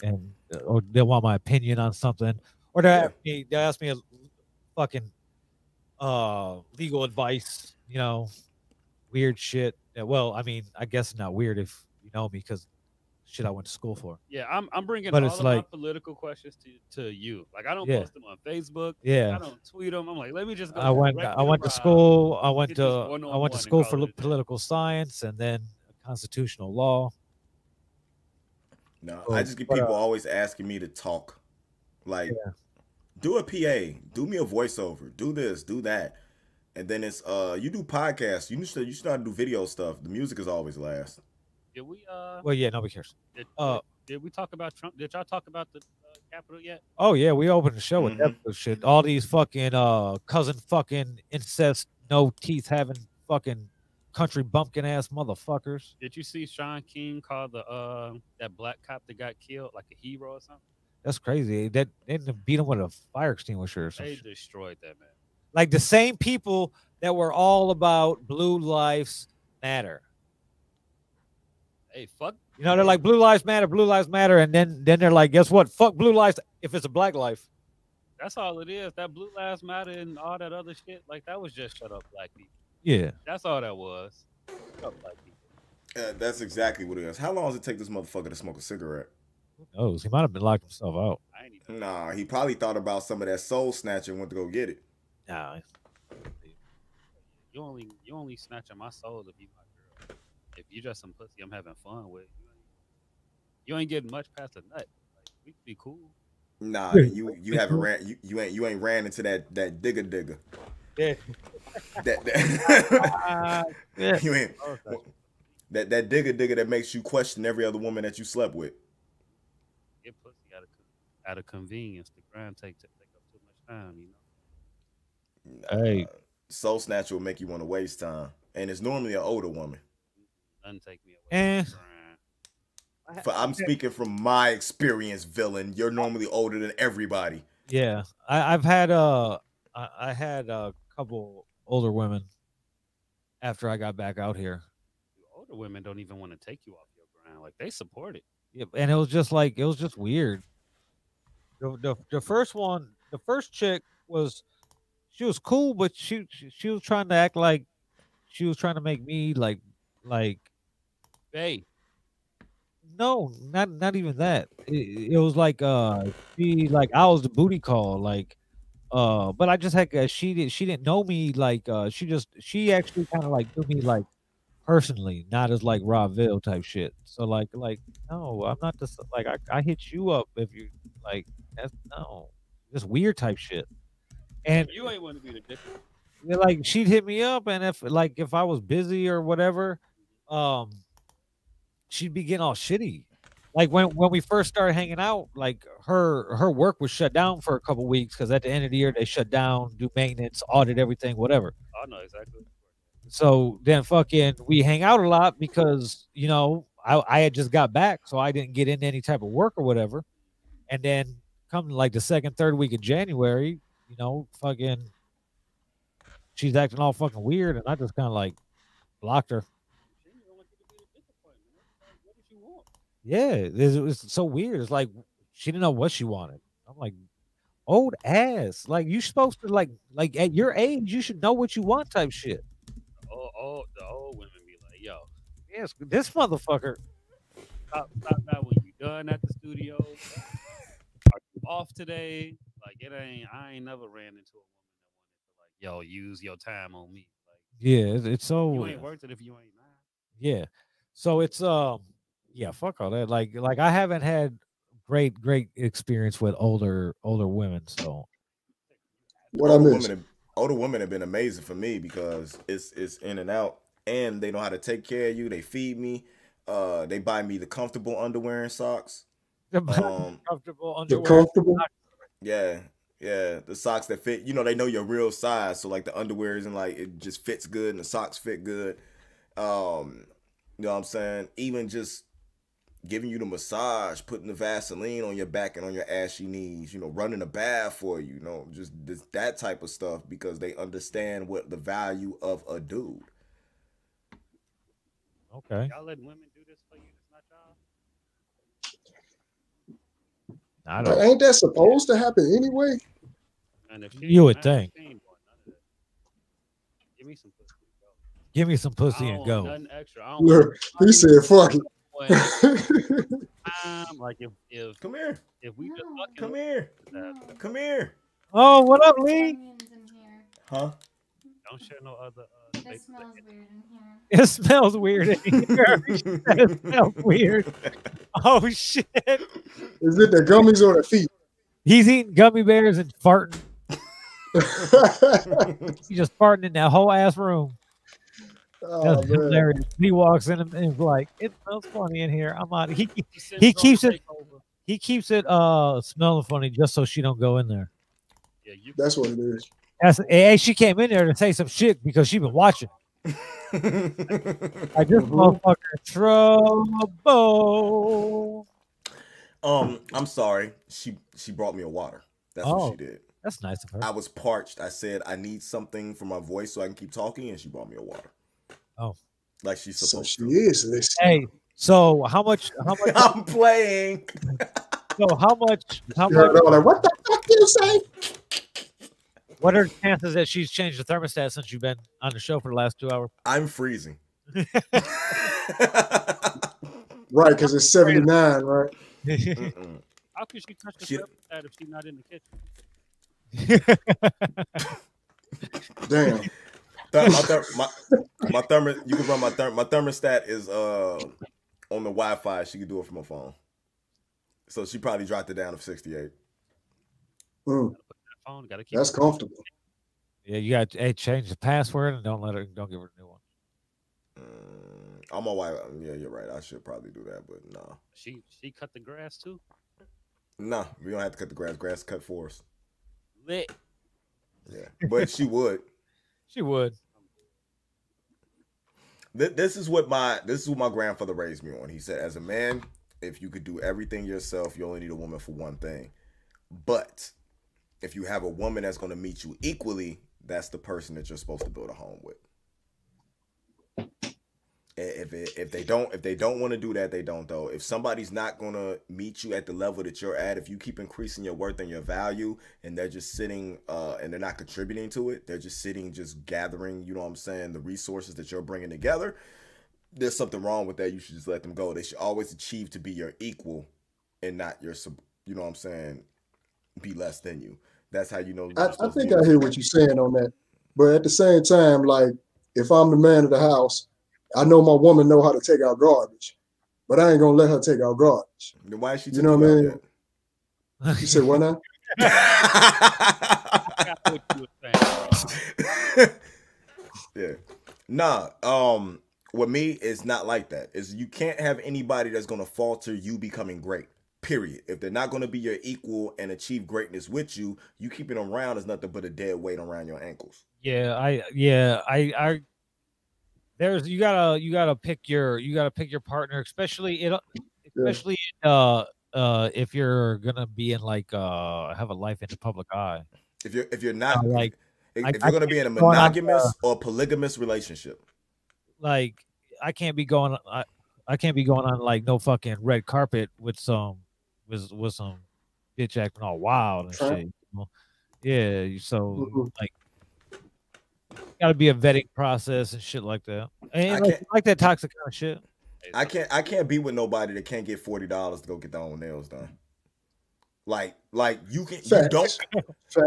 and uh, or they want my opinion on something, or they ask me they ask me a fucking uh legal advice. You know, weird shit. Well, I mean, I guess not weird if you know me because shit I went to school for. Yeah, I'm I'm bringing But all it's of my like- political questions to, to you. Like I don't Yeah. post them on Facebook. Yeah. I don't tweet them. I'm like, let me just go. I went. I went to school. I went to. I went to school for it a li- day. political science and then constitutional law. No, I just get people uh, always asking me to talk. Like, Yeah. do a PA, do me a voiceover, do this, do that. And then it's uh you do podcasts, you should you should not do video stuff. The music is always last. Did we uh Well, yeah, nobody cares. did, Uh, Did we talk about Trump? Did y'all talk about the uh, Capitol yet? Oh yeah, we opened the show with that Mhm. bullshit. All these fucking uh cousin fucking incest, no teeth having fucking country bumpkin ass motherfuckers. Did you see Shaun King call the uh that black cop that got killed like a hero or something? That's crazy. That they didn't beat him with a fire extinguisher or They destroyed that man. Like the same people that were all about blue lives matter. Hey, fuck. You know, they're like blue lives matter, blue lives matter, and then then they're like, guess what? Fuck blue lives if it's a black life. That's all it is. That Blue Lives Matter and all that other shit, like that was just shut up black people. Yeah. That's all that was. Shut up black people. Uh, that's exactly what it is. How long does it take this motherfucker to smoke a cigarette? Who knows? He might have been locked himself out. I. Nah, he probably thought about some of that soul snatcher and went to go get it. Nah. You only you only snatching my soul to be my girl. If you just some pussy I'm having fun with, you ain't, you ain't getting much past a nut. Like we could be cool. Nah, you you haven't ran you, you ain't you ain't ran into that that digger digger. Yeah. That, that yeah. you ain't Oh, that that digger digger that makes you question every other woman that you slept with. get pussy out of out of convenience. The grind take take up too much time. You know. Hey. Uh, soul snatcher will make you want to waste time, and it's normally an older woman. Nothing take me away. Eh. From the grind. For I'm speaking from my experience, villain. You're normally older than everybody. Yeah, I, I've had uh, I, I had a couple older women after I got back out here. Older women don't even want to take you off your ground. Like they support it. Yeah, and it was just like it was just weird. The, the the first one, the first chick was, she was cool, but she she, she was trying to act like she was trying to make me like like Hey, no, not not even that. It, it was like uh she like I was the booty call like uh but I just had uh, she did she didn't know me like uh she just she actually kind of like knew me like personally, not as like Robville type shit. So like like no, I'm not just like I I hit you up if you like that's no just weird type shit. And you ain't want to be the dick. yeah, like she'd hit me up and if like if I was busy or whatever, um she'd be getting all shitty. Like when when we first started hanging out, like her her work was shut down for a couple weeks because at the end of the year they shut down, do maintenance, audit everything, whatever. I know exactly. So then fucking we hang out a lot because you know I, I had just got back, so I didn't get into any type of work or whatever. And then come like the second, third week of January, you know, fucking she's acting all fucking weird, and I just kind of like blocked her. She didn't want you to be the disappointment. What what did you want? Yeah, it was so weird. It's like she didn't know what she wanted. I'm like, old ass. Like you supposed to like like at your age, you should know what you want type shit. Oh, oh, the old women be like, yo, Yes, this motherfucker. stop, stop that when you done at the studio. Are you off today? Like it ain't. I ain't never ran into a woman that wanted to like, yo, use your time on me. Like Yeah, it's, it's so you ain't worth it if you ain't mine. Yeah. So it's um yeah, fuck all that. Like like I haven't had great great experience with older older women. So What I older women, older women have been amazing for me because it's it's in and out, and they know how to take care of you. They feed me. Uh, they buy me the comfortable underwear and socks. Um, comfortable The underwear. comfortable. yeah, yeah, the socks that fit. You know, they know your real size, so like the underwear and like it just fits good, and the socks fit good. Um, you know what I'm saying? Even just giving you the massage, putting the Vaseline on your back and on your ashy knees, you know, running a bath for you, you know, just this, that type of stuff because they understand what the value of a dude. Okay. Y'all letting women do this for you? It's not y'all. I don't ain't that supposed to happen anyway? And if she You would think. she ain't doing none of that. Give me some pussy. Go. give me some pussy and go. Nothing extra. I don't he said, "Fuck it." It. time. Like if if Come here, if we just fucking come here, that, come here. Oh, what up, Lee? In here. Huh? don't share no other. Uh, It smells weird in here. It smells weird in here. it smells weird. Oh shit. Is it the gummies or the feet? He's eating gummy bears and farting. He's just farting in that whole ass room. Oh, That's man. hilarious. He walks in and is like, "It smells funny in here. I'm out." He He, He keeps it- takeover. he keeps it uh smelling funny just so she don't go in there. Yeah, you. That's what it is. That's, hey, she came in there to say some shit because she been watching. Like this Mhm. motherfucker trouble. um, I'm sorry. She she brought me a water. That's Oh. what she did. That's nice of her. I was parched. I said I need something for my voice so I can keep talking, and she brought me a water. Oh. like she's supposed So supposed she to. is listening. Hey, so how much? How much? I'm playing. So how much? How much? like, what the fuck you say? What are the chances that she's changed the thermostat since you've been on the show for the last two hours? I'm freezing. Right, because it's 79, right? Mm-mm. How could she touch the She- thermostat if she's not in the kitchen? Damn. Th- my, ther- my, my thermo, you can run my therm, my thermostat is uh on the Wi-Fi. She can do it from her phone. So she probably dropped it down to 68. Mm, phone got to keep. that's it- comfortable. yeah, you got to hey, change the password and don't let her. Don't give her a new one. Mm, I'm my wife. Yeah, you're right. I should probably do that, but no, She she cut the grass too. no, we don't have to cut the grass. Grass cut for us. Lit. Yeah, but she would. She would. This is what my this is what my grandfather raised me on. He said, as a man, if you could do everything yourself, you only need a woman for one thing. But if you have a woman that's going to meet you equally, that's the person that you're supposed to build a home with. If it, if they don't if they don't want to do that, they don't though. If somebody's not gonna meet you at the level that you're at, if you keep increasing your worth and your value, and they're just sitting uh, and they're not contributing to it, they're just sitting, just gathering, you know what I'm saying, the resources that you're bringing together. There's something wrong with that. You should just let them go. They should always achieve to be your equal, and not your sub. You know what I'm saying? Be less than you. That's how you know. I, I think. I hear what you're saying on that. But at the same time, like if I'm the man of the house, I know my woman know how to take out garbage, but I ain't gonna let her take out garbage. Then why is she? You know what I you mean? You said what now? out Got what you were saying. yeah. Nah. Um. With me, it's not like that. Is you can't have anybody that's gonna falter you becoming great. Period. If they're not gonna be your equal and achieve greatness with you, you keeping them around is nothing but a dead weight around your ankles. Yeah, I yeah, I I there's you gotta you gotta pick your you gotta pick your partner, especially it especially uh uh if you're gonna be in like uh have a life in the public eye. If you're if you're not Uh, like, if, I- if you're gonna be in a can't on, uh, monogamous or polygamous relationship. Like I can't be going I, I can't be going on like no fucking red carpet with some with with some bitch acting all wild and shit. you know? Yeah, you- so Mhm. like gotta be a vetting process and shit like that. And I like, can't- like that toxic kind of shit. I can't I can't be with nobody that can't get forty dollars to go get their own nails done. Like like you can you don't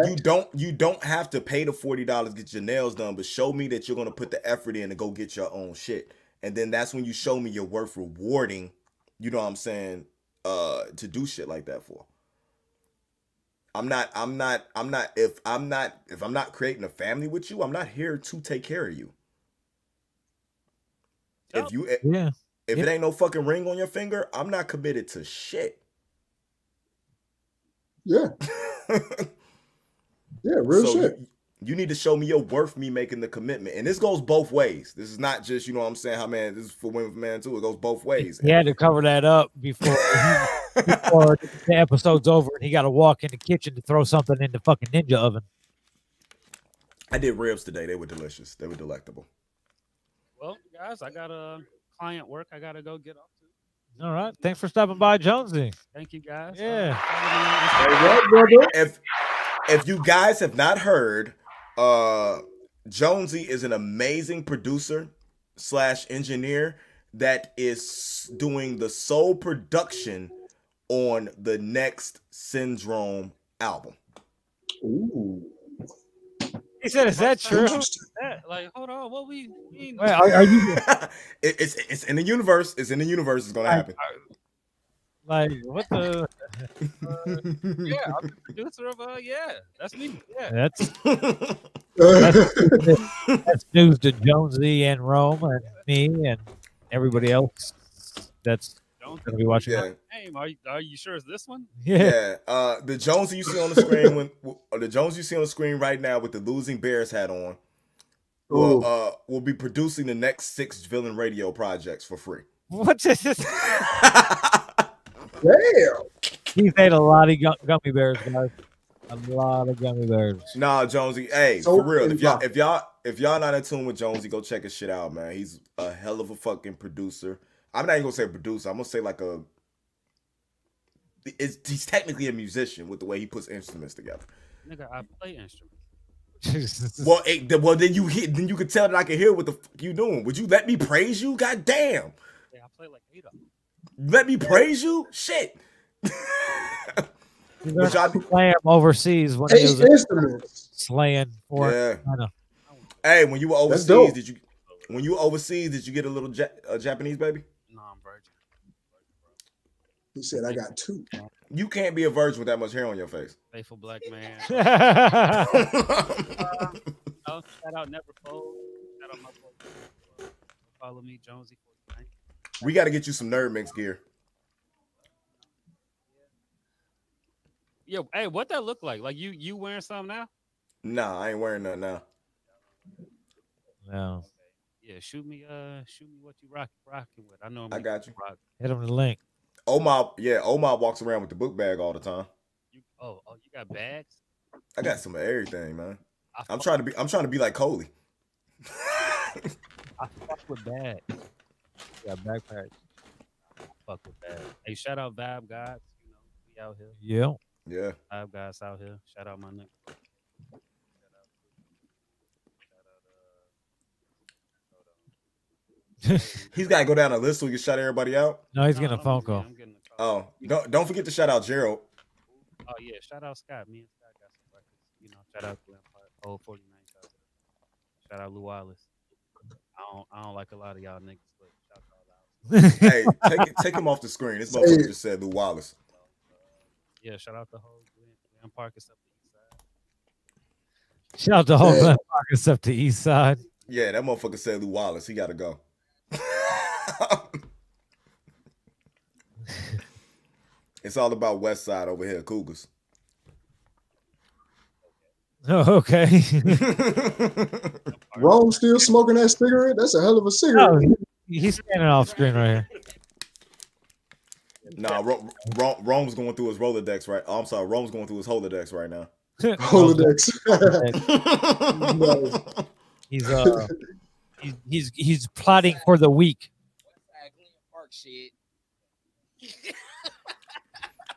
you don't you don't have to pay the forty dollars to get your nails done, but show me that you're gonna put the effort in to go get your own shit. And then that's when you show me you're worth rewarding, you know what I'm saying, uh, to do shit like that for. I'm not, I'm not, I'm not, if I'm not, if I'm not creating a family with you, I'm not here to take care of you. If you eh, if Yeah. it Yeah. ain't no fucking ring on your finger, I'm not committed to shit. Yeah, yeah, real so shit. You, you need to show me your worth me making the commitment. And this goes both ways. This is not just, you know what I'm saying, how man, this is for women for man too. It goes both ways. He had to cover that up before before the episode's over, and he got to walk in the kitchen to throw something in the fucking ninja oven. I did ribs today. They were delicious. They were delectable. Well, guys, I got a client work. I gotta go get off to. All right, thanks for stopping by, Jonesy. Thank you, guys. Uh, Yeah. All right, brother. If if you guys have not heard, uh Jonesy is an amazing producer slash engineer that is doing the sole production on the next Syndrome album. Ooh, He said, "Is that true?" interesting. That, like, hold on, what we mean? Wait, are, are you it, it's it's in the universe. It's in the universe. It's gonna happen. Like what the? Yeah, I'm the producer of uh yeah, that's me. Yeah. That's that's news to Jonesy and Rome and me and everybody else that's Don't gonna be watching. yeah, that. name. Are you are you sure it's this one? Yeah. yeah. Uh, the Jones you see on the screen when or the Jones you see on the screen right now with the losing Bears hat on Will, uh, will be producing the next six villain radio projects for free. What's this? Damn. He's ate a lot of gummy bears, guys. A lot of gummy bears. Nah, Jonesy. Hey, So for real. If y'all if y'all if y'all not in tune with Jonesy, go check his shit out, man. He's a hell of a fucking producer. I'm not even gonna say producer. I'm gonna say like a. It's, he's technically a musician with the way he puts instruments together. Nigga, I play instruments. Well, it, well, then you hit, then you could tell that I can hear what the fuck you doing. Would you let me praise you? God damn! Yeah, I play like eight of them. Let me praise you? Shit. Which I, play him overseas when he was instruments. slaying for yeah. China. Hey, when you were overseas, did you? When you were overseas, did you get a little ja- uh, Japanese baby? No, I'm virgin. He said, I got two. You can't be a virgin with that much hair on your face. Faithful black man. yeah, Oh, shout out Never Fold. Shout out my boy. Follow me, Jonesy. 49. we got to get you some nerd mix gear. Yo, hey, what that look like? Like you you wearing something now? Nah, I ain't wearing none now. no. Yeah, shoot me, uh, shoot me what you rock rocking with. I know I'm I got you. Rock. Hit him the link. Omar, yeah, Omar walks around with the book bag all the time. You, oh, oh, you got bags? I got some of everything, man. I I'm trying to be. I'm trying to be like Coley. I fuck with bags. Yeah, backpack. I fuck with bags. Hey, shout out Vibe Guys. You know, we out here. Yeah. yeah, Vibe Guys out here. Shout out my nigga. Shout out. Shout out. Uh, hold he's got to go down the list so we can shout everybody out. No, he's No, getting a I'm phone call. I'm getting a call. Oh, don't don't forget to shout out Gerald. Oh yeah, shout out Scott. Me and Scott got some records. You know, shout out Glen Park, old 49 shout out. Shout out Lew Wallace. I don't I don't like a lot of y'all niggas, but shout out out. Hey, take it, take him off the screen. This motherfucker just said Lew Wallace. Yeah, shout out the whole Glen, Glen Park is up the east side. Shout out to whole Yeah. Glen Park except the east side. Yeah, that motherfucker said Lew Wallace. He got to go. it's all about West Side over here, Cougars. Oh, okay. Rome still smoking that cigarette? That's a hell of a cigarette. Oh, he- he's standing off screen right here. nah, Ro- Ro- Rome's going through his Rolodex right. Oh, I'm sorry, Rome's going through his Holodex right now. Holodex. He's uh he's, he's he's plotting for the week. Westside Glen Park shit.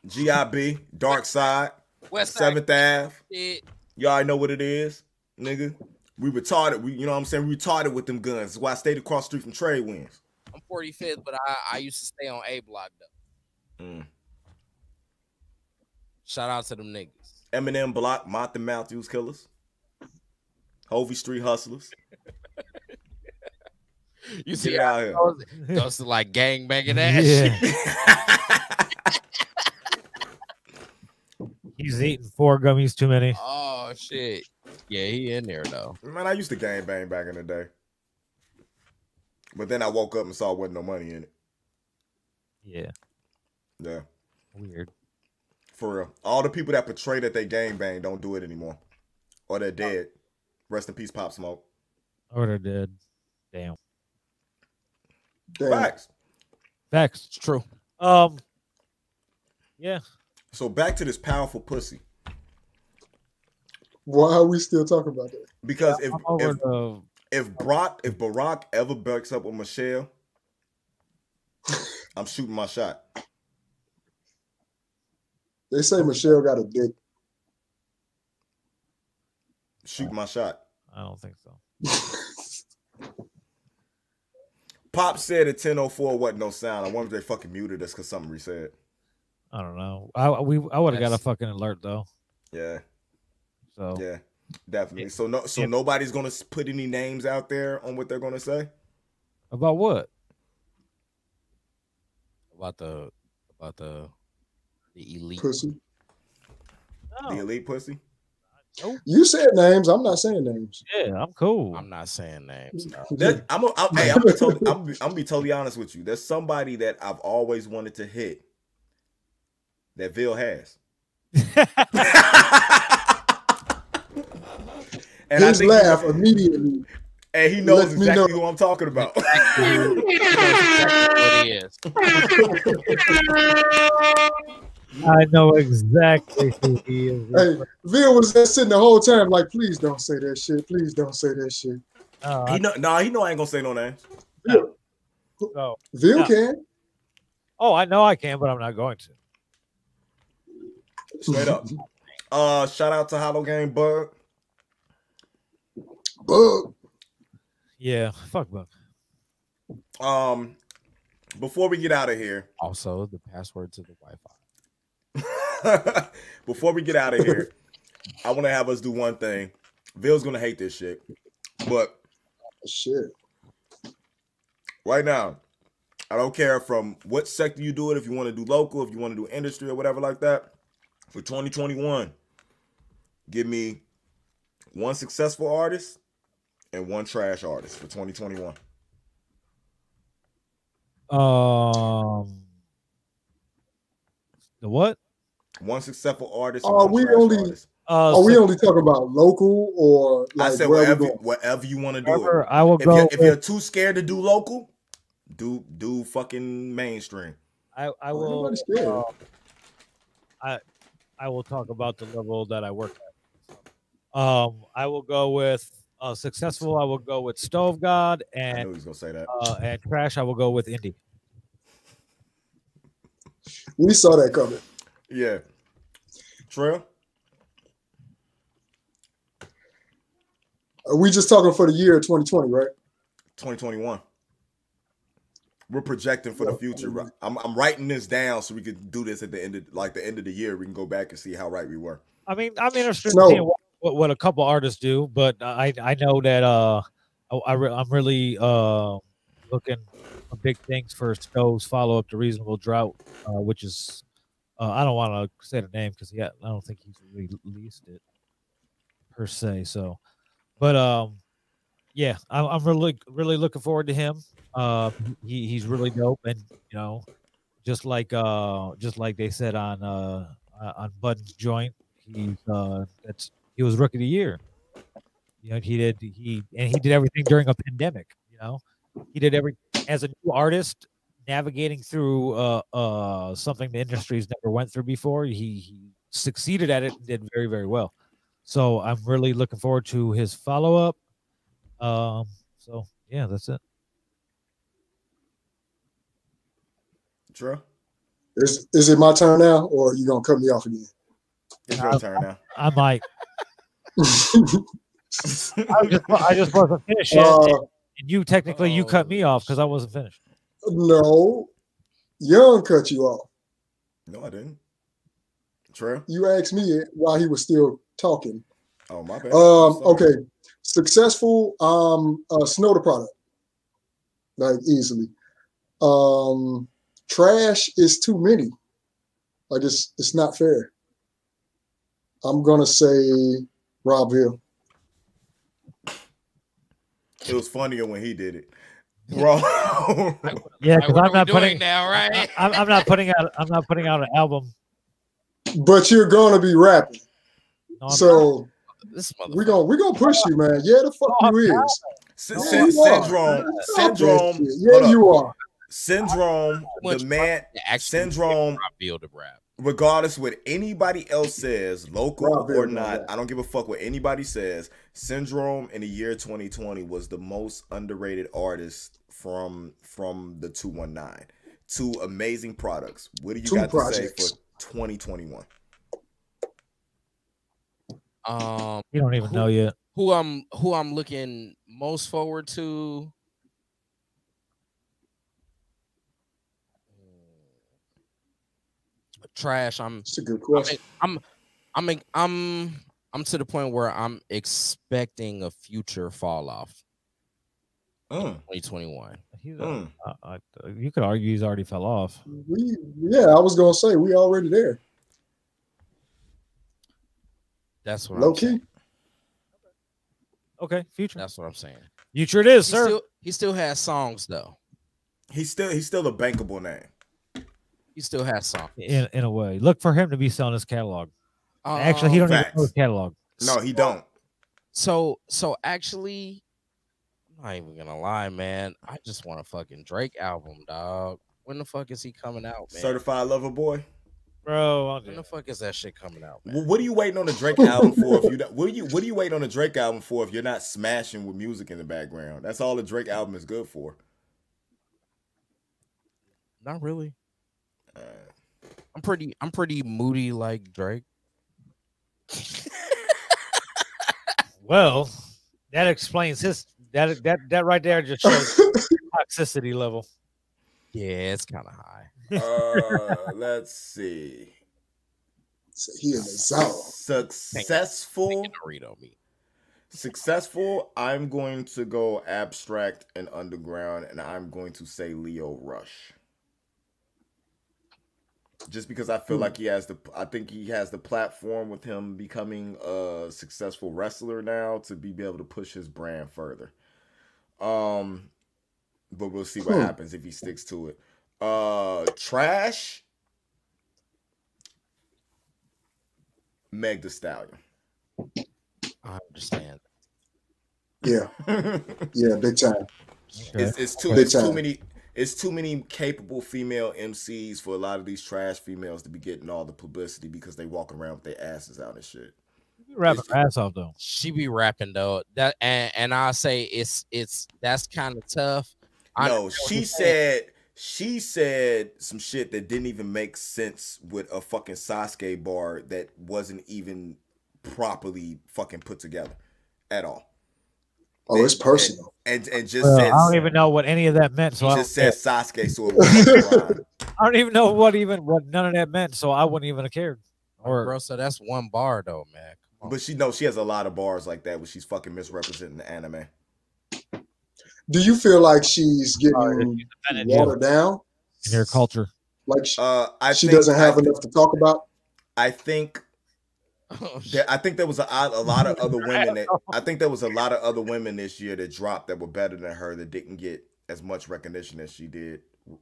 GIB, Dark Side, West Seventh Ave. shit. You all know what it is, nigga. We retarded. We, you know what I'm saying? We retarded with them guns. That's why I stayed across the street from Trade Winds. I'm 45th, but I, I used to stay on A block though. Mm. Shout out to them niggas. Eminem Block, Martha Matthews Killers, Hovey Street Hustlers. You see Get how out here. those, those are like gang banging ass Yeah. shit. He's eating four gummies too many. Oh shit. Yeah, he in there though. Man, I used to gang bang back in the day. But then I woke up and saw wasn't no money in it. Yeah. Yeah, Weird. for real. All the people that portray that they gang bang don't do it anymore. Or they're dead. Rest in peace, Pop Smoke. Or they're dead. Damn. Damn. Facts. Facts. It's true. Um Yeah. So back to this powerful pussy. Why are we still talking about that? Because if I'm if, the if Brock if Barack ever breaks up with Michelle, I'm shooting my shot. They say Michelle got a dick. Shoot my shot. I don't think so. Pop said at 10:04 wasn't no sound. I wonder if they fucking muted us because something we said. I don't know. I we I would have got a fucking alert though. Yeah, So yeah, definitely. Yeah. So no, so Yeah. nobody's gonna put any names out there on what they're gonna say. about what? About the About the the elite. Pussy. No, The elite pussy. You said names. I'm not saying names. yeah, I'm cool. I'm not saying names. no. That, I'm, a, I'm, hey, I'm, gonna totally, I'm, I'm gonna be totally honest with you. There's somebody that I've always wanted to hit that Ville has. and His he- laugh immediately. and he knows exactly know. who I'm talking about. He knows exactly what. I know exactly who he is. Hey, Bill was there sitting the whole time like, please don't say that shit. Please don't say that shit. No, he know, nah, he know I ain't gonna say no names. no. Bill Yeah. can. Oh, I know I can, but I'm not going to. Straight up. Uh, shout out to Hollow Game Bug. Bug. Yeah, fuck Buck. Um, before we get out of here, Also, the password to the Wi-Fi. before we get out of here, I want to have us do one thing. Bill's gonna hate this shit, but Shit. right now, I don't care from what sector you do it. If you want to do local, if you want to do industry or whatever like that, for 2021, give me one successful artist and one trash artist for 2021. Um, the what? One successful artist. and Are one we trash only- artist. Uh, Are we so only talking about local or I like said where we whatever, going? whatever you want to do. It. whatever, I will If go. you're, if you're too scared to do local, do do fucking mainstream. I, I will. uh, I I will talk about the level that I work at. Um, I will go with uh, successful. I will go with Stove God, I and knew he was gonna say that. uh, and trash. I will go with Indie. We saw that coming. Yeah. Trail. Are we just talking for the year 2020, right? 2021. We're projecting for the future. I'm, I'm writing this down so we could do this at the end of like the end of the year. We can go back and see how right we were. I mean, I'm interested No. in seeing what, what, a couple artists do, but I I know that uh I, re- I'm really uh looking for big things for Stove's follow up to Reasonable Drought, uh, which is uh, I don't want to say the name because yeah I don't think he's released it per se. So, but um yeah I'm, I'm really really looking forward to him. Uh, he he's really dope, and you know just like uh just like they said on uh, on Bud's joint he's uh that's he was rookie of the year. You know he did he and he did everything during a pandemic you know? He did every as a new artist navigating through uh uh something the industry's never went through before he he succeeded at it and did very very well. So i'm really looking forward to his follow-up. Um so yeah that's it. Trail. Is is it my turn now, or are you gonna cut me off again? It's your turn now. i might I, just, I just wasn't finished yet, uh, and you technically you cut me off because i wasn't finished no, Young cut you off. No, I didn't. Trail. You asked me it while he was still talking. Oh my bad. Um, okay, successful. Um, uh, Snow Tha Product, like easily. Um, trash is too many. Like it's it's not fair. I'm gonna say Rob Hill. It was funnier when he did it. Bro. yeah because what i'm not putting now, right? I'm, I'm not putting out i'm not putting out an album But you're gonna be rapping, No, so This we're gonna we're gonna push you, man. Yeah, the fuck Oh, you I'm is. Sy- Yeah, sy- you are. syndrome. Syndrome. shit. Yeah, you are. Syndrome. The man. Actually, Syndrome. Rob Bill to rap. Regardless what anybody else says, local Rob or not, yeah. I don't give a fuck what anybody says. Syndrome in the year 2020 was the most underrated artist from from the 219. Two amazing products. What do you Two got to say for 2021? Um, you don't even know yet who I'm who I'm looking most forward to. Trash. I'm It's a good I question. I'm I'm I'm I'm to the point where I'm expecting a future fall off. Mm, 2021. He's, mm. uh, uh, you could argue he's already fell off. We yeah, I was gonna say we already there. That's what Low I'm key. saying. Okay, future. That's what I'm saying. Future it is, He sir. still, he still has songs though. He's still he's still a bankable name. He still has songs. in in a way, look for him to be selling his catalog. Actually, he Um, don't even facts. know his catalog. No, he don't. So so actually, I'm not even gonna lie, man. I just want a fucking Drake album, dog. When the fuck is he coming out, man? Certified Lover Boy. Bro, When the fuck is that shit coming out, man? What are you waiting on the Drake album for? If you not- what are you what are you waiting on the Drake album for if you're not smashing with music in the background? That's all the Drake album is good for. Not really. I'm pretty. I'm pretty moody like Drake. well, that explains his that that that right there just shows toxicity level. Yeah, it's kind of high. uh, let's see. So he is a zone. Successful. Read on me. Successful. I'm going to go abstract and underground, and I'm going to say Lio Rush. Just because I feel Hmm. like he has the, I think he has the platform with him becoming a successful wrestler now to be, be able to push his brand further. Um, but we'll see what Hmm. happens if he sticks to it. Uh, trash. Meg Thee Stallion. I understand. Yeah, yeah, big time. It's, it's too Big it's too many it's too many capable female MCs for a lot of these trash females to be getting all the publicity because they walk around with their asses out and shit. Rapping her ass off though. She be rapping though. That and and I say it's it's that's kind of tough. I no, she said she said some shit that didn't even make sense with a fucking Sasuke bar that wasn't even properly fucking put together at all. Oh, it's personal. And and just Well, I don't even know what any of that meant, so she I just said Sasuke so it. I don't even know what even what none of that meant, so I wouldn't even have cared. Or bro. So that's one bar though, man. But she knows she has a lot of bars like that where she's fucking misrepresenting the anime. Do you feel like she's getting Yeah. watered down? in your culture. Like she, Uh, I she think, doesn't have I, enough to talk about? I think Oh, shit. there, I think there was a, a lot of other women that I think there was a lot of other women this year that dropped that were better than her that didn't get as much recognition as she did.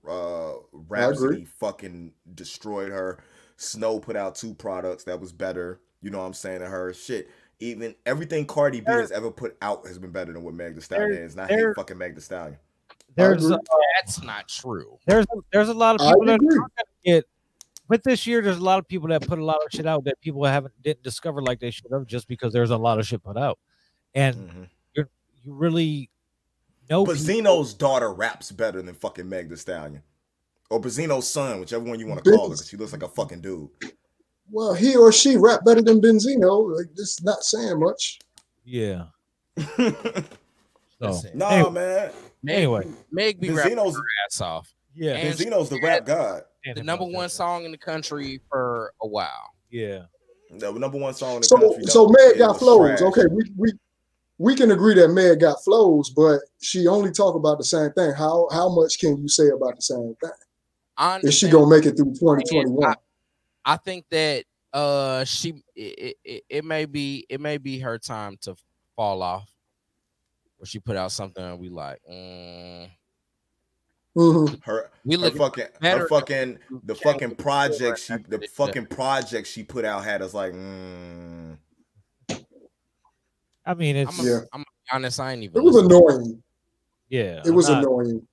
Uh, Rapsody fucking destroyed her. Snow put out two products that was better. You know what I'm saying to her? Shit. Even everything Cardi B There- has ever put out has been better than what Meg Thee Stallion there- is. And I hate fucking Meg Thee Stallion. There's agree. uh, that's not true. there's there's a lot of people that agree. are gonna get but this year there's a lot of people that put a lot of shit out that people haven't didn't discover like they should have just because there's a lot of shit put out. And Mhm. you really know But people- Zeno's daughter raps better than fucking Meg Thee Stallion. Or Benzino's son, whichever one you want to call her, because she looks like a fucking dude. Well, he or she rap better than Benzino. Like, it's not saying much. yeah. So Listen, nah, Anyway. man. Meg, anyway, Meg be rapping Benzino's her ass off. yeah. And Benzino's the rap god. The number one song in the country for a while. Yeah. The number one song in the So, country. so though, Meg got was flows. trash. Okay, we, we we can agree that Meg got flows, but she only talk about the same thing. How how much can you say about the same thing? Is she gonna make it through 2021? I, I think that uh she it, it, it may be it may be her time to fall off. Where she put out something and we like, mm, Mhm. Her, we her fucking, her fucking, the fucking project she, the fucking project she put out had us like, mm. I mean it's I'm, a, Yeah. I'm honest, I ain't even It was listening- annoying. yeah. It was I'm not- annoying.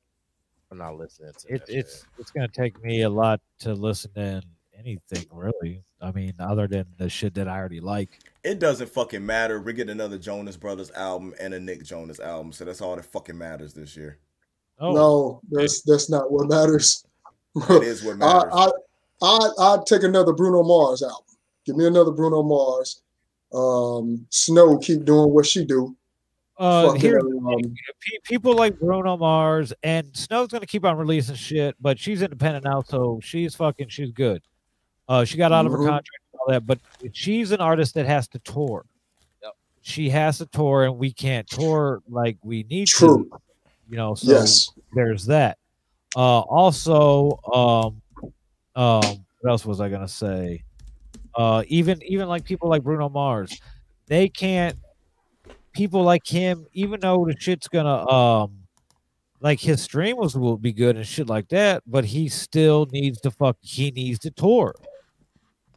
I'm not listening to it, it's shit. it's gonna take me a lot to listen to anything really. I mean, other than the shit that I already like. it doesn't fucking matter. We get another Jonas Brothers album and a Nick Jonas album, so that's all that fucking matters this year. Oh, No, that's that's not what matters. It is what I matters. I I I'd take another Bruno Mars album. Give me another Bruno Mars. Um, Snow keep doing what she do. uh, here, um, people like Bruno Mars and Snow's gonna keep on releasing shit, but she's independent now, so she's fucking she's good. Uh, she got out of her Mhm. contract and all that, but she's an artist that has to tour. Yep. She has to tour, and we can't tour like we need True. to You know, so yes. there's that. Uh, also, um, um, what else was I gonna say? Uh, even even like people like Bruno Mars, they can't. People like him, even though the shit's gonna um, like his stream was will be good and shit like that, but he still needs to fuck. He needs to tour.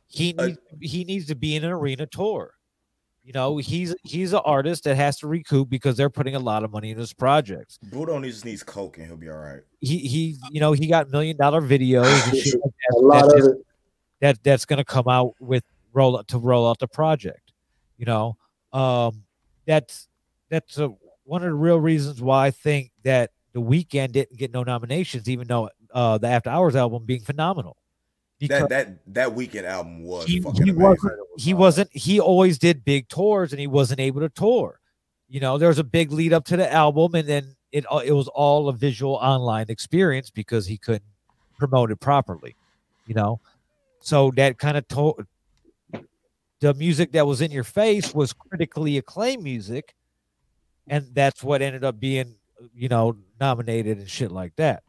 He needs he needs to be in an arena tour. You know, he's he's an artist that has to recoup because they're putting a lot of money in his projects Bruno just needs coke and he'll be all right. he he you know he got million dollar videos and shit like that, A lot that, of it. that that's gonna come out with roll out to roll out the project you know um that's that's a, one of the real reasons why i think that the Weeknd didn't get no nominations even though uh the after hours album being phenomenal because That that that Weeknd album was he, fucking he amazing. wasn't he wasn't he always did big tours and he wasn't able to tour. You know there was a big lead up to the album and then it uh, it was all a visual online experience because he couldn't promote it properly you know? So that kind of told the music that was in your face was critically acclaimed music and that's what ended up being you know nominated and shit like that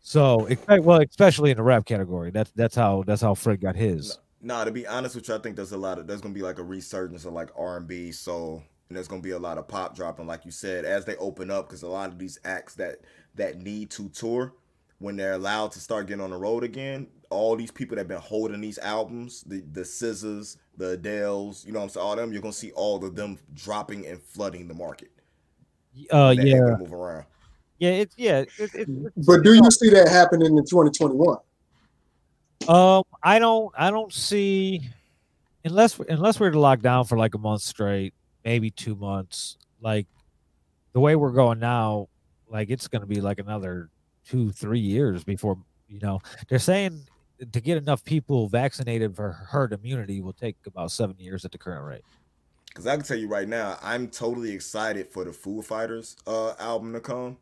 so well especially in the rap category that's that's how that's how fred got his Nah, to be honest with you, I think there's a lot of there's gonna be like a resurgence of like R and B, soul, and there's gonna be a lot of pop dropping, like you said, as they open up, because a lot of these acts that that need to tour, when they're allowed to start getting on the road again, all these people that have been holding these albums, the the SZAs, the Adele's, you know what I'm saying, all them, you're gonna see all of them dropping and flooding the market. uh yeah move around. Yeah, it's yeah. It, it, it's- But do you see that happening in 2021? Um, I don't. I don't see unless unless we're to lock down for like a month straight, maybe two months. Like the way we're going now, like it's going to be like another two, three years before you know. They're saying to get enough people vaccinated for herd immunity will take about seven years at the current rate. Cause I can tell you right now, I'm totally excited for the Foo Fighters uh album to come.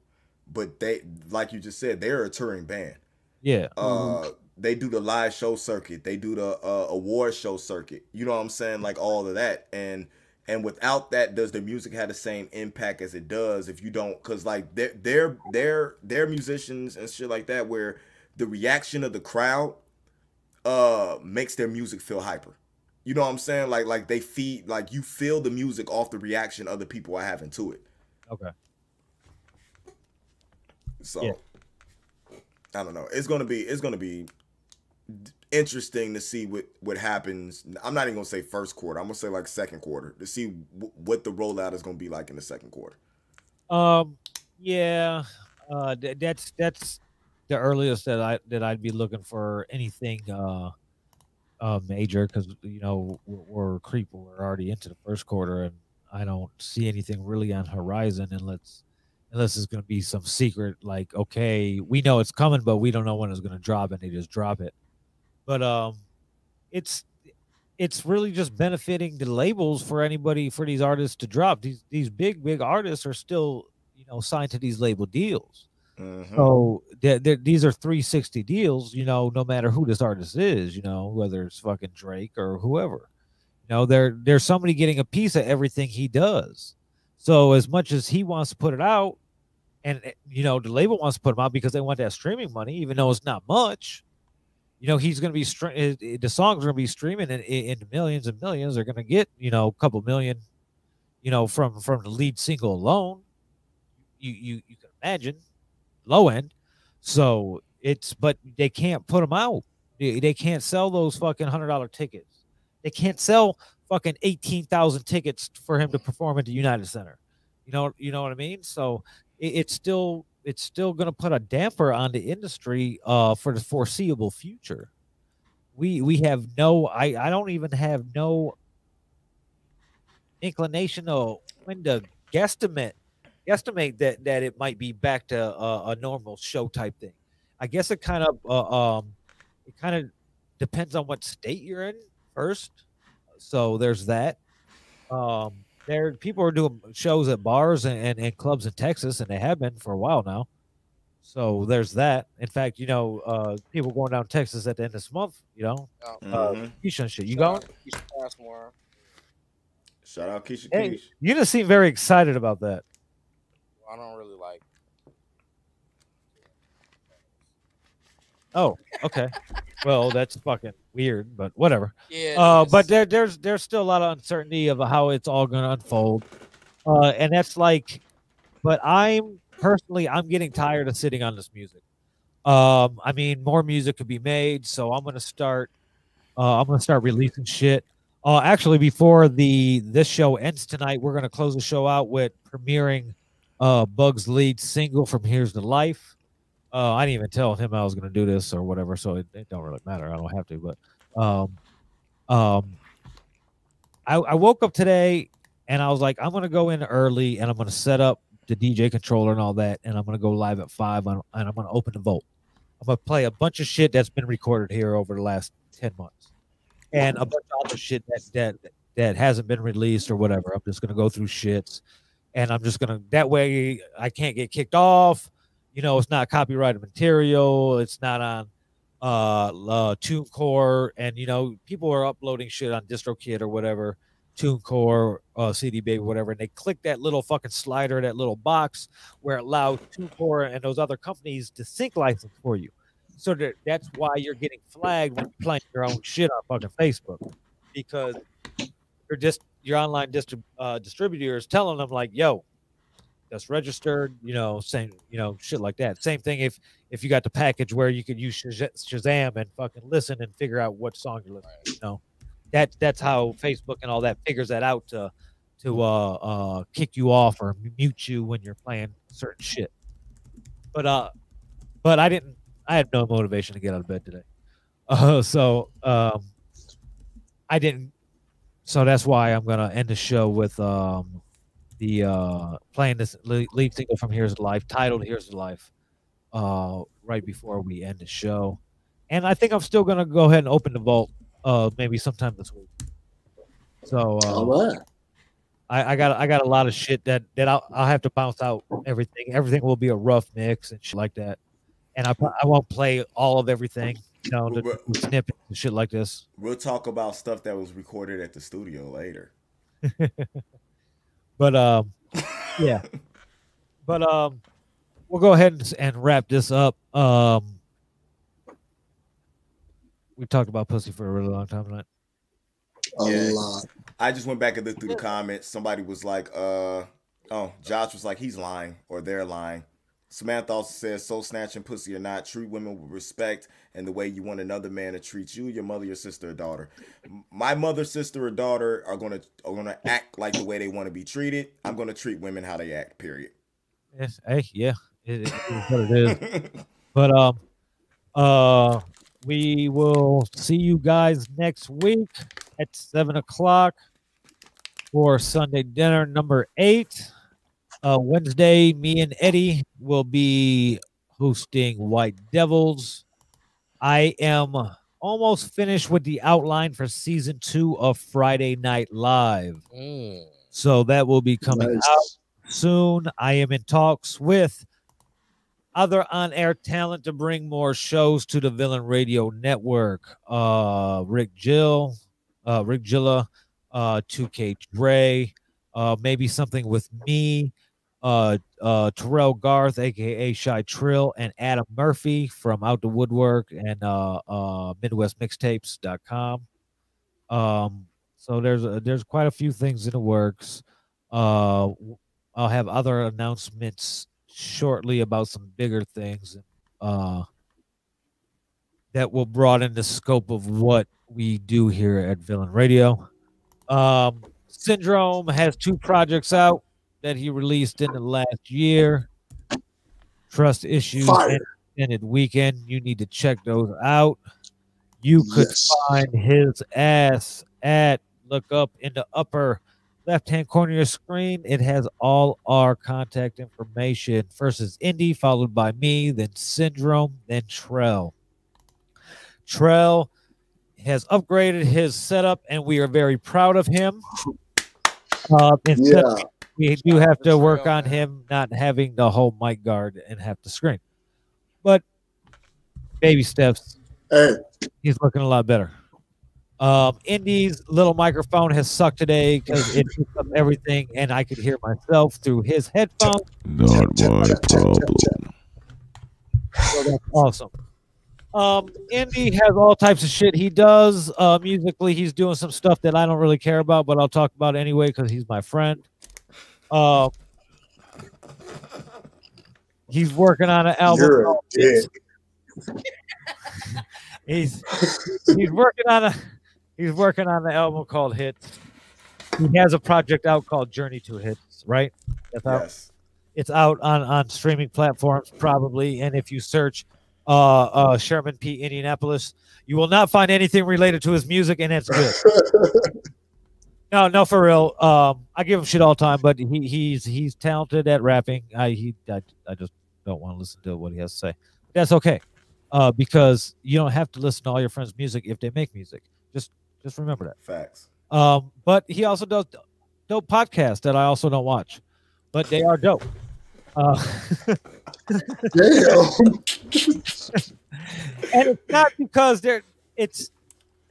But they like you just said, they're a touring band. Yeah, Uh they do the live show circuit, they do the uh award show circuit. You know what I'm saying? Like all of that. And and without that, does the music have the same impact as it does if you don't cause like they're they're they're they're musicians and shit like that where the reaction of the crowd uh makes their music feel hyper. You know what I'm saying? Like like they feed like you feel the music off the reaction other people are having to it. okay. So Yeah. I don't know. It's gonna be it's gonna be interesting to see what what happens. I'm not even gonna say first quarter. I'm gonna say like second quarter to see w- what the rollout is gonna be like in the second quarter. Um, yeah, uh, th- that's that's the earliest that I that I'd be looking for anything uh, uh major because you know we're, we're creep we're already into the first quarter and I don't see anything really on horizon unless unless it's going to be some secret like okay we know it's coming but we don't know when it's going to drop and they just drop it, but um, it's it's really just benefiting the labels for anybody for these artists to drop. These these big big artists are still you know signed to these label deals. Mhm. so they're, they're- these are 360 deals you know no matter who this artist is you know whether it's fucking drake or whoever. You know there there's somebody getting a piece of everything he does so as much as he wants to put it out and eh, you know the label wants to put him out because they want that streaming money even though it's not much you know he's going to be eh, eh, the songs are going to be streaming in, in in millions and millions they're going to get you know a couple million you know from from the lead single alone. You you you can imagine low end. So it's but they can't put them out. They, they can't sell those fucking hundred dollar tickets. They can't sell fucking 18,000 tickets for him to perform at the United Center you know you know what I mean so it, it's still it's still going to put a damper on the industry uh for the foreseeable future we we have no I I don't even have no inclination of when to guesstimate guesstimate that that it might be back to a, a normal show type thing. I guess it kind of uh, um it kind of depends on what state you're in first. So there's that. Um there people are doing shows at bars and, and, and clubs in Texas and they have been for a while now. So there's that. In fact, you know, uh people going down to Texas at the end of this month, you know, uh Mhm. Keisha and shit. You Shout going? out to Keisha Passmore. Shout out Keisha Hey, Keish. you just seem very excited about that. I don't really like Oh, okay. well, that's fucking weird, but whatever. Yeah. Uh, but there, there's there's still a lot of uncertainty of how it's all going to unfold, uh, and that's like, but I'm personally I'm getting tired of sitting on this music. Um, I mean, more music could be made, so I'm gonna start. Uh, I'm gonna start releasing shit. Uh, actually, before the this show ends tonight, we're gonna close the show out with premiering uh Bug's lead single from Here's the Life. Uh, I didn't even tell him I was gonna do this or whatever, so it, it don't really matter. I don't have to, but um, um, I, I woke up today and I was like, I'm gonna go in early and I'm gonna set up the DJ controller and all that, and I'm gonna go live at five and and I'm gonna open the vote. I'm gonna play a bunch of shit that's been recorded here over the last ten months, and a bunch of other shit that that that hasn't been released or whatever. I'm just gonna go through shits, and I'm just gonna that way I can't get kicked off. You know, it's not copyrighted material. It's not on uh, uh TuneCore, and you know, people are uploading shit on DistroKid or whatever, TuneCore, uh, CD Baby, whatever, and they click that little fucking slider, that little box where it allows TuneCore and those other companies to sync license for you. So that that's why you're getting flagged when you're playing your own shit on fucking Facebook, because you're just your online distrib- uh, distributor is telling them like, "Yo, that's registered," you know, same, you know, shit like that. Same thing if if you got the package where you could use Shazam and fucking listen and figure out what song you're listening. to, You know, that that's how Facebook and all that figures that out to to uh uh kick you off or mute you when you're playing certain shit. But uh, but I didn't. I had no motivation to get out of bed today. Uh, so um, I didn't. So that's why I'm gonna end the show with um the uh playing this le- lead single from Here's Life titled Here's Life uh right before we end the show. And I think I'm still gonna go ahead and open the vault uh maybe sometime this week. So uh, All right. I, I got I got a lot of shit that that I'll, I'll have to bounce out everything. Everything will be a rough mix and shit like that. And I I won't play all of everything, you know, the, But- the snippets and shit like this. We'll talk about stuff that was recorded at the studio later. But um, yeah. But um, we'll go ahead and, and wrap this up. Um, we talked about pussy for a really long time tonight. A Yeah. lot. I just went back and looked through the comments. Somebody was like, uh, oh, Josh was like, he's lying or they're lying. Samantha also says, soul snatching, pussy or not, treat women with respect and the way you want another man to treat you, your mother, your sister, or daughter. My mother, sister, or daughter are gonna are gonna act like the way they want to be treated. I'm gonna treat women how they act. Period. Yes, hey, yeah, it, it is what it is. But um, uh, we will see you guys next week at seven o'clock for Sunday dinner number eight. Uh, Wednesday, me and Eddie will be hosting White Devils. I am almost finished with the outline for season two of Friday Night Live, Mm. so that will be coming Nice. out soon. I am in talks with other on-air talent to bring more shows to the Villain Radio Network. Uh, Rick Jill, uh, Rick Gilla, uh, 2K Dre, uh, maybe something with me, uh, uh, Terrell Garth, aka Shy Trill, and Adam Murphy from Out the Woodwork and uh, uh, MidwestMixtapes.com. Um, so there's a, there's quite a few things in the works. Uh, I'll have other announcements shortly about some bigger things uh, that will broaden the scope of what we do here at Villain Radio. Um, Syndrome has two projects out that he released in the last year. Trust issues Fire. and extended weekend. You need to check those out. You could Yes. find his ass at look up in the upper left hand corner of your screen. It has all our contact information. First is Indy, followed by me, then Syndrome, then Trell. Trell has upgraded his setup, and we are very proud of him. Uh, instead Yeah. We do have to work on him not having the whole mic guard and half the screen. But baby steps, Hey, he's looking a lot better. Um, Indy's little microphone has sucked today because it picked up everything, and I could hear myself through his headphones. Not my problem. So that's awesome. Um, Indy has all types of shit he does. Uh, musically, he's doing some stuff that I don't really care about, but I'll talk about anyway because he's my friend. Uh, he's working on an album. You're a called- dick. he's he's working on a he's working on an album called Hits. He has a project out called Journey to Hits, right? That's out. Yes. It's out on on streaming platforms probably, and if you search uh, uh, Sherman P. Indianapolis, you will not find anything related to his music, and it's good. no, no, for real. Um, I give him shit all the time, but he he's he's talented at rapping. I he I, I just don't want to listen to what he has to say. That's okay, uh, because you don't have to listen to all your friends' music if they make music. Just just remember that. Facts. Um, but he also does dope podcasts that I also don't watch, but they are dope. Uh, Damn. and it's not because they're it's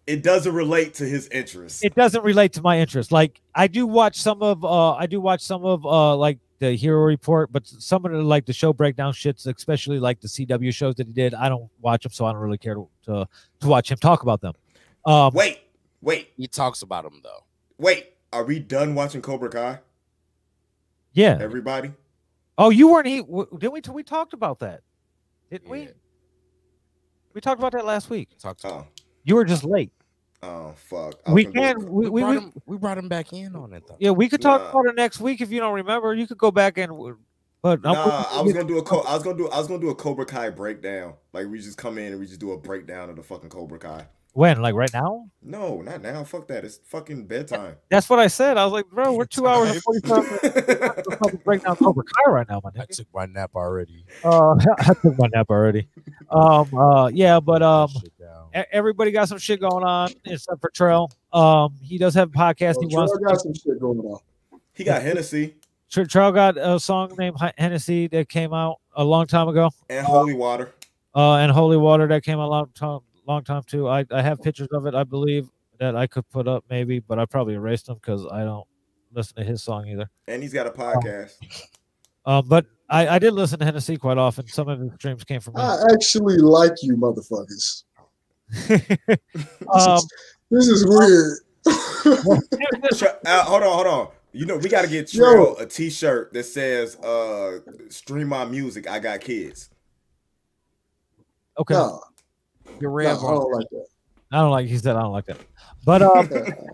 It doesn't relate to his interests. it doesn't relate to my interest. Like I do watch some of uh I do watch some of uh like the Hero Report, but some of the like the show breakdown shits, especially like the CW shows that he did. I don't watch them, so I don't really care to to, to watch him talk about them. Um, wait, wait, He talks about them though. wait. Are we done watching Cobra Kai? yeah. Everybody? Oh, you weren't he? Didn't we? We talked about that, didn't we? Yeah. We talked about that last week. He talks. Oh, You were just late. oh, fuck. I was We can. a- We, We, we, brought we, him, we brought him back in on it though. yeah, we could talk Nah. about it next week if you don't remember. You could go back and. But I'm- Nah, I was gonna do a co- I was gonna do I was gonna do a Cobra Kai breakdown. Like we just come in and we just do a breakdown of the fucking Cobra Kai. when, like right now. No, not now. Fuck that. It's fucking bedtime. That's what I said. I was like, bro, we're two hours and forty five minutes. We're fucking break down Cobra Kai right now, my I took my nap already. Uh, I took my nap already. Um, uh, yeah, but um, Shut down. Everybody got some shit going on except for Trell. Um, he does have a podcast. Oh, he wants. Got some shit going on. he got Hennessy Tr- Trell got a song named Hennessy that came out a long time ago. and Holy Water. Uh, and Holy Water that came out a long time, long time too. I, I have pictures of it, I believe, that I could put up maybe, but I probably erased them because I don't listen to his song either. And he's got a podcast. Um, but I, I did listen to Hennessy quite often. Some of his streams came from. I actually like you, motherfuckers. Um, This is weird. Uh, hold on, hold on. You know, we gotta get Yo. Trell a t-shirt that says uh stream my music, I got kids. okay, nah, Your nah, red I don't like that. I don't like. He said I don't like that. But um,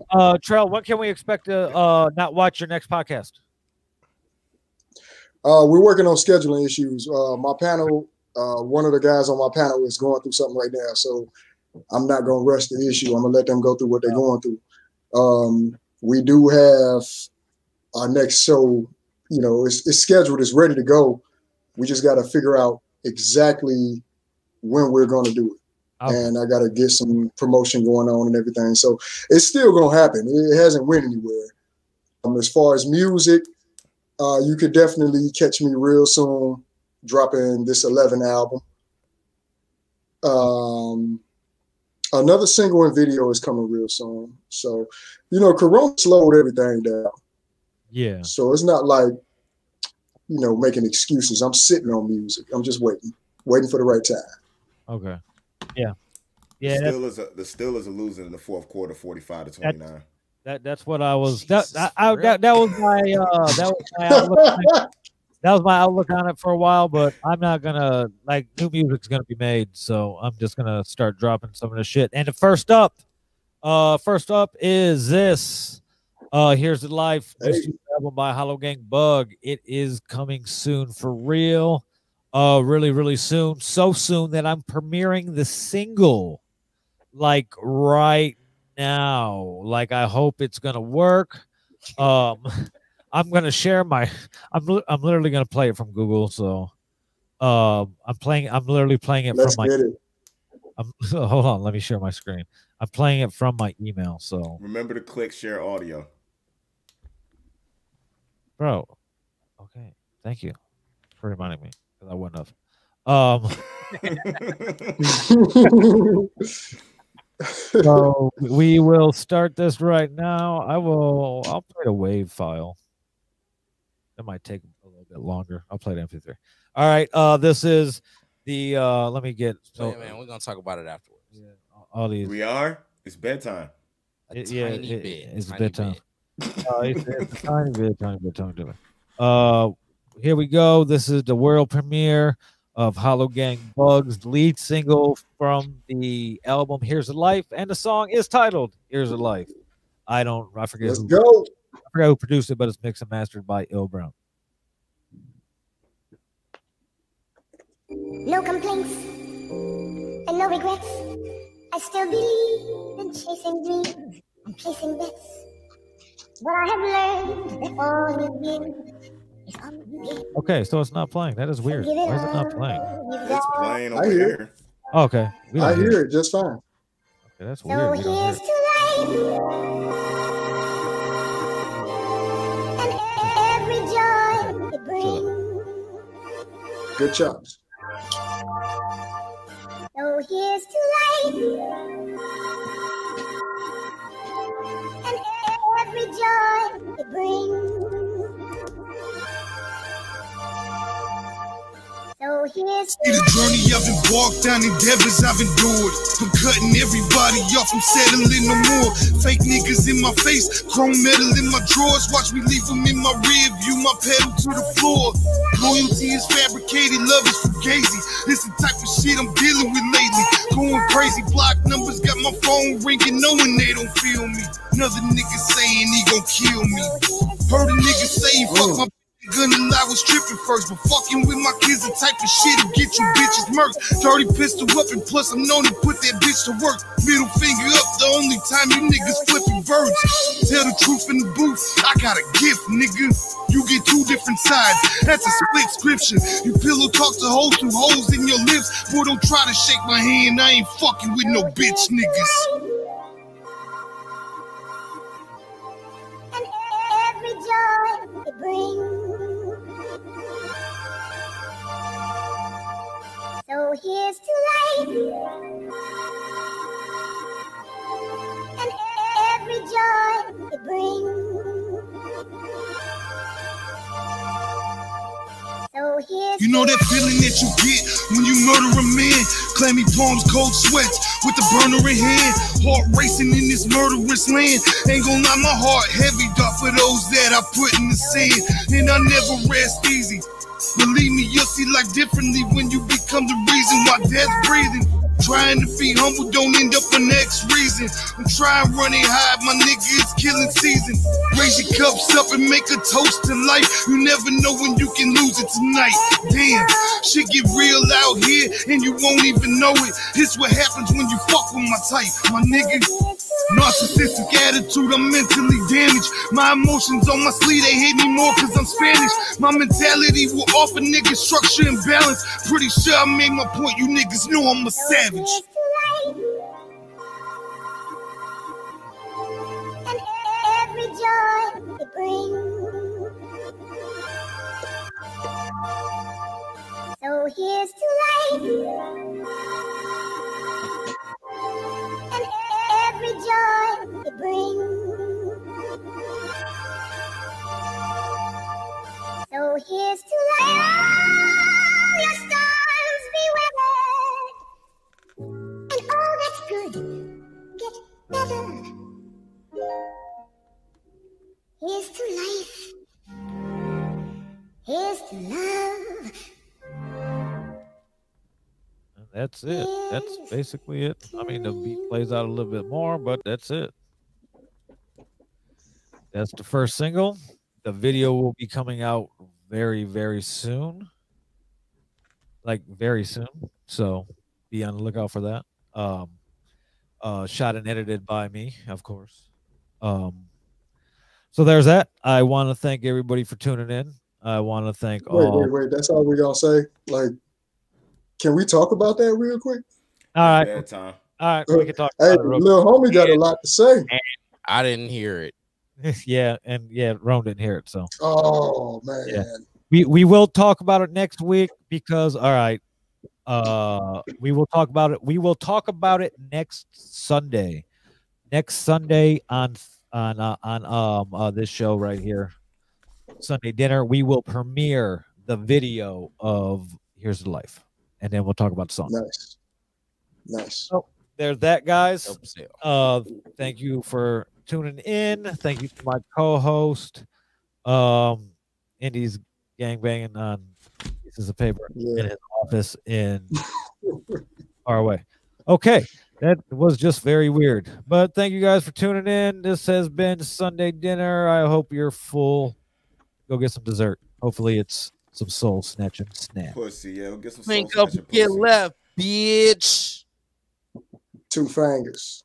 uh, Trell, when can we expect to uh not watch your next podcast? Uh, we're working on scheduling issues. Uh, my panel, uh, one of the guys on my panel is going through something right now, so I'm not gonna rush the issue. I'm gonna let them go through what they're going through. Um, we do have our next show. You know, it's, it's scheduled. It's ready to go. We just got to figure out exactly when we're going to do it. Okay. And I got to get some promotion going on and everything. So it's still going to happen. It hasn't went anywhere. Um, as far as music, uh, you could definitely catch me real soon dropping this 11 album. Um, another single and video is coming real soon. So, you know, Corona slowed everything down. Yeah. So it's not like, you know, making excuses. I'm sitting on music. I'm just waiting, waiting for the right time. Okay. Yeah. Yeah. That, Steelers, are, the Steelers are losing in the fourth quarter, forty-five to twenty-nine. that that's what I was. That I, I, that that was my uh that was my outlook. on it. That was my outlook on it for a while, but I'm not gonna like new music's gonna be made, so I'm just gonna start dropping some of the shit. And the first up, uh, first up is this. Uh, here's the life Hey. this album by Hollow Gang Bug. It is coming soon for real. Uh, really, really soon. So soon that I'm premiering the single, like right now. Like I hope it's gonna work. Um, I'm gonna share my. I'm I'm literally gonna play it from Google. So, um, I'm playing. I'm literally playing it Let's from my. get it. I'm, hold on, let me share my screen. I'm playing it from my email. So, Remember to click share audio. bro. Okay, thank you for reminding me because I wouldn't have. Um, so we will start this right now. I will. I'll play a wave file. It might take a little bit longer. I'll play it MP3. All right. Uh, this is The uh let me get so So, man, we're gonna talk about it afterwards. yeah, all these We are. It's bedtime. A It- yeah, tiny it- bit. it's tiny bedtime. bit. Uh, it's, it's a tiny bit, tiny bit, tiny bit. Uh, here we go. This is the world premiere of Hollow Gang Bugs, lead single from the album Here's a Life, and the song is titled Here's a Life. I don't, I forget, Let's who, go. I forget who produced it, but it's mixed and mastered by Il Brown. No complaints and no regrets. I still believe in chasing dreams and placing bets. What I have learned that all you give is all. Okay, so it's not playing. That is weird. give Why is it not playing? you've It's playing I over hear here. Oh, okay, we I don't hear it just fine. Okay, that's So weird. We Good chops. So here's to life and every joy it brings. So here's See the journey I've embarked down endeavors I've endured. I'm cutting everybody off, I'm settling no more. Fake niggas in my face, chrome metal in my drawers. Watch me leave them in my rear view, my pedal to the floor. Loyalty is fabricated, love is fugazi. This the type of shit I'm dealing with lately. Going crazy, block numbers, got my phone ringing, knowing they don't feel me. Another nigga saying he gon' kill me. Heard a nigga say he fuck my Gonna lie was tripping first, but fucking with my kids the type of shit to get you bitches murked. Dirty pistol up, and plus I'm known to put that bitch to work. Middle finger up, the only time you niggas flipping birds. Tell the truth in the booth, I got a gift, nigga. You get two different sides, that's a split scripture. You pillow talk to hoes through holes in your lips. Boy, don't try to shake my hand, I ain't fucking with no bitch niggas. and every joy it brings. So here's to life and every joy it brings. So here's You know that feeling that you get when you murder a man? Clammy palms, cold sweats, with the burner in hand. Heart racing in this murderous land. Ain't gonna lie, my heart heavy, dog, for those that I put in the sand. And I never rest easy. Believe me, you'll see life differently when you become the reason why death's breathing. Trying to be humble, don't end up an X reason. I'm trying running high, my nigga, it's killing season. Raise your cups up and make a toast to life. You never know when you can lose it tonight. Damn, shit get real out here and you won't even know it. This what happens when you fuck with my type, my nigga. Narcissistic attitude, I'm mentally damaged. My emotions on my sleeve, they hate me more cause I'm Spanish. My mentality will offer niggas structure and balance. Pretty sure I made my point, you niggas know I'm a savage. So here's to life every joy it brings. So here's to life. All your stars be weathered and all that's good get better. Here's to life. Here's to love. That's it. That's basically it. I mean, the beat plays out a little bit more, but that's it. That's the first single. The video will be coming out very, very soon. Like very soon. So be on the lookout for that. Um uh shot and edited by me, of course. Um so there's that. I want to thank everybody for tuning in. I want to thank Wait, all wait, wait. That's all we gonna say. Like, can we talk about that real quick? all right, Bedtime. all right, we can talk Hey, about it real little homie got a lot to say. I didn't hear it. yeah, and yeah, Rome didn't hear it. So Oh man. Yeah. we we will talk about it next week because all right, uh, we will talk about it. We will talk about it next Sunday, next Sunday on on uh, on um uh, this show right here, Sunday dinner. We will premiere the video of Here's the Life, and then we'll talk about the song. Nice. Nice. There's that, guys. Dope as hell. Uh, thank you for tuning in. Thank you to my co-host, um, Indy's gangbanging on pieces of paper in his office in far away. Okay, that was just very weird. But thank you guys for tuning in. This has been Sunday dinner. I hope you're full. Go get some dessert. Hopefully, it's some soul snatching snap. Pussy, yo. Get some Link soul up, snatching. Get left, bitch. Two fingers.